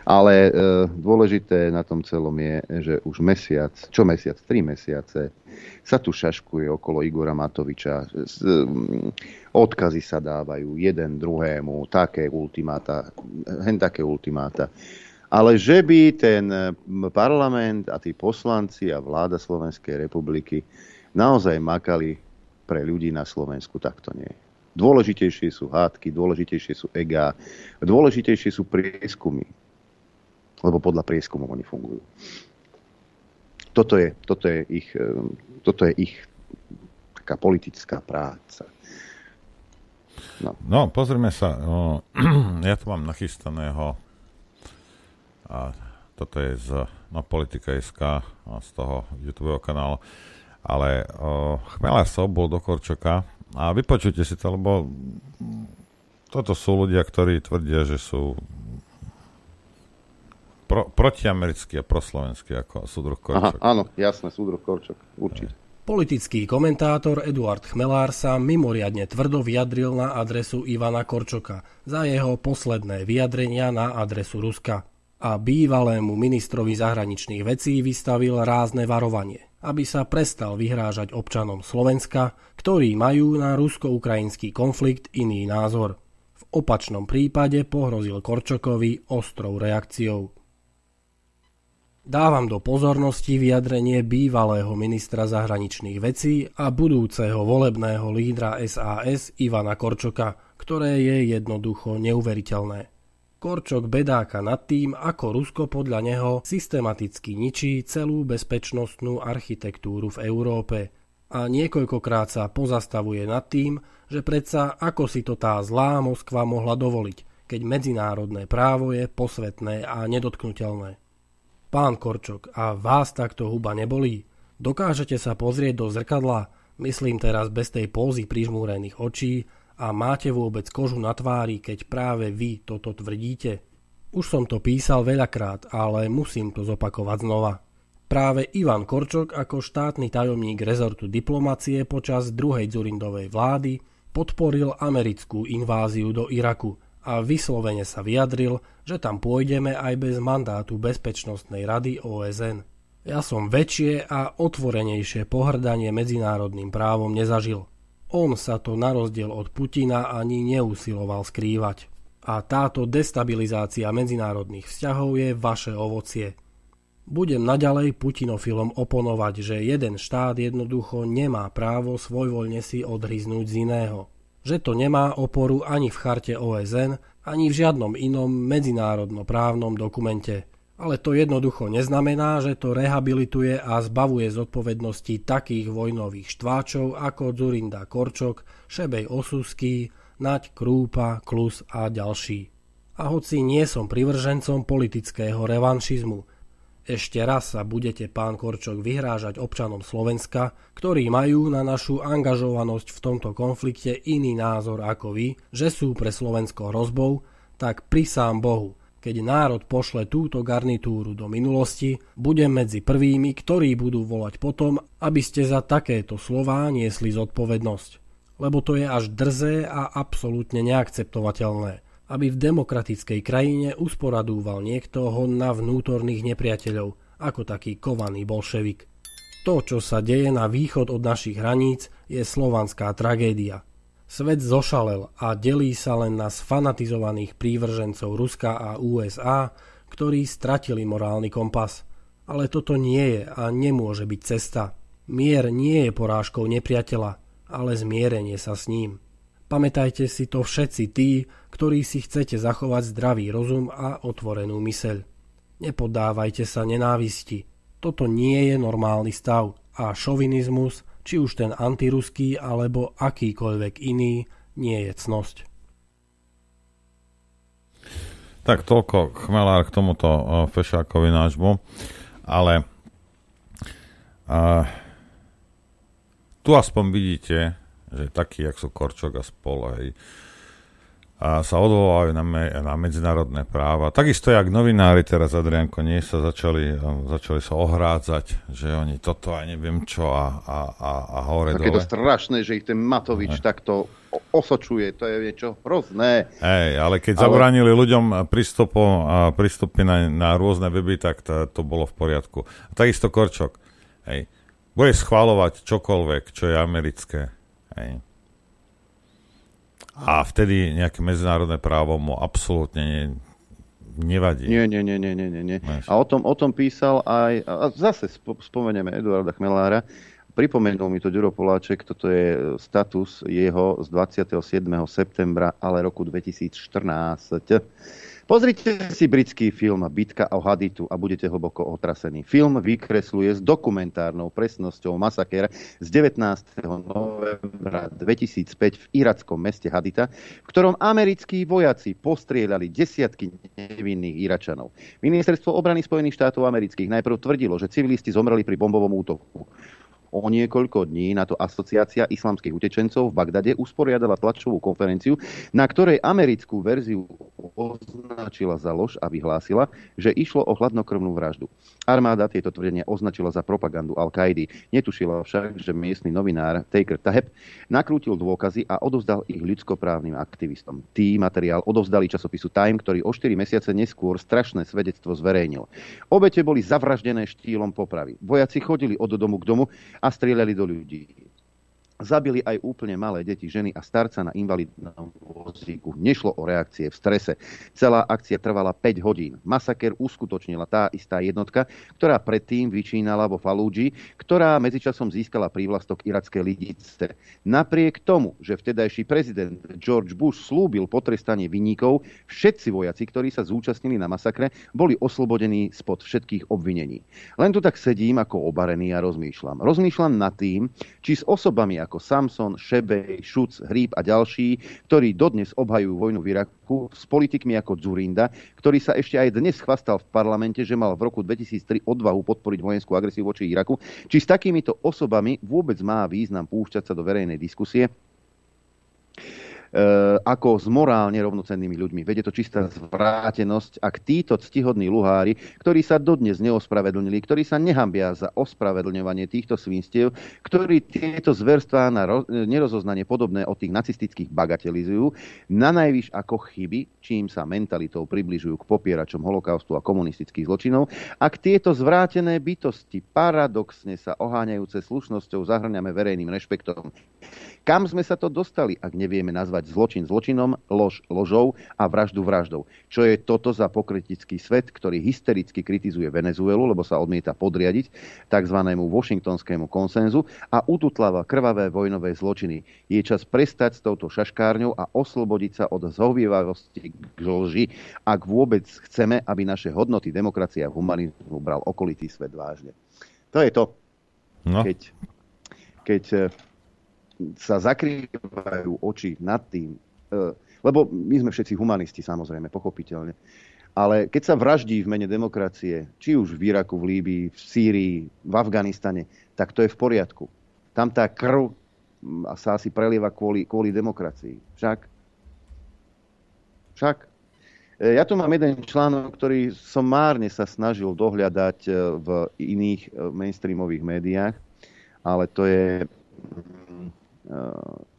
Ale e, dôležité na tom celom je, že už mesiac, čo mesiac, tri mesiace sa tu šaškuje okolo Igora Matoviča. S, mm, odkazy sa dávajú jeden druhému, také ultimáta, hen také ultimáta. Ale že by ten mm, parlament a tí poslanci a vláda Slovenskej republiky naozaj makali pre ľudí na Slovensku, tak to nie. Dôležitejšie sú hádky, dôležitejšie sú egá, dôležitejšie sú prieskumy. Lebo podľa prieskumov oni fungujú. Toto je, toto je, ich, eh, toto je ich taká politická práca. No. No, pozrime sa. Ja tu mám nachystaného a toto je z no, Politika.sk a z toho YouTube kanálu. Ale o, Chmela Sobol do Korčoka a vypočujte si to, lebo toto sú ľudia, ktorí tvrdia, že sú pro, protiamerickí a proslovenskí ako súdruh Aha, Korčok. áno, jasné, súdruh Korčok, určite. Politický komentátor Eduard Chmelár sa mimoriadne tvrdo vyjadril na adresu Ivana Korčoka za jeho posledné vyjadrenia na adresu Ruska a bývalému ministrovi zahraničných vecí vystavil rázne varovanie, aby sa prestal vyhrážať občanom Slovenska, ktorí majú na rusko-ukrajinský konflikt iný názor. V opačnom prípade pohrozil Korčokovi ostrou reakciou. Dávam do pozornosti vyjadrenie bývalého ministra zahraničných vecí a budúceho volebného lídra SAS Ivana Korčoka, ktoré je jednoducho neuveriteľné. Korčok bedáka nad tým, ako Rusko podľa neho systematicky ničí celú bezpečnostnú architektúru v Európe a niekoľkokrát sa pozastavuje nad tým, že predsa ako si to tá zlá Moskva mohla dovoliť, keď medzinárodné právo je posvetné a nedotknutelné. Pán Korčok, a vás takto huba nebolí? Dokážete sa pozrieť do zrkadla, myslím teraz bez tej pózy prižmúrených očí, a máte vôbec kožu na tvári, keď práve vy toto tvrdíte? Už som to písal veľakrát, ale musím to zopakovať znova. Práve Ivan Korčok ako štátny tajomník rezortu diplomacie počas druhej Dzurindovej vlády podporil americkú inváziu do Iraku a vyslovene sa vyjadril, že tam pôjdeme aj bez mandátu Bezpečnostnej rady OSN. Ja som väčšie a otvorenejšie pohrdanie medzinárodným právom nezažil. On sa to na rozdiel od Putina ani neusiloval skrývať. A táto destabilizácia medzinárodných vzťahov je vaše ovocie. Budem naďalej Putinofilom oponovať, že jeden štát jednoducho nemá právo svojvoľne si odhryznúť z iného. Že to nemá oporu ani v charte OSN, ani v žiadnom inom medzinárodnoprávnom dokumente. Ale to jednoducho neznamená, že to rehabilituje a zbavuje zodpovednosti takých vojnových štváčov ako Zurinda Korčok, Šebej Osusky, Naď Krúpa, Klus a ďalší. A hoci nie som privržencom politického revanšizmu, Ešte raz sa budete, pán Korčok, vyhrážať občanom Slovenska, ktorí majú na našu angažovanosť v tomto konflikte iný názor ako vy, že sú pre Slovensko hrozbou, tak prisám Bohu, keď národ pošle túto garnitúru do minulosti, budem medzi prvými, ktorí budú volať potom, aby ste za takéto slová niesli zodpovednosť. Lebo to je až drzé a absolútne neakceptovateľné aby v demokratickej krajine usporadúval niekto ho na vnútorných nepriateľov, ako taký kovaný bolševik. To, čo sa deje na východ od našich hraníc, je slovanská tragédia. Svet zošalel a delí sa len na sfanatizovaných prívržencov Ruska a USA, ktorí stratili morálny kompas. Ale toto nie je a nemôže byť cesta. Mier nie je porážkou nepriateľa, ale zmierenie sa s ním. Pamätajte si to všetci tí, ktorí si chcete zachovať zdravý rozum a otvorenú myseľ. Nepodávajte sa nenávisti. Toto nie je normálny stav a šovinizmus, či už ten antiruský alebo akýkoľvek iný, nie je cnosť. Tak toľko chmelár k tomuto uh, Fešákovi nášmu. Ale uh, tu aspoň vidíte, že takí, jak sú Korčok a spol, hej, a sa odvolávajú na, me, na medzinárodné práva. Takisto, jak novinári teraz, Adrianko, nie sa začali, začali sa ohrádzať, že oni toto aj neviem čo a, a, a, a hore Také to strašné, že ich ten Matovič ne. takto osočuje, to je niečo hrozné. Hej, ale keď ale... zabránili ľuďom prístupom, prístupy na, na rôzne weby, tak to, to bolo v poriadku. A takisto Korčok, hej, bude schváľovať čokoľvek, čo je americké Hej. A vtedy nejaké medzinárodné právo mu absolútne ne, nevadí. Nie, nie, nie, nie, nie, nie. A o tom, o tom písal aj, a zase spomenieme Eduarda Chmelára, pripomenul mi to Ďuro Poláček, toto je status jeho z 27. septembra, ale roku 2014. Pozrite si britský film Bitka o Haditu a budete hlboko otrasení. Film vykresluje s dokumentárnou presnosťou masakér z 19. novembra 2005 v irackom meste Hadita, v ktorom americkí vojaci postrieľali desiatky nevinných Iračanov. Ministerstvo obrany Spojených štátov amerických najprv tvrdilo, že civilisti zomreli pri bombovom útoku. O niekoľko dní na to Asociácia islamských utečencov v Bagdade usporiadala tlačovú konferenciu, na ktorej americkú verziu označila za lož a vyhlásila, že išlo o hladnokrvnú vraždu. Armáda tieto tvrdenia označila za propagandu Al-Kaidy. Netušila však, že miestny novinár Taker Taheb nakrútil dôkazy a odovzdal ich ľudskoprávnym aktivistom. Tí materiál odovzdali časopisu Time, ktorý o 4 mesiace neskôr strašné svedectvo zverejnil. Obete boli zavraždené štýlom popravy. Vojaci chodili od domu k domu a strieľali do ľudí. Zabili aj úplne malé deti, ženy a starca na invalidnom vozíku. Nešlo o reakcie v strese. Celá akcia trvala 5 hodín. Masaker uskutočnila tá istá jednotka, ktorá predtým vyčínala vo Falúdži, ktorá medzičasom získala prívlastok iracké lidice. Napriek tomu, že vtedajší prezident George Bush slúbil potrestanie vinníkov, všetci vojaci, ktorí sa zúčastnili na masakre, boli oslobodení spod všetkých obvinení. Len tu tak sedím ako obarený a rozmýšľam. Rozmýšľam nad tým, či s osobami ako Samson, Šebej, Šuc, Hríb a ďalší, ktorí dodnes obhajujú vojnu v Iraku, s politikmi ako Zurinda, ktorý sa ešte aj dnes chvastal v parlamente, že mal v roku 2003 odvahu podporiť vojenskú agresiu voči Iraku, či s takýmito osobami vôbec má význam púšťať sa do verejnej diskusie ako s morálne rovnocennými ľuďmi. Vede to čistá zvrátenosť, ak títo ctihodní luhári, ktorí sa dodnes neospravedlnili, ktorí sa nehambia za ospravedlňovanie týchto svinstiev, ktorí tieto zverstvá na ro- nerozoznanie podobné od tých nacistických bagatelizujú, na najvyš ako chyby, čím sa mentalitou približujú k popieračom holokaustu a komunistických zločinov, ak tieto zvrátené bytosti paradoxne sa oháňajúce slušnosťou zahrňame verejným rešpektom, kam sme sa to dostali, ak nevieme nazvať zločin zločinom, lož ložou a vraždu vraždou? Čo je toto za pokritický svet, ktorý hystericky kritizuje Venezuelu, lebo sa odmieta podriadiť tzv. washingtonskému konsenzu a ututláva krvavé vojnové zločiny. Je čas prestať s touto šaškárňou a oslobodiť sa od zhovievavosti k lži, ak vôbec chceme, aby naše hodnoty demokracia a humanizmu bral okolitý svet vážne. To je to. No. Keď, keď sa zakrývajú oči nad tým, e, lebo my sme všetci humanisti, samozrejme, pochopiteľne, Ale keď sa vraždí v mene demokracie, či už v Iraku, v Líbii, v Sýrii, v Afganistane, tak to je v poriadku. Tam tá krv sa asi prelieva kvôli, kvôli demokracii. Však? Však? E, ja tu mám jeden článok, ktorý som márne sa snažil dohľadať e, v iných mainstreamových médiách, ale to je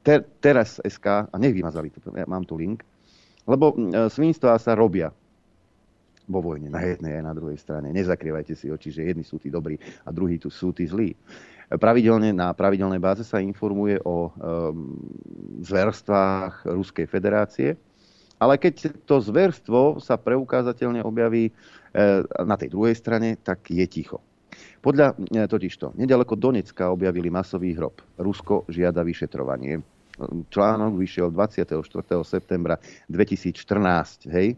ter, teraz SK, a nech vymazali to, ja mám tu link, lebo svinstvá sa robia vo vojne, na jednej aj na druhej strane. Nezakrývajte si oči, že jedni sú tí dobrí a druhí tu sú tí zlí. Pravidelne, na pravidelnej báze sa informuje o um, zverstvách Ruskej federácie, ale keď to zverstvo sa preukázateľne objaví e, na tej druhej strane, tak je ticho. Podľa e, totižto, nedaleko Donecka objavili masový hrob. Rusko žiada vyšetrovanie. Článok vyšiel 24. septembra 2014. Hej.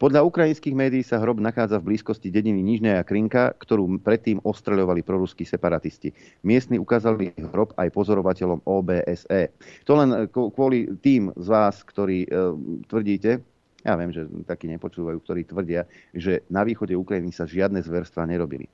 Podľa ukrajinských médií sa hrob nachádza v blízkosti dediny Nižného Krinka, ktorú predtým ostreľovali proruskí separatisti. Miestni ukázali hrob aj pozorovateľom OBSE. To len kvôli tým z vás, ktorí e, tvrdíte, ja viem, že takí nepočúvajú, ktorí tvrdia, že na východe Ukrajiny sa žiadne zverstva nerobili.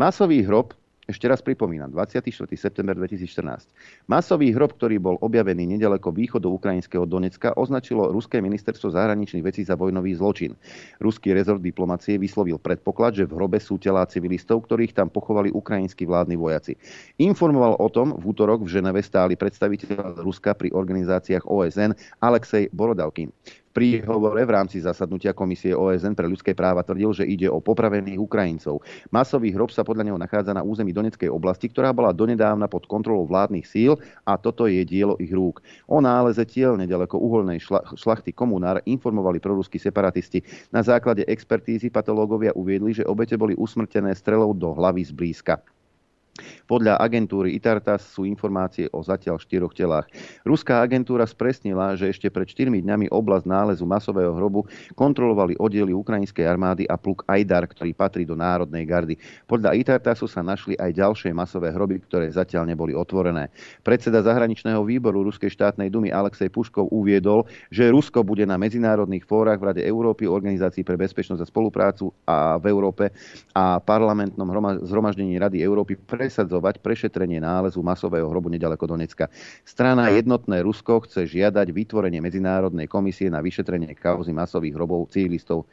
Masový hrob ešte raz pripomínam, 24. september 2014. Masový hrob, ktorý bol objavený nedaleko východu ukrajinského Donecka, označilo Ruské ministerstvo zahraničných vecí za vojnový zločin. Ruský rezort diplomacie vyslovil predpoklad, že v hrobe sú telá civilistov, ktorých tam pochovali ukrajinskí vládni vojaci. Informoval o tom v útorok v Ženeve stály predstaviteľ Ruska pri organizáciách OSN Alexej Borodavkin príhovore v rámci zasadnutia Komisie OSN pre ľudské práva tvrdil, že ide o popravených Ukrajincov. Masový hrob sa podľa neho nachádza na území Doneckej oblasti, ktorá bola donedávna pod kontrolou vládnych síl a toto je dielo ich rúk. O náleze tiel nedaleko uholnej šlachty komunár informovali proruskí separatisti. Na základe expertízy patológovia uviedli, že obete boli usmrtené strelou do hlavy zblízka. Podľa agentúry Itartas sú informácie o zatiaľ štyroch telách. Ruská agentúra spresnila, že ešte pred 4 dňami oblasť nálezu masového hrobu kontrolovali oddiely ukrajinskej armády a pluk Aidar, ktorý patrí do Národnej gardy. Podľa Itartasu sa našli aj ďalšie masové hroby, ktoré zatiaľ neboli otvorené. Predseda zahraničného výboru Ruskej štátnej dumy Alexej Puškov uviedol, že Rusko bude na medzinárodných fórach v Rade Európy, Organizácii pre bezpečnosť a spoluprácu a v Európe a parlamentnom zhromaždení Rady Európy presadzovať prešetrenie nálezu masového hrobu nedaleko Donecka. Strana Jednotné Rusko chce žiadať vytvorenie Medzinárodnej komisie na vyšetrenie kauzy masových hrobov civilistov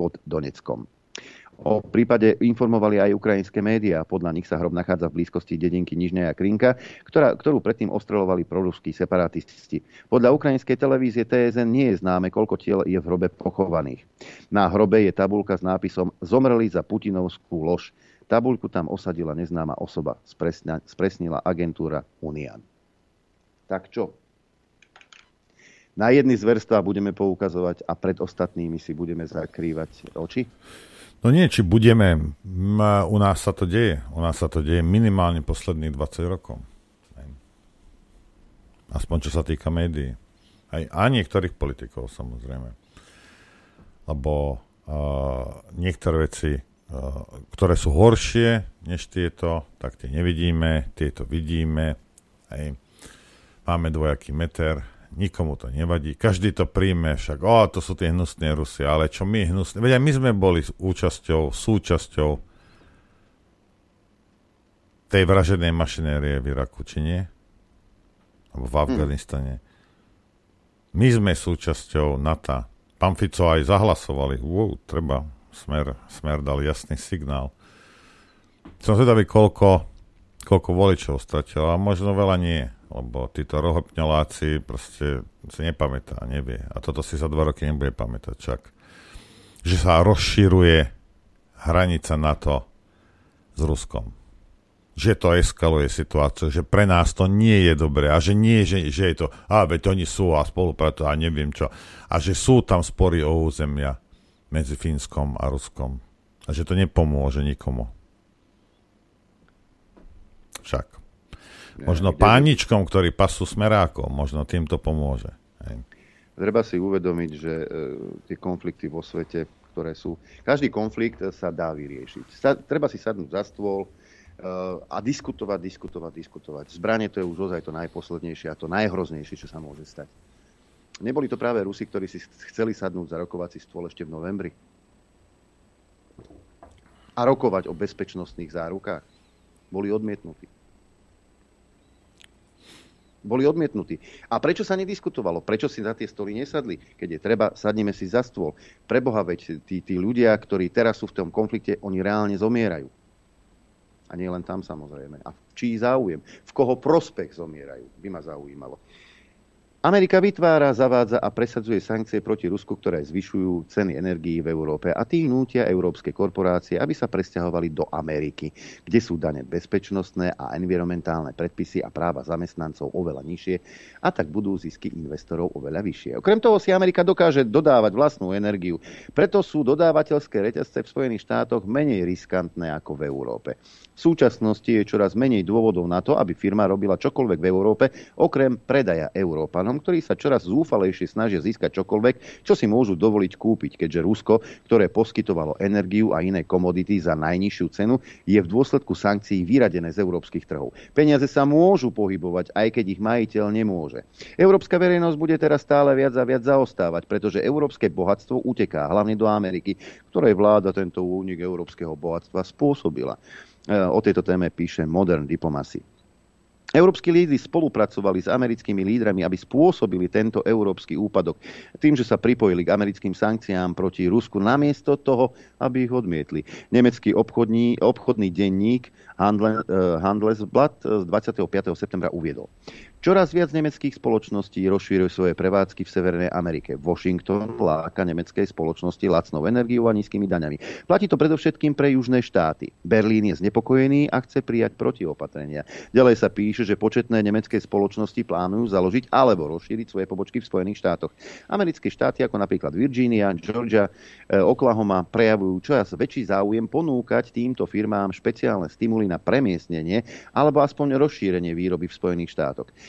pod Doneckom. O prípade informovali aj ukrajinské médiá. Podľa nich sa hrob nachádza v blízkosti dedinky Nižného Krinka, ktorá, ktorú predtým ostrelovali proruskí separatisti. Podľa ukrajinskej televízie TSN nie je známe, koľko tiel je v hrobe pochovaných. Na hrobe je tabulka s nápisom Zomreli za putinovskú lož. Tabuľku tam osadila neznáma osoba, spresnila agentúra Unian. Tak čo? Na jedny zverstva budeme poukazovať a pred ostatnými si budeme zakrývať oči? No nie, či budeme. U nás sa to deje. U nás sa to deje minimálne posledných 20 rokov. Aspoň čo sa týka médií. Aj, a niektorých politikov samozrejme. Lebo uh, niektoré veci ktoré sú horšie než tieto, tak tie nevidíme, tieto vidíme. Hej. Máme dvojaký meter, nikomu to nevadí, každý to príjme, však o, to sú tie hnusné Rusy, ale čo my hnusné, vedia, my sme boli účasťou, súčasťou tej vraženej mašinérie v Iraku, či nie? Alebo v hm. Afganistane. Hmm. My sme súčasťou NATO. Pán Fico aj zahlasovali, wow, treba Smer, smer dal jasný signál. Som zvedavý, koľko, koľko voličov stratilo a možno veľa nie, lebo títo rohopňoláci proste si nepamätá, nevie. A toto si za dva roky nebude pamätať čak. Že sa rozširuje hranica NATO s Ruskom. Že to eskaluje situáciu, že pre nás to nie je dobré a že nie, že, že je to, a veď oni sú a spolupracujú a neviem čo. A že sú tam spory o územia medzi Fínskom a Ruskom. A že to nepomôže nikomu. Však. Možno páničkom, ktorí pasú smerákom, možno tým to pomôže. Hej. Treba si uvedomiť, že e, tie konflikty vo svete, ktoré sú... Každý konflikt sa dá vyriešiť. Sa, treba si sadnúť za stôl e, a diskutovať, diskutovať, diskutovať. Zbranie to je už ozaj to najposlednejšie a to najhroznejšie, čo sa môže stať. Neboli to práve Rusi, ktorí si chceli sadnúť za rokovací stôl ešte v novembri? A rokovať o bezpečnostných zárukách? Boli odmietnutí. Boli odmietnutí. A prečo sa nediskutovalo? Prečo si na tie stoly nesadli? Keď je treba, sadneme si za stôl. Preboha, veď tí, tí ľudia, ktorí teraz sú v tom konflikte, oni reálne zomierajú. A nie len tam samozrejme. A v čí záujem? V koho prospech zomierajú? By ma zaujímalo. Amerika vytvára, zavádza a presadzuje sankcie proti Rusku, ktoré zvyšujú ceny energií v Európe a tým nútia európske korporácie, aby sa presťahovali do Ameriky, kde sú dane bezpečnostné a environmentálne predpisy a práva zamestnancov oveľa nižšie a tak budú zisky investorov oveľa vyššie. Okrem toho si Amerika dokáže dodávať vlastnú energiu, preto sú dodávateľské reťazce v Spojených štátoch menej riskantné ako v Európe. V súčasnosti je čoraz menej dôvodov na to, aby firma robila čokoľvek v Európe, okrem predaja Európanom, ktorí sa čoraz zúfalejšie snažia získať čokoľvek, čo si môžu dovoliť kúpiť, keďže Rusko, ktoré poskytovalo energiu a iné komodity za najnižšiu cenu, je v dôsledku sankcií vyradené z európskych trhov. Peniaze sa môžu pohybovať, aj keď ich majiteľ nemôže. Európska verejnosť bude teraz stále viac a viac zaostávať, pretože európske bohatstvo uteká hlavne do Ameriky, ktorej vláda tento únik európskeho bohatstva spôsobila. E, o tejto téme píše Modern Diplomacy. Európsky lídry spolupracovali s americkými lídrami, aby spôsobili tento európsky úpadok tým, že sa pripojili k americkým sankciám proti Rusku namiesto toho, aby ich odmietli. Nemecký obchodní, obchodný denník Handelsblatt z 25. septembra uviedol. Čoraz viac nemeckých spoločností rozšírujú svoje prevádzky v Severnej Amerike. Washington láka nemeckej spoločnosti lacnou energiou a nízkymi daňami. Platí to predovšetkým pre južné štáty. Berlín je znepokojený a chce prijať protiopatrenia. Ďalej sa píše, že početné nemecké spoločnosti plánujú založiť alebo rozšíriť svoje pobočky v Spojených štátoch. Americké štáty ako napríklad Virginia, Georgia, eh, Oklahoma prejavujú čoraz väčší záujem ponúkať týmto firmám špeciálne stimuly na premiestnenie alebo aspoň rozšírenie výroby v Spojených štátoch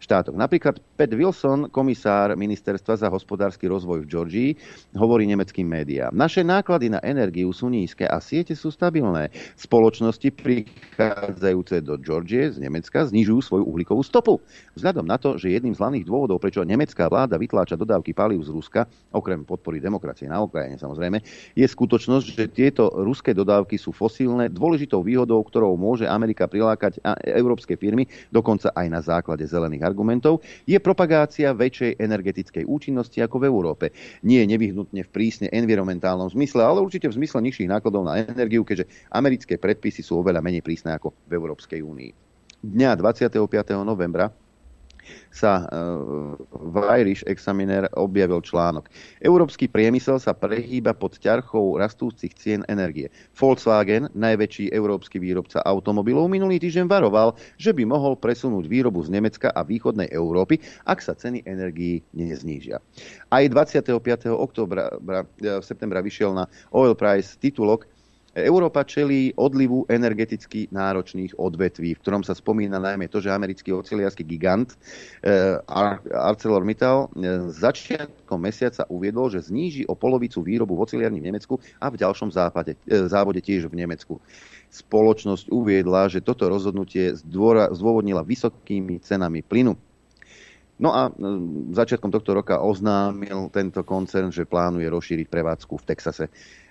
štátoch. Napríklad Pat Wilson, komisár ministerstva za hospodársky rozvoj v Georgii, hovorí nemeckým médiám. Naše náklady na energiu sú nízke a siete sú stabilné. Spoločnosti prichádzajúce do Georgie z Nemecka znižujú svoju uhlíkovú stopu. Vzhľadom na to, že jedným z hlavných dôvodov, prečo nemecká vláda vytláča dodávky palív z Ruska, okrem podpory demokracie na Ukrajine samozrejme, je skutočnosť, že tieto ruské dodávky sú fosílne. Dôležitou výhodou, ktorou môže Amerika prilákať európske firmy, dokonca aj na základe zelených argumentov, je propagácia väčšej energetickej účinnosti ako v Európe. Nie nevyhnutne v prísne environmentálnom zmysle, ale určite v zmysle nižších nákladov na energiu, keďže americké predpisy sú oveľa menej prísne ako v Európskej únii. Dňa 25. novembra sa e, v Irish Examiner objavil článok. Európsky priemysel sa prehýba pod ťarchou rastúcich cien energie. Volkswagen, najväčší európsky výrobca automobilov, minulý týždeň varoval, že by mohol presunúť výrobu z Nemecka a východnej Európy, ak sa ceny energií neznížia. Aj 25. oktobra, septembra vyšiel na Oil Price titulok Európa čelí odlivu energeticky náročných odvetví, v ktorom sa spomína najmä to, že americký oceliarský gigant eh, ArcelorMittal eh, začiatkom mesiaca uviedol, že zníži o polovicu výrobu v oceliarni v Nemecku a v ďalšom západe, eh, závode tiež v Nemecku. Spoločnosť uviedla, že toto rozhodnutie zdôvodnila vysokými cenami plynu. No a začiatkom tohto roka oznámil tento koncern, že plánuje rozšíriť prevádzku v Texase.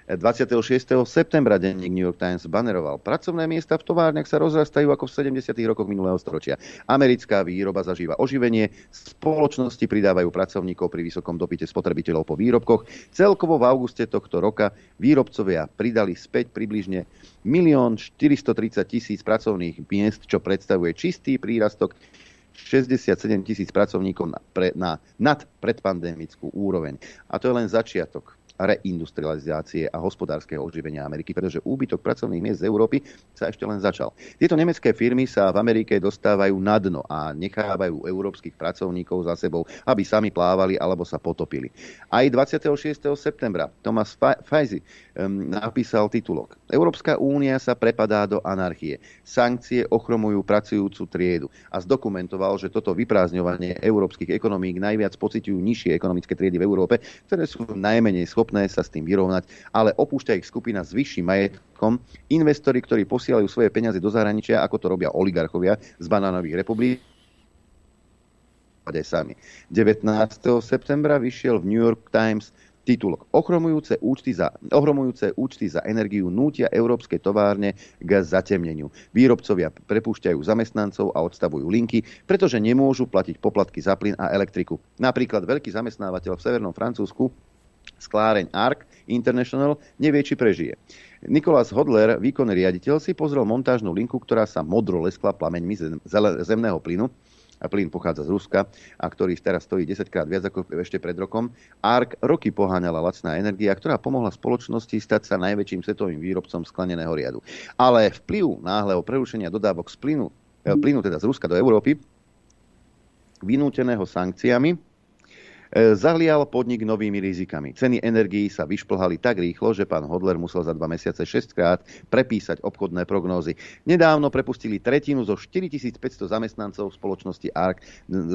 26. septembra denník New York Times baneroval. Pracovné miesta v továrniach sa rozrastajú ako v 70. rokoch minulého storočia. Americká výroba zažíva oživenie, spoločnosti pridávajú pracovníkov pri vysokom dopite spotrebiteľov po výrobkoch. Celkovo v auguste tohto roka výrobcovia pridali späť približne 1 430 tisíc pracovných miest, čo predstavuje čistý prírastok 67 tisíc pracovníkov na, pre, na nad predpandemickú úroveň. A to je len začiatok reindustrializácie a hospodárskeho oživenia Ameriky, pretože úbytok pracovných miest z Európy sa ešte len začal. Tieto nemecké firmy sa v Amerike dostávajú na dno a nechávajú európskych pracovníkov za sebou, aby sami plávali alebo sa potopili. Aj 26. septembra Thomas Fajzi napísal titulok. Európska únia sa prepadá do anarchie. Sankcie ochromujú pracujúcu triedu a zdokumentoval, že toto vyprázdňovanie európskych ekonomík najviac pociťujú nižšie ekonomické triedy v Európe, ktoré sú najmenej schopné schopné sa s tým vyrovnať, ale opúšťa ich skupina s vyšším majetkom, investori, ktorí posielajú svoje peniaze do zahraničia, ako to robia oligarchovia z banánových republik, sami. 19. septembra vyšiel v New York Times titulok Ochromujúce účty, za, ohromujúce účty za energiu nútia európske továrne k zatemneniu. Výrobcovia prepúšťajú zamestnancov a odstavujú linky, pretože nemôžu platiť poplatky za plyn a elektriku. Napríklad veľký zamestnávateľ v Severnom Francúzsku skláreň ARC International nevie, či prežije. Nikolás Hodler, výkonný riaditeľ, si pozrel montážnu linku, ktorá sa modro leskla plameňmi zem, zemného plynu. A plyn pochádza z Ruska a ktorý teraz stojí 10 krát viac ako ešte pred rokom. ARK roky poháňala lacná energia, ktorá pomohla spoločnosti stať sa najväčším svetovým výrobcom skleneného riadu. Ale vplyv náhleho prerušenia dodávok z plynu, eh, plynu teda z Ruska do Európy, vynúteného sankciami, zahlial podnik novými rizikami. Ceny energií sa vyšplhali tak rýchlo, že pán Hodler musel za dva mesiace šestkrát prepísať obchodné prognózy. Nedávno prepustili tretinu zo 4500 zamestnancov spoločnosti ARK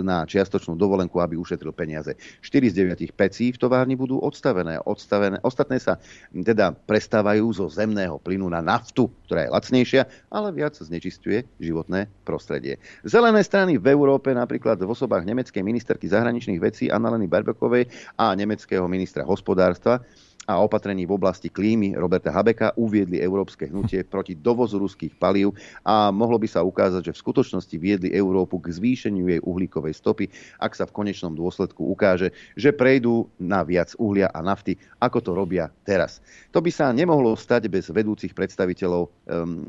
na čiastočnú dovolenku, aby ušetril peniaze. 4 z 9 pecí v továrni budú odstavené. odstavené. Ostatné sa teda prestávajú zo zemného plynu na naftu, ktorá je lacnejšia, ale viac znečistuje životné prostredie. Zelené strany v Európe, napríklad v osobách nemeckej ministerky zahraničných vecí Annaleny Zuzany Berbekovej a nemeckého ministra hospodárstva a opatrení v oblasti klímy Roberta Habeka uviedli európske hnutie proti dovozu ruských palív a mohlo by sa ukázať, že v skutočnosti viedli Európu k zvýšeniu jej uhlíkovej stopy, ak sa v konečnom dôsledku ukáže, že prejdú na viac uhlia a nafty, ako to robia teraz. To by sa nemohlo stať bez vedúcich predstaviteľov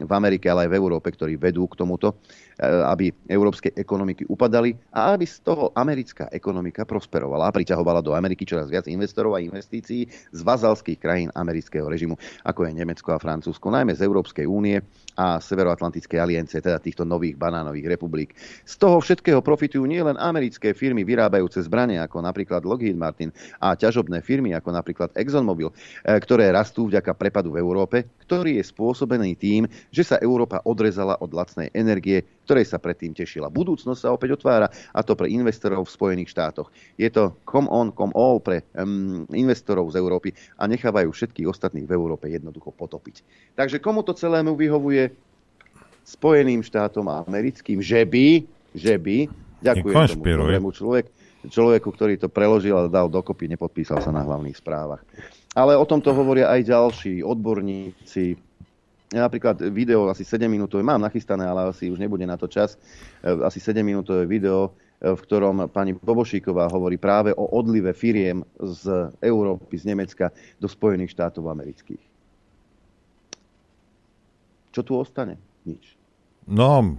v Amerike, ale aj v Európe, ktorí vedú k tomuto. Eh, aby európske ekonomiky upadali a aby z toho americká ekonomika prosperovala a priťahovala do Ameriky čoraz viac investorov a investícií z vazalských krajín amerického režimu, ako je Nemecko a Francúzsko, najmä z Európskej únie a Severoatlantickej aliancie, teda týchto nových banánových republik. Z toho všetkého profitujú nielen americké firmy vyrábajúce zbranie, ako napríklad Lockheed Martin a ťažobné firmy, ako napríklad ExxonMobil, eh, ktoré rastú vďaka prepadu v Európe, ktorý je spôsobený tým, že sa Európa odrezala od lacnej energie, ktorej sa predtým tešila. Budúcnosť sa opäť otvára a to pre investorov v Spojených štátoch. Je to come on, come all pre um, investorov z Európy a nechávajú všetkých ostatných v Európe jednoducho potopiť. Takže komu to celému vyhovuje? Spojeným štátom americkým, že by, že by, ďakujem tomu dobrému človek, človeku, ktorý to preložil a dal dokopy, nepodpísal sa na hlavných správach. Ale o tomto hovoria aj ďalší odborníci, ja napríklad video asi 7 minútové mám nachystané, ale asi už nebude na to čas. E, asi 7 minútové video, e, v ktorom pani Bobošíková hovorí práve o odlive firiem z Európy, z Nemecka do Spojených štátov amerických. Čo tu ostane? Nič. No,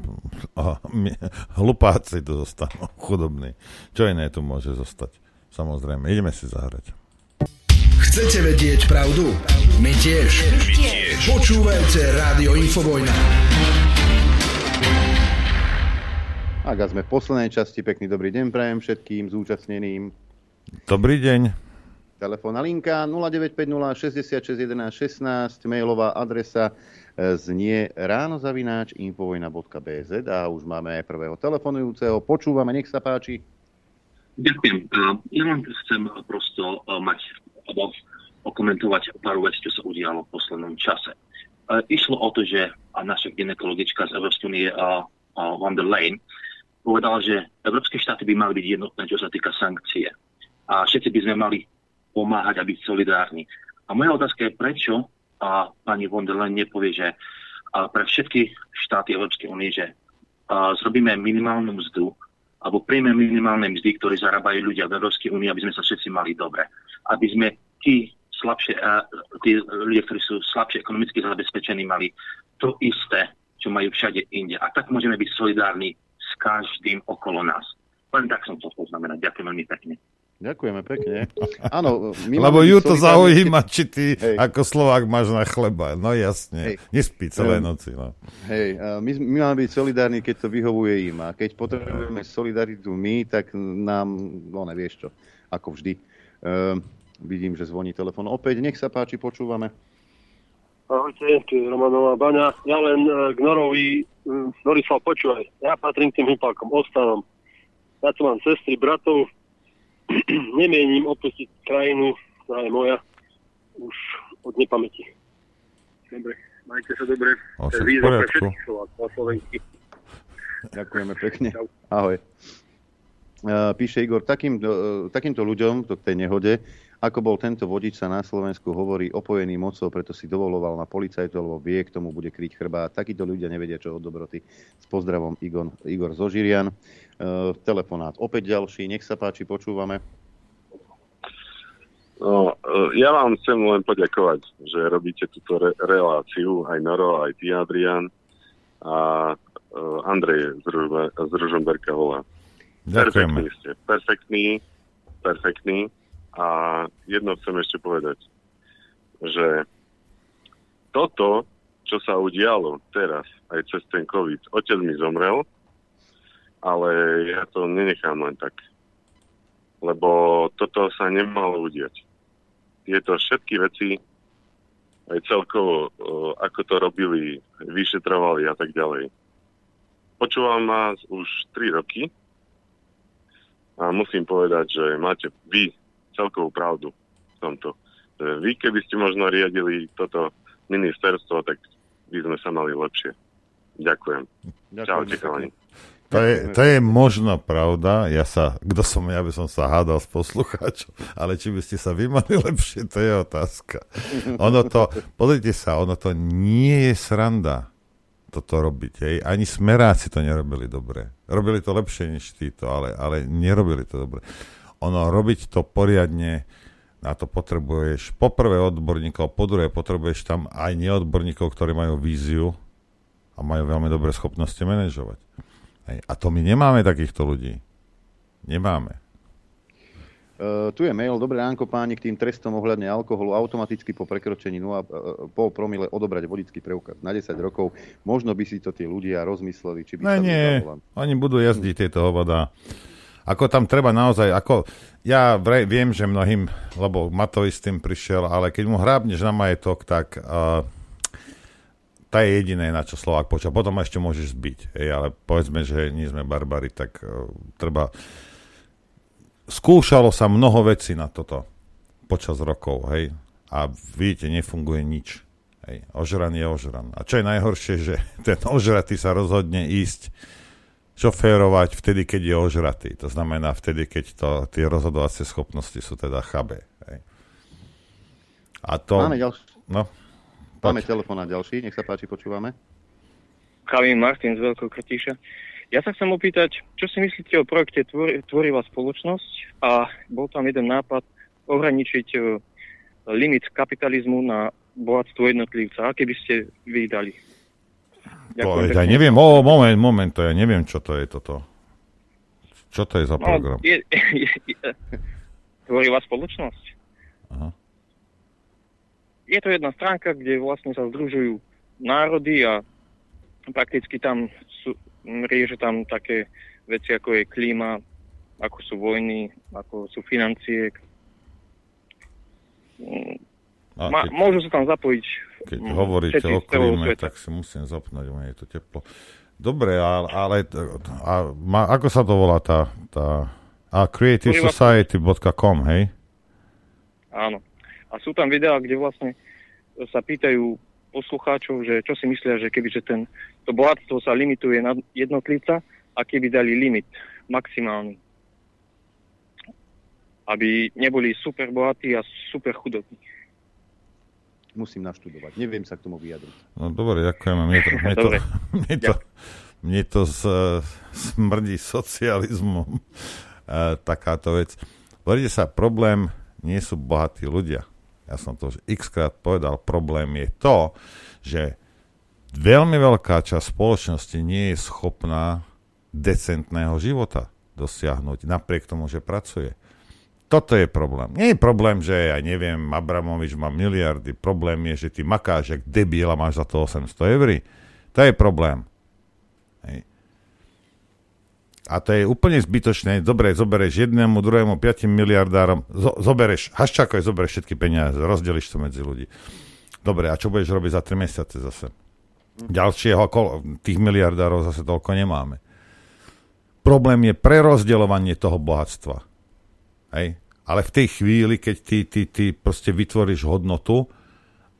hlupáci tu zostanú, chudobní. Čo iné tu môže zostať? Samozrejme, ideme si zahrať. Chcete vedieť pravdu? My tiež. My tiež. Počúvajte Rádio Infovojna. Ak sme v poslednej časti, pekný dobrý deň prajem všetkým zúčastneným. Dobrý deň. Telefónna linka 0950 66 11 16, mailová adresa e, znie ránozavináč infovojna.bz a už máme aj prvého telefonujúceho. Počúvame, nech sa páči. Ďakujem. Ja len chcem prosto e, mať alebo okomentovať pár vecí, čo sa udialo v poslednom čase. E, išlo o to, že naša ginekologička z Európskej únie Van der Leyen povedala, že európske štáty by mali byť jednotné, čo sa týka sankcie. A všetci by sme mali pomáhať a byť solidárni. A moja otázka je, prečo a pani von der Leyen nepovie, že a pre všetky štáty Európskej únie, že a zrobíme minimálnu mzdu alebo príjme minimálne mzdy, ktoré zarábajú ľudia v Európskej únii, aby sme sa všetci mali dobre. Aby sme tí slabšie, tí ľudia, ktorí sú slabšie ekonomicky zabezpečení, mali to isté, čo majú všade inde. A tak môžeme byť solidárni s každým okolo nás. Len tak som to poznamenať. Ďakujem veľmi pekne. Ďakujeme pekne. Áno, my Lebo ju to zaujíma, či ty Hej. ako Slovák máš na chleba. No jasne, Hej. nespí celé noci. No. Hej, my, my máme byť solidárni, keď to vyhovuje im. A keď potrebujeme solidaritu my, tak nám, no nevieš čo, ako vždy. Uh, Vidím, že zvoní telefon opäť. Nech sa páči, počúvame. Ahojte, tu je Romanová Baňa. Ja len uh, k Norovi, uh, Norislav, počúvaj. Ja patrím k tým hypákom, ostanom. Ja tu mám sestry, bratov. Nemienim opustiť krajinu, ktorá je moja, už od nepamäti. Dobre, majte sa dobre. Výzva pre všetkých Slovákov a Slovenky. Ďakujeme pekne. Ahoj. píše Igor, takým, takýmto ľuďom, to k tej nehode, ako bol tento vodič sa na Slovensku hovorí opojený mocou, preto si dovoloval na policajtu, lebo vie, k tomu bude kryť chrbát. Takíto ľudia nevedia, čo od dobroty. S pozdravom Igor, Igor Zožirian. Uh, telefonát opäť ďalší, nech sa páči, počúvame. No, ja vám chcem len poďakovať, že robíte túto re- reláciu, aj Noro, aj ty, Adrian a uh, Andrej z, Ružbe- z Ružomberka volá. Ďakujeme. Perfektní ste, perfektní, perfektní. A jedno chcem ešte povedať, že toto, čo sa udialo teraz, aj cez ten COVID, otec mi zomrel, ale ja to nenechám len tak. Lebo toto sa nemalo udiať. Tieto všetky veci, aj celkovo, ako to robili, vyšetrovali a tak ďalej. Počúvam vás už 3 roky a musím povedať, že máte vy celkovú pravdu v tomto. Vy, keby ste možno riadili toto ministerstvo, tak by sme sa mali lepšie. Ďakujem. Ďakujem. Čaute, chalani. To je, to je možno pravda, ja sa, kto som ja, by som sa hádal s poslucháčom, ale či by ste sa vy mali lepšie, to je otázka. Ono to, pozrite sa, ono to nie je sranda toto robiť, hej. Ani smeráci to nerobili dobre. Robili to lepšie než títo, ale, ale nerobili to dobre ono robiť to poriadne, na to potrebuješ poprvé odborníkov, po druhé potrebuješ tam aj neodborníkov, ktorí majú víziu a majú veľmi dobré schopnosti manažovať. Hej. A to my nemáme takýchto ľudí. Nemáme. Uh, tu je mail, dobré ránko páni, k tým trestom ohľadne alkoholu automaticky po prekročení 0,5 uh, promile odobrať vodický preukaz na 10 rokov. Možno by si to tí ľudia rozmysleli, či by ne, sa nie, oni budú jazdiť tieto hovada ako tam treba naozaj, ako ja vrej, viem, že mnohým, lebo Matovi s tým prišiel, ale keď mu hrábneš na majetok, tak uh, tá je jediné, na čo Slovák poča. Potom ešte môžeš zbiť. Hej, ale povedzme, že nie sme barbari, tak uh, treba... Skúšalo sa mnoho vecí na toto počas rokov, hej. A vidíte, nefunguje nič. Hej. Ožran je ožran. A čo je najhoršie, že ten ožratý sa rozhodne ísť šoférovať vtedy, keď je ožratý. To znamená vtedy, keď to, tie rozhodovacie schopnosti sú teda chabé. Hej. A to... Máme ďalší. No, Máme telefón na ďalší, nech sa páči, počúvame. Kalín Martin z Veľkého Krtíša. Ja sa chcem opýtať, čo si myslíte o projekte Tvor- Tvorivá spoločnosť a bol tam jeden nápad ohraničiť uh, limit kapitalizmu na bohatstvo jednotlivca. Aké by ste vy To, ja neviem, o, moment, moment, to ja neviem, čo to je toto. Čo to je za program? No, je, je, je, tvorivá spoločnosť. Aha. Je to jedna stránka, kde vlastne sa združujú národy a prakticky tam sú, rieže tam také veci, ako je klíma, ako sú vojny, ako sú financie. Ma. Môžu sa tam zapojiť keď mm, hovoríte o klíme, tak si musím zapnúť, je to teplo. Dobre, ale, ale a, ma, ako sa to volá tá, tá a creativesociety.com, hej? Áno. A sú tam videá, kde vlastne sa pýtajú poslucháčov, že čo si myslia, že kebyže ten, to bohatstvo sa limituje na jednotlivca, a keby dali limit maximálny. Aby neboli super bohatí a super chudobní musím naštudovať. Neviem sa k tomu vyjadriť. No dobre, ďakujem. Mne to, mne to, mne to, mne to z, smrdí socializmom. E, takáto vec. Hovoríte sa, problém nie sú bohatí ľudia. Ja som to už x krát povedal. Problém je to, že veľmi veľká časť spoločnosti nie je schopná decentného života dosiahnuť, napriek tomu, že pracuje. Toto je problém. Nie je problém, že ja neviem, Abramovič má miliardy. Problém je, že ty makáš jak debil a máš za to 800 eur. To je problém. Hej. A to je úplne zbytočné. Dobre, zoberieš jednému, druhému, piatim miliardárom, zo, zoberieš, haščakoj, zoberieš všetky peniaze, rozdeliš to medzi ľudí. Dobre, a čo budeš robiť za 3 mesiace zase? Ďalšieho, tých miliardárov zase toľko nemáme. Problém je prerozdeľovanie toho bohatstva. Hej? Ale v tej chvíli, keď ty, ty, ty proste vytvoríš hodnotu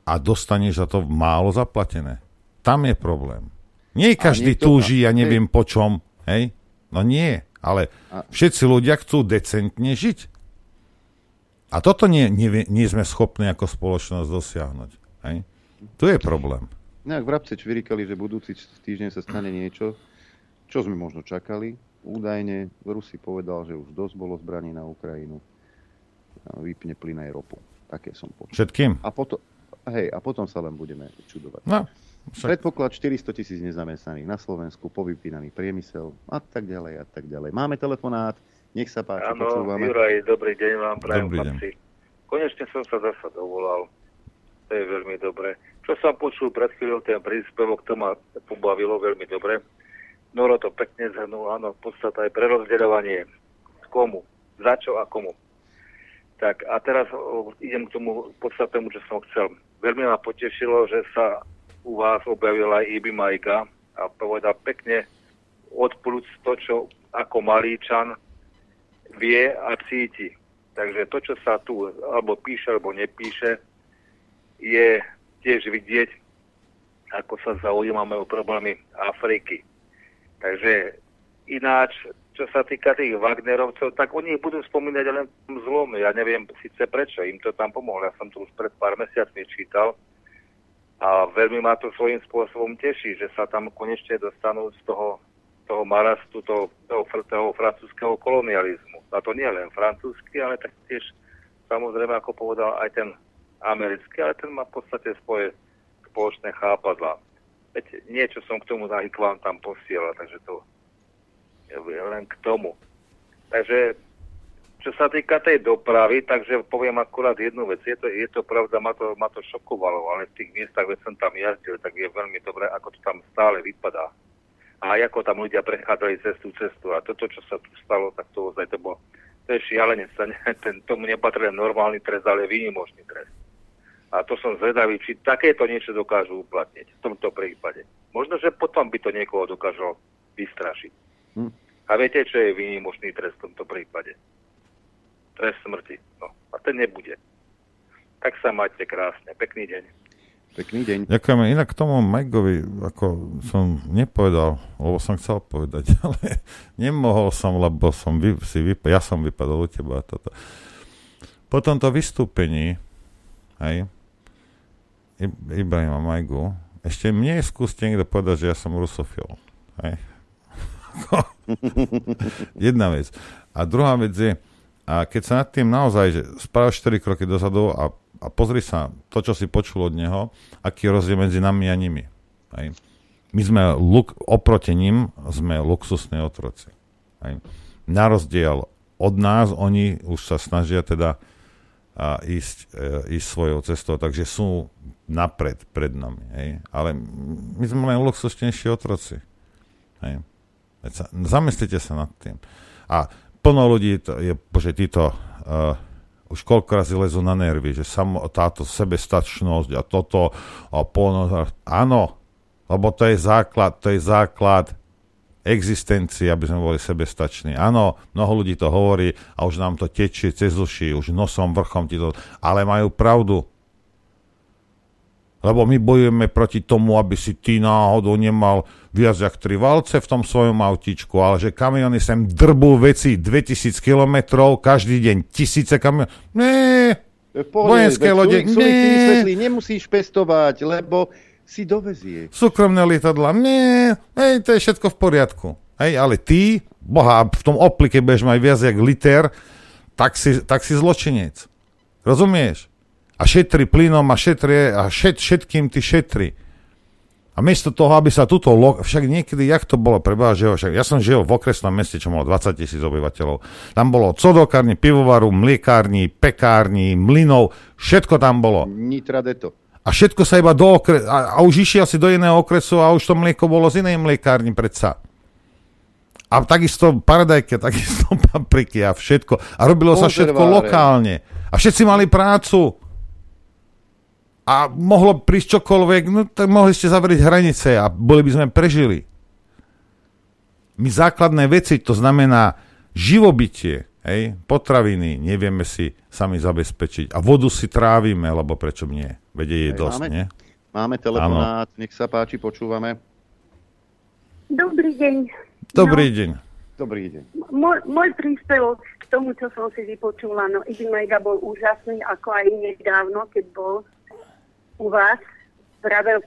a dostaneš za to málo zaplatené. Tam je problém. Nie každý túži, ja neviem po čom. Hej? No nie. Ale všetci ľudia chcú decentne žiť. A toto nie, nie, nie sme schopní ako spoločnosť dosiahnuť. Hej? Tu je problém. Nejak vrabce čvirikali, že budúci týždeň sa stane niečo, čo sme možno čakali. Údajne Rusi povedal, že už dosť bolo zbraní na Ukrajinu. Vypne plyn aj ropu. Také som počul. Všetkým? A potom, hej, a potom sa len budeme čudovať. No, však... Predpoklad 400 tisíc nezamestnaných na Slovensku, povypínaný priemysel a tak ďalej a tak ďalej. Máme telefonát, nech sa páči, Áno, počúvame. Juraj, dobrý deň vám prajem, Dobrý deň. chlapci. Konečne som sa zasa dovolal. To je veľmi dobre. Čo som počul pred chvíľou, ten príspevok, to ma pobavilo veľmi dobre. Noro to pekne zhrnul, áno, podstate aj prerozdeľovanie. Komu, za čo a komu. Tak a teraz idem k tomu podstatnému, čo som chcel. Veľmi ma potešilo, že sa u vás objavil aj Ibi Majka a povedal pekne odplúc to, čo ako malíčan vie a cíti. Takže to, čo sa tu alebo píše, alebo nepíše, je tiež vidieť, ako sa zaujímame o problémy Afriky. Takže ináč, čo sa týka tých Wagnerovcov, tak oni budú spomínať len v tom zlom. Ja neviem síce prečo, im to tam pomohlo. Ja som to už pred pár mesiacmi čítal a veľmi ma to svojím spôsobom teší, že sa tam konečne dostanú z toho, toho marastu, toho, toho, toho francúzského kolonializmu. A to nie len francúzsky, ale tak tiež samozrejme, ako povedal aj ten americký, ale ten má v podstate svoje spoločné chápadla. Veď niečo som k tomu na vám tam posielal, takže to je len k tomu. Takže čo sa týka tej dopravy, takže poviem akurát jednu vec. Je to, je to pravda, ma to, ma to šokovalo, ale v tých miestach, kde som tam jazdil, tak je veľmi dobré, ako to tam stále vypadá. A ako tam ľudia prechádzali tú cestu. A toto, čo sa tu stalo, tak to ozaj to bolo, to je šialenec. Ten, tomu nepatrí normálny trest, ale výnimočný trest. A to som zvedavý, či takéto niečo dokážu uplatniť v tomto prípade. Možno, že potom by to niekoho dokážalo vystrašiť. Hm. A viete, čo je výnimočný trest v tomto prípade? Trest smrti. No, a ten nebude. Tak sa majte krásne. Pekný deň. Pekný deň. Ďakujeme. Inak k tomu Majkovi, ako som nepovedal, lebo som chcel povedať, ale nemohol som, lebo som vy, si vyp- ja som vypadol u teba. Toto. Po tomto vystúpení, hej, I- Ibrahima Majgu, ešte mne skúste niekto povedať, že ja som rusofil. Hej. Jedna vec. A druhá vec je, a keď sa nad tým naozaj, že spravíš 4 kroky dozadu a, a pozri sa to, čo si počul od neho, aký je rozdiel medzi nami a nimi. Hej. My sme luk, oproti ním sme luxusní otroci. Hej. Na rozdiel od nás, oni už sa snažia teda a ísť, e, ísť svojou cestou, takže sú napred, pred nami. Hej. Ale my sme len luxusnejší otroci. Hej. Zamyslite sa nad tým. A plno ľudí to je, bože, títo uh, už koľko razy lezú na nervy, že samo, táto sebestačnosť a toto a polno, áno, lebo to je základ, to je základ existencie, aby sme boli sebestační. Áno, mnoho ľudí to hovorí a už nám to tečie cez uši, už nosom, vrchom ti to, ale majú pravdu. Lebo my bojujeme proti tomu, aby si ty náhodou nemal viac jak tri valce v tom svojom autíčku, ale že kamiony sem drbú veci 2000 kilometrov, každý deň tisíce kamionov. Nie, vojenské lode, nie. vysvetlí, nemusíš pestovať, lebo si dovezie. súkromné lietadla, nie, hej, to je všetko v poriadku. Hej, ale ty, boha, v tom oplike budeš mať viac jak liter, tak si, tak si zločinec. Rozumieš? A šetri plynom a šetri, a šet, všetkým ty šetri. A miesto toho, aby sa tuto, lo- však niekedy, jak to bolo, preba, že však ja som žil v okresnom meste, čo malo 20 tisíc obyvateľov. Tam bolo codokárni, pivovaru, mliekárni, pekárni, mlynov, všetko tam bolo. Nitra deto. A všetko sa iba do okre... A, a už išiel si do iného okresu a už to mlieko bolo z inej mliekárni predsa. A takisto paradajky, takisto papriky a všetko. A robilo sa všetko lokálne. A všetci mali prácu. A mohlo prísť čokoľvek, no tak mohli ste zavrieť hranice a boli by sme prežili. My základné veci, to znamená živobytie, hej, potraviny, nevieme si sami zabezpečiť. A vodu si trávime, lebo prečo nie? Vedie je Hej, dosť, máme, nie? Máme telefonát, nech sa páči, počúvame. Dobrý deň. Dobrý deň. Dobrý deň. Môj, môj príspevok k tomu, čo som si vypočula, no Iggy Mega bol úžasný, ako aj nedávno, keď bol u vás. Vravel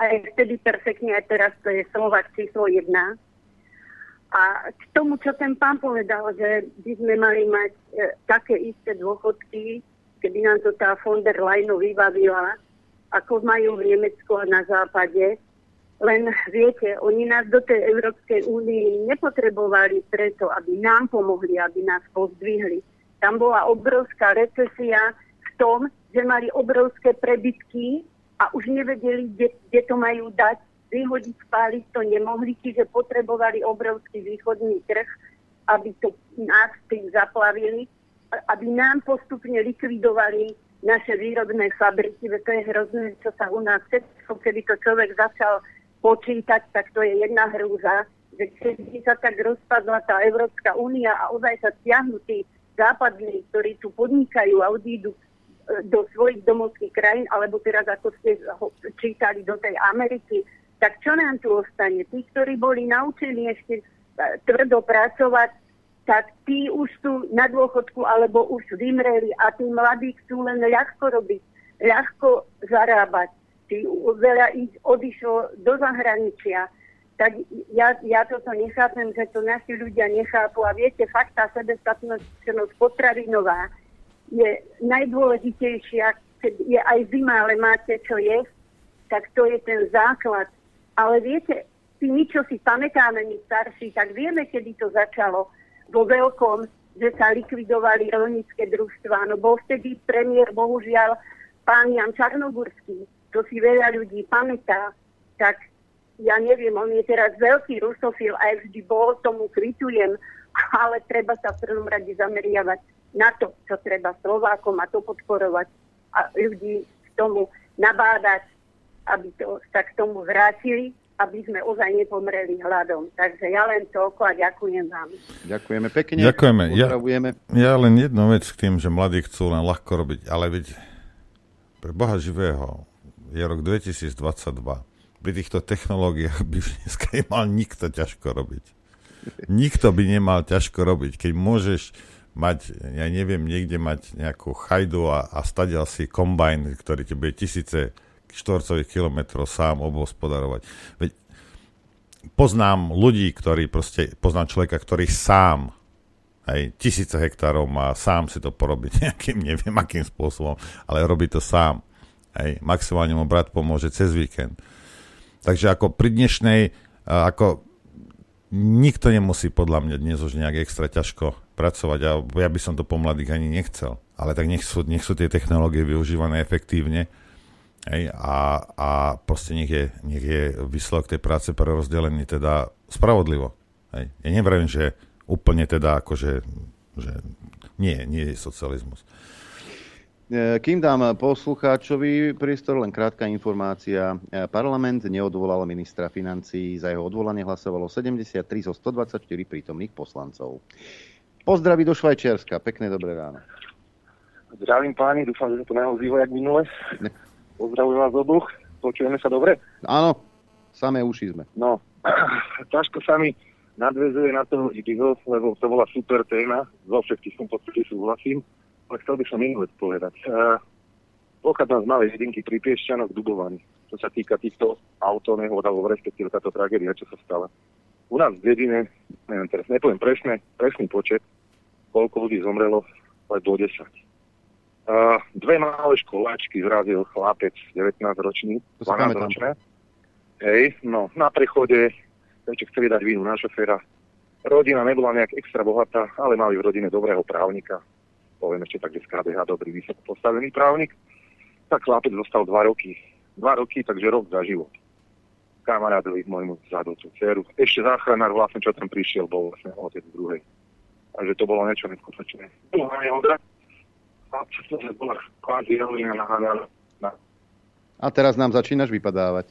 aj vtedy perfektne, aj teraz to je Slovak číslo jedna. A k tomu, čo ten pán povedal, že by sme mali mať e, také isté dôchodky, keby nám to tá von der Leyen vybavila, ako majú v Nemecku a na západe, len viete, oni nás do tej Európskej únii nepotrebovali preto, aby nám pomohli, aby nás pozdvihli. Tam bola obrovská recesia v tom, že mali obrovské prebytky a už nevedeli, kde, kde to majú dať. Vyhodiť, spáliť to nemohli, čiže potrebovali obrovský východný trh, aby to nás tým zaplavili, aby nám postupne likvidovali naše výrobné fabriky, veď to je hrozné, čo sa u nás všetko, keby to človek začal počítať, tak to je jedna hrúza, že keď sa tak rozpadla tá Európska únia a ozaj sa stiahnu tí západní, ktorí tu podnikajú a odídu e, do svojich domovských krajín, alebo teraz ako ste čítali do tej Ameriky, tak čo nám tu ostane? Tí, ktorí boli naučení ešte e, tvrdo pracovať, tak tí už sú na dôchodku alebo už vymreli a tí mladí chcú len ľahko robiť, ľahko zarábať či veľa ich odišlo do zahraničia. Tak ja, ja toto nechápem, že to naši ľudia nechápu. A viete, fakt tá sebestačnosť potravinová je najdôležitejšia, keď je aj zima, ale máte čo je, tak to je ten základ. Ale viete, tí my, čo si pamätáme, my starší, tak vieme, kedy to začalo vo veľkom, že sa likvidovali rolnícke družstva. No bol vtedy premiér, bohužiaľ, pán Jan Čarnogurský. To si veľa ľudí pamätá, tak ja neviem, on je teraz veľký rusofil a vždy bol, tomu kvitujem, ale treba sa v prvom rade zameriavať na to, čo treba Slovákom a to podporovať a ľudí k tomu nabádať, aby to, sa k tomu vrátili, aby sme ozaj nepomreli hľadom. Takže ja len toľko a ďakujem vám. Ďakujeme pekne. Ďakujeme. Ja, ja len jednu vec k tým, že mladí chcú len ľahko robiť, ale veď pre Boha živého, je rok 2022. Pri týchto technológiách by dneska nemal nikto ťažko robiť. Nikto by nemal ťažko robiť, keď môžeš mať, ja neviem, niekde mať nejakú chajdu a, a stadial si kombajn, ktorý ti bude tisíce štvorcových kilometrov sám obospodarovať. Veď poznám ľudí, ktorí proste, poznám človeka, ktorý sám aj tisíce hektárov má, sám si to porobiť nejakým, neviem akým spôsobom, ale robí to sám. Hej, maximálne mu brat pomôže cez víkend. Takže ako pri dnešnej, ako nikto nemusí podľa mňa dnes už nejak extra ťažko pracovať a ja by som to po mladých ani nechcel. Ale tak nech sú, nech sú tie technológie využívané efektívne hej, a, a proste nech je, nech je výsledok tej práce prerozdelený teda spravodlivo. Hej. Ja neviem, že úplne teda akože že nie, nie je socializmus. E, kým dám poslucháčovi priestor, len krátka informácia. E, parlament neodvolal ministra financí. Za jeho odvolanie hlasovalo 73 zo 124 prítomných poslancov. Pozdraví do Švajčiarska. Pekné dobré ráno. Zdravím páni, dúfam, že to neozýva jak minule. Pozdravujem vás oboch. Počujeme sa dobre? Áno, samé uši sme. No, ťažko sa mi nadvezuje na toho Ibizo, lebo to bola super téma. Zo všetkých som podstate súhlasím ale chcel by som inú vec povedať. Uh, pochádzam z malej jedinky pri Piešťanoch Dubovaní, čo sa týka týchto autonehôd, alebo respektíve táto tragédia, čo sa stala. U nás v dedine, neviem teraz, nepoviem presne, presný počet, koľko ľudí zomrelo, ale do 10. Uh, dve malé školáčky zrazil chlapec, 19 ročný, 12 ročné. Hej, no, na prechode, ešte chceli dať vínu na šoféra. Rodina nebola nejak extra bohatá, ale mali v rodine dobrého právnika, poviem ešte tak, že z KDH dobrý vysoko postavený právnik, tak chlapec dostal dva roky. Dva roky, takže rok za život. Kamarádovi môjmu tú dceru. Ešte záchranár vlastne, čo tam prišiel, bol vlastne otec druhej. Takže to bolo niečo neskutočné. A teraz nám začínaš vypadávať.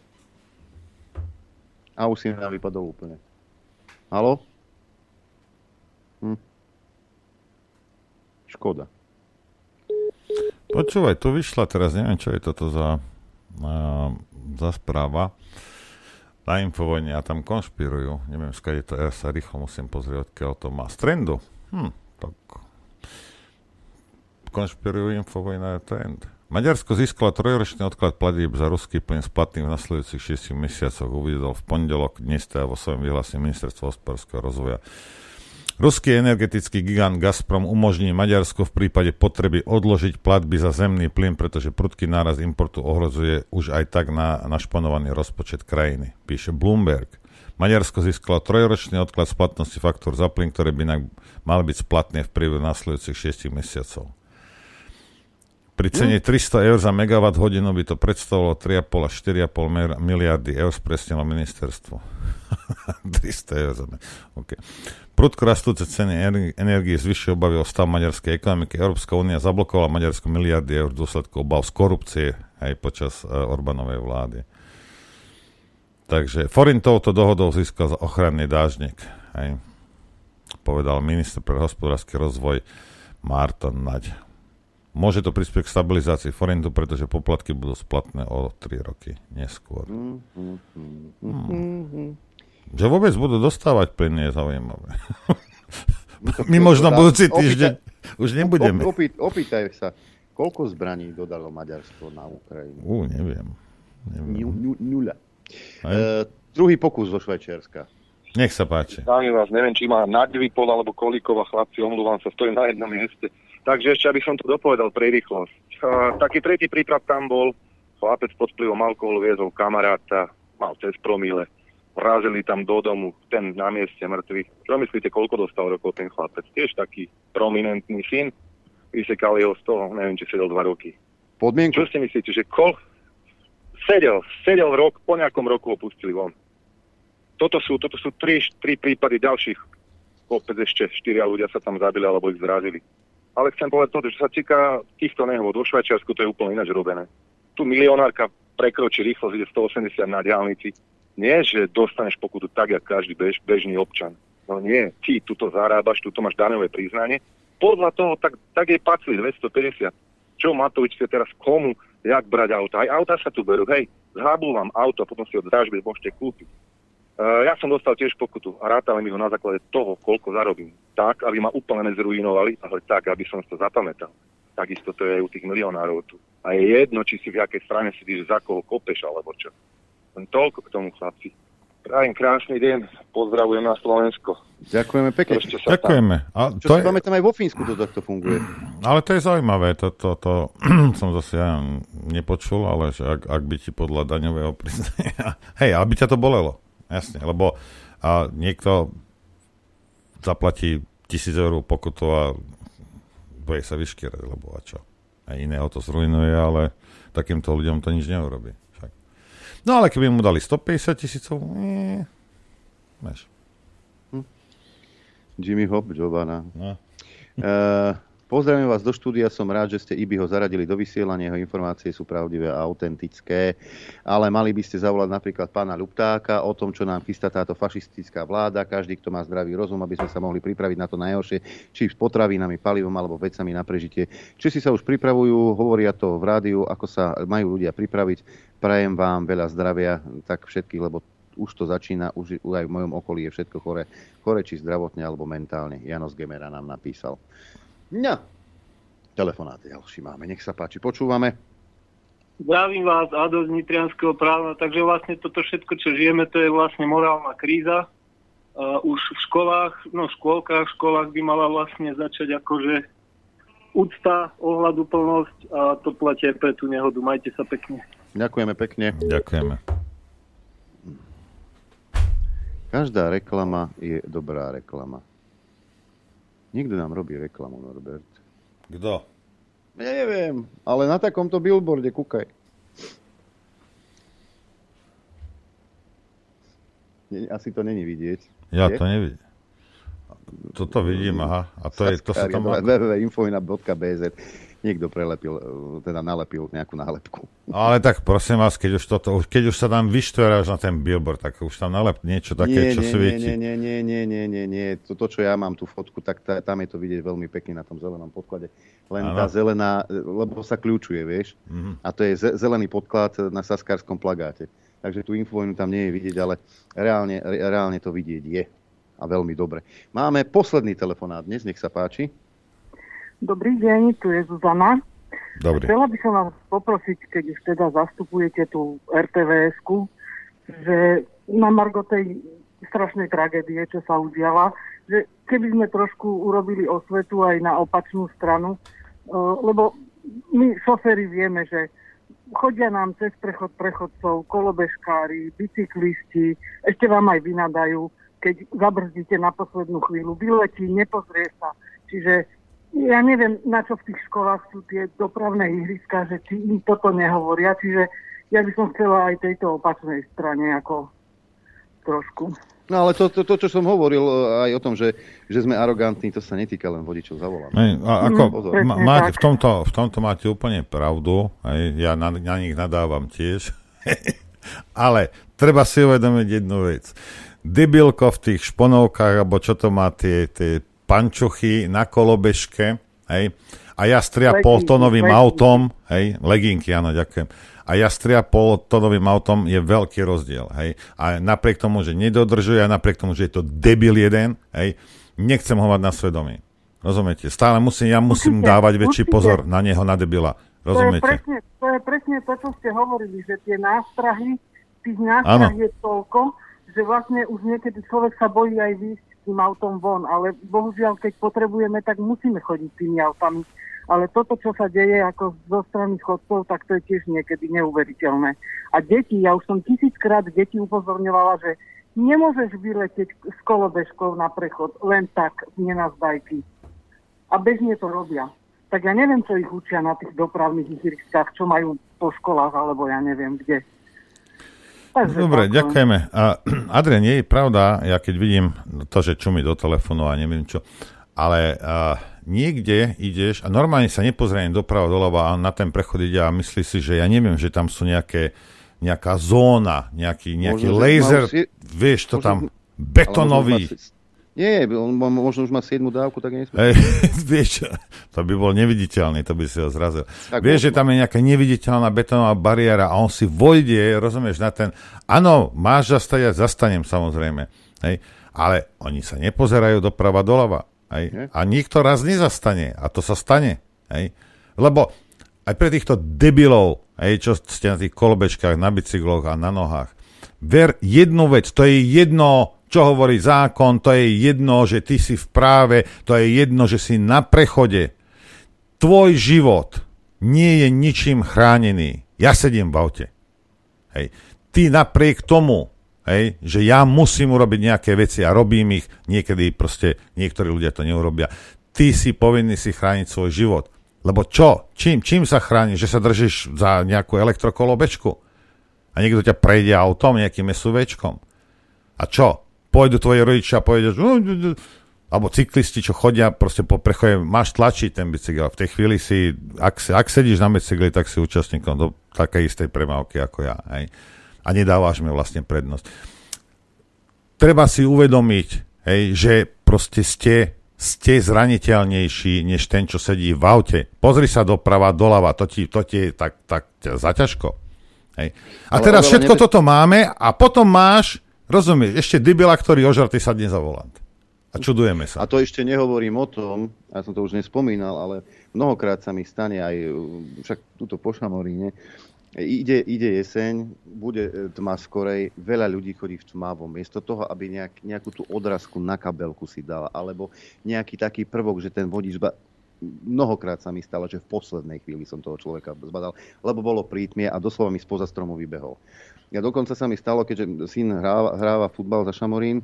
A už si nám vypadol úplne. Halo? Hm. Škoda. Počúvaj, tu vyšla teraz, neviem, čo je toto za, uh, za správa. na Infovojne a tam konšpirujú. Neviem, skade to ja sa rýchlo musím pozrieť, odkiaľ to má. Z trendu. Hm, tak konšpirujú Infovojna je trend. Maďarsko získalo trojročný odklad platieb za ruský plyn splatný v nasledujúcich 6 mesiacoch, uvidel v pondelok dnes vo svojom vyhlásení ministerstva hospodárskeho rozvoja. Ruský energetický gigant Gazprom umožní Maďarsku v prípade potreby odložiť platby za zemný plyn, pretože prudký náraz importu ohrozuje už aj tak na našponovaný rozpočet krajiny, píše Bloomberg. Maďarsko získalo trojročný odklad splatnosti faktúr za plyn, ktoré by inak mali byť splatné v priebehu nasledujúcich 6 mesiacov. Pri cene 300 eur za megawatt hodinu by to predstavovalo 3,5 až 4,5 miliardy eur, spresnilo ministerstvo. 300 eur za okay. Prudko rastúce ceny energie zvyšuje obavy o stav maďarskej ekonomiky. Európska únia zablokovala Maďarsku miliardy eur v dôsledku obav z korupcie aj počas uh, Orbánovej vlády. Takže Forin touto dohodou získal za ochranný dážnik. Aj, povedal minister pre hospodársky rozvoj Martin Naď. Môže to prispieť k stabilizácii forintu, pretože poplatky budú splatné o 3 roky neskôr. Hmm. Že vôbec budú dostávať plyn, je zaujímavé. My možno budúci týždeň už nebudeme. Opý, opýtaj sa, koľko zbraní dodalo Maďarsko na Ukrajinu? Ú, neviem. neviem. Nula. E, druhý pokus zo Švajčiarska. Nech sa páči. Dámy vás, neviem, či má nadvipol alebo kolíkova chlapci, omluvám sa, stojím na jednom mieste. Takže ešte, aby som to dopovedal pre rýchlosť. Uh, taký tretí prípad tam bol, chlapec pod vplyvom alkoholu viezol kamaráta, mal cez promile, vrazili tam do domu, ten na mieste mŕtvy. Čo myslíte, koľko dostal rokov ten chlapec? Tiež taký prominentný syn, vysekali ho z toho, neviem, či sedel dva roky. Podmienku? Čo si myslíte, že kol... Sedel, sedel rok, po nejakom roku ho pustili von. Toto sú, toto sú tri, tri prípady ďalších. Kopec ešte štyria ľudia sa tam zabili alebo ich zrazili. Ale chcem povedať to, že sa týka týchto nehôd vo Švajčiarsku, to je úplne ináč robené. Tu milionárka prekročí rýchlosť, ide 180 na diálnici. Nie, že dostaneš pokutu tak, jak každý bež, bežný občan. No nie, ty tuto zarábaš, tuto máš daňové priznanie. Podľa toho, tak, tak je pacli 250. Čo Matovič chce teraz komu, jak brať auto? Aj auta sa tu berú, hej, zhábul vám auto potom si ho dražby môžete kúpiť. Uh, ja som dostal tiež pokutu a rátali mi ho na základe toho, koľko zarobím. Tak, aby ma úplne nezruinovali, ale tak, aby som to zapamätal. Takisto to je aj u tých milionárov tu. A je jedno, či si v jakej strane sedíš, za koho kopeš alebo čo. Len toľko k tomu, chlapci. Prajem krásny deň, pozdravujem na Slovensko. Ďakujeme pekne. Ďakujeme. A Čo to si je... pamätám, aj vo Fínsku to takto funguje. Ale to je zaujímavé, to, to, to som zase ja nepočul, ale že ak, ak by ti podľa daňového priznania, hej, aby ťa to bolelo jasne, lebo a niekto zaplatí tisíc eur pokutu a bude sa vyškierať, lebo a čo. A iného to zrujnuje, ale takýmto ľuďom to nič neurobí. Však. No ale keby mu dali 150 tisícov, nie, vieš. Hm. Jimmy Hop, Giovanna. No. Uh, Pozdravím vás do štúdia, som rád, že ste Ibiho zaradili do vysielania, jeho informácie sú pravdivé a autentické, ale mali by ste zavolať napríklad pána Luptáka o tom, čo nám chystá táto fašistická vláda, každý, kto má zdravý rozum, aby sme sa mohli pripraviť na to najhoršie, či s potravinami, palivom alebo vecami na prežitie. Či si sa už pripravujú, hovoria to v rádiu, ako sa majú ľudia pripraviť. Prajem vám veľa zdravia, tak všetkých, lebo už to začína, už aj v mojom okolí je všetko chore, chore či zdravotne alebo mentálne. Janos Gemera nám napísal. No, telefonát ďalší máme, nech sa páči, počúvame. Zdravím vás, Ado z Nitrianského práva, takže vlastne toto všetko, čo žijeme, to je vlastne morálna kríza. Uh, už v školách, no v škôlkach, v školách by mala vlastne začať akože úcta, ohľadu plnosť a to platí aj pre tú nehodu. Majte sa pekne. Ďakujeme pekne. Ďakujeme. Každá reklama je dobrá reklama. Niekto nám robí reklamu, Norbert. Kto? Neviem, ale na takomto billboarde, kúkaj. Asi to není vidieť. Ja je? to nevidím. Toto vidím, aha. A to, je, to sa tam... www.infovina.bz niekto prelepil, e, teda nalepil nejakú nálepku. Ale tak prosím vás, keď už, toto, keď už sa tam vyštveráš na ten billboard, tak už tam nalep niečo také, nie, čo nie, svieti. Nie, nie, nie, nie, nie, nie, nie. To, to, čo ja mám tú fotku, tak tá, tam je to vidieť veľmi pekne na tom zelenom podklade. Len ano. tá zelená, lebo sa kľúčuje, vieš. Mm-hmm. A to je zelený podklad na saskárskom plagáte. takže tú infovojnu tam nie je vidieť, ale reálne, reálne to vidieť je. A veľmi dobre. Máme posledný telefonát dnes, nech sa páči. Dobrý deň, tu je Zuzana. Dobrý. Chcela by som vás poprosiť, keď už teda zastupujete tú rtvs že na Margo tej strašnej tragédie, čo sa udiala, že keby sme trošku urobili osvetu aj na opačnú stranu, lebo my šoféry vieme, že chodia nám cez prechod prechodcov, kolobežkári, bicyklisti, ešte vám aj vynadajú, keď zabrzdíte na poslednú chvíľu, vyletí, nepozrie sa. Čiže ja neviem, na čo v tých školách sú tie dopravné ihriska, že či im toto nehovoria. Čiže ja by som chcela aj tejto opačnej strane ako trošku. No ale to, to, to, čo som hovoril e, aj o tom, že, že sme arogantní, to sa netýka len vodičov za volant. a ako, no, máte, v, tomto, v tomto máte úplne pravdu, aj, ja na, na nich nadávam tiež, ale treba si uvedomiť jednu vec. Debilko v tých šponovkách, alebo čo to má, tie, tie pančochy na kolobežke, hej, a ja stria poltonovým autom, hej, leginky, áno, ďakujem a jastria polotonovým autom je veľký rozdiel. Hej. A napriek tomu, že nedodržuje, a napriek tomu, že je to debil jeden, hej, nechcem ho mať na svedomí. Rozumiete? Stále musím, ja musím určite, dávať väčší určite. pozor na neho, na debila. Rozumiete? To je, presne, to je presne to, čo ste hovorili, že tie nástrahy, tých nástrah je toľko, že vlastne už niekedy človek sa bojí aj výjsť tým autom von, ale bohužiaľ, keď potrebujeme, tak musíme chodiť tými autami ale toto, čo sa deje ako zo strany chodcov, tak to je tiež niekedy neuveriteľné. A deti, ja už som tisíckrát deti upozorňovala, že nemôžeš vyletieť s kolobežkou na prechod len tak, nenazdajky. A bežne to robia. Tak ja neviem, čo ich učia na tých dopravných ihriskách, čo majú po školách, alebo ja neviem kde. Takže Dobre, tak, ďakujeme. A, Adrian, nie je pravda, ja keď vidím to, že čumí do telefónu a neviem čo, ale uh, niekde ideš a normálne sa nepozriem doprava doľava a na ten prechod ide a myslí si, že ja neviem, že tam sú nejaké, nejaká zóna, nejaký, nejaký možno, laser, si... vieš to možno, tam, betonový. Nie, on možno už má 7 dávku, tak nesmie. Hey, vieš, to by bol neviditeľný, to by si ho zrazil. Tak vieš, že tam je nejaká neviditeľná betonová bariéra a on si vojde, rozumieš, na ten... Áno, máš zastať, ja zastanem samozrejme. Hej, ale oni sa nepozerajú doprava doľava. Hej? A nikto raz nezastane. A to sa stane. Hej? Lebo aj pre týchto debilov, hej, čo ste na tých kolobežkách, na bicykloch a na nohách, ver jednu vec, to je jedno, čo hovorí zákon, to je jedno, že ty si v práve, to je jedno, že si na prechode. Tvoj život nie je ničím chránený. Ja sedím v aute. Hej. Ty napriek tomu Hej, že ja musím urobiť nejaké veci a robím ich, niekedy proste niektorí ľudia to neurobia. Ty si povinný si chrániť svoj život. Lebo čo? Čím, čím sa chráni? Že sa držíš za nejakú elektrokolobečku? A niekto ťa prejde autom, nejakým SUVčkom? A čo? Pôjdu tvoji rodičia a povedia, že... Alebo cyklisti, čo chodia proste po prechode, máš tlačiť ten bicykel. V tej chvíli si, ak, ak sedíš na bicykli, tak si účastníkom do takej istej premávky ako ja. Hej a nedávaš mi vlastne prednosť. Treba si uvedomiť, hej, že proste ste, ste zraniteľnejší než ten, čo sedí v aute. Pozri sa doprava, doľava, to ti, to ti je tak, tak zaťažko. Hej. A ale, teraz všetko nebe... toto máme a potom máš, rozumieš, ešte dybila, ktorý ožartý sa dnes za volant. A čudujeme sa. A to ešte nehovorím o tom, ja som to už nespomínal, ale mnohokrát sa mi stane aj však túto po Šamoríne, Ide, ide jeseň, bude e, tma skorej, veľa ľudí chodí v tmavom. Miesto toho, aby nejak, nejakú tú odrazku na kabelku si dala, alebo nejaký taký prvok, že ten vodič ba... Mnohokrát sa mi stalo, že v poslednej chvíli som toho človeka zbadal, lebo bolo prítmie a doslova mi spoza stromu vybehol. Ja dokonca sa mi stalo, keďže syn hráva, hráva futbal za Šamorín,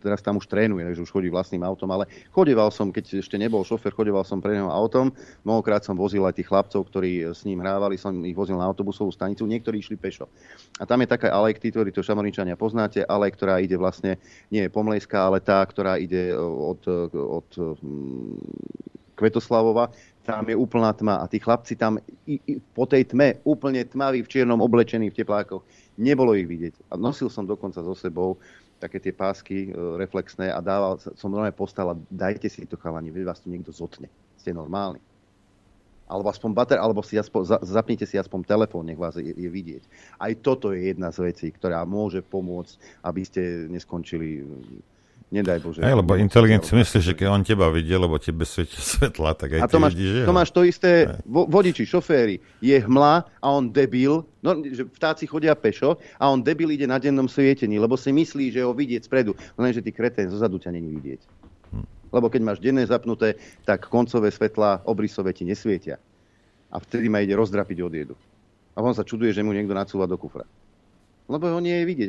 teraz tam už trénuje, takže už chodí vlastným autom, ale chodeval som, keď ešte nebol šofer, chodeval som pre neho autom, mnohokrát som vozil aj tých chlapcov, ktorí s ním hrávali, som ich vozil na autobusovú stanicu, niektorí išli pešo. A tam je taká alej, ktorí to šamorinčania poznáte, alej, ktorá ide vlastne, nie je Pomlejská, ale tá, ktorá ide od, od mm, Kvetoslavova, tam je úplná tma a tí chlapci tam i, i, po tej tme, úplne tmaví v čiernom oblečení v teplákoch, nebolo ich vidieť. A nosil som dokonca so sebou také tie pásky e, reflexné a dával, som normálne postal a dajte si to chalani, vás tu niekto zotne. Ste normálni. alebo aspoň bater, alebo si aspoň, za, zapnite si aspoň telefón, nech vás je, je vidieť. Aj toto je jedna z vecí, ktorá môže pomôcť, aby ste neskončili nedaj Bože. Aj, lebo inteligent si myslí, že keď on teba vidie, lebo tebe svietia svetla, tak aj a to máš, vidíš to máš to isté, vo, vodiči, šoféry, je hmla a on debil, no, že vtáci chodia pešo a on debil ide na dennom svietení, lebo si myslí, že ho vidieť spredu. Lenže ty kretén, zozadu ťa není vidieť. Hm. Lebo keď máš denné zapnuté, tak koncové svetla obrysové ti nesvietia. A vtedy ma ide rozdrapiť od jedu. A on sa čuduje, že mu niekto nacúva do kufra. Lebo ho nie je vidieť.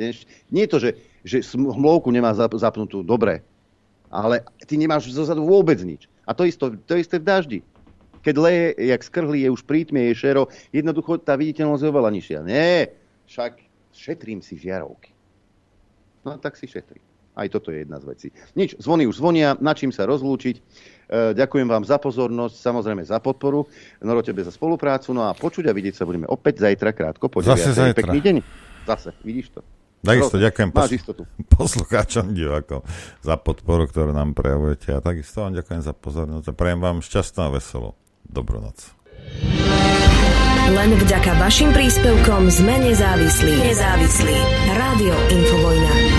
Nie je to, že, že hmlovku nemá zapnutú dobre, ale ty nemáš zozadu vôbec nič. A to, isto, to isté v daždi. Keď leje, jak skrhli, je už prítmie, je šero, jednoducho tá viditeľnosť je oveľa nižšia. Nie, však šetrím si žiarovky. No tak si šetrím. Aj toto je jedna z vecí. Nič, zvony už zvonia, na čím sa rozlúčiť. E, ďakujem vám za pozornosť, samozrejme za podporu, Noro tebe za spoluprácu, no a počuť a vidieť sa budeme opäť zajtra krátko. Po Zase zajtra. Pekný deň. Zase, vidíš to. Takisto ďakujem istotu. poslucháčom, divákom za podporu, ktorú nám prejavujete a takisto vám ďakujem za pozornosť a prejem vám šťastnú a veselú. Dobrú noc. Len vďaka vašim príspevkom sme nezávislí. Nezávislí. Rádio Infovojna.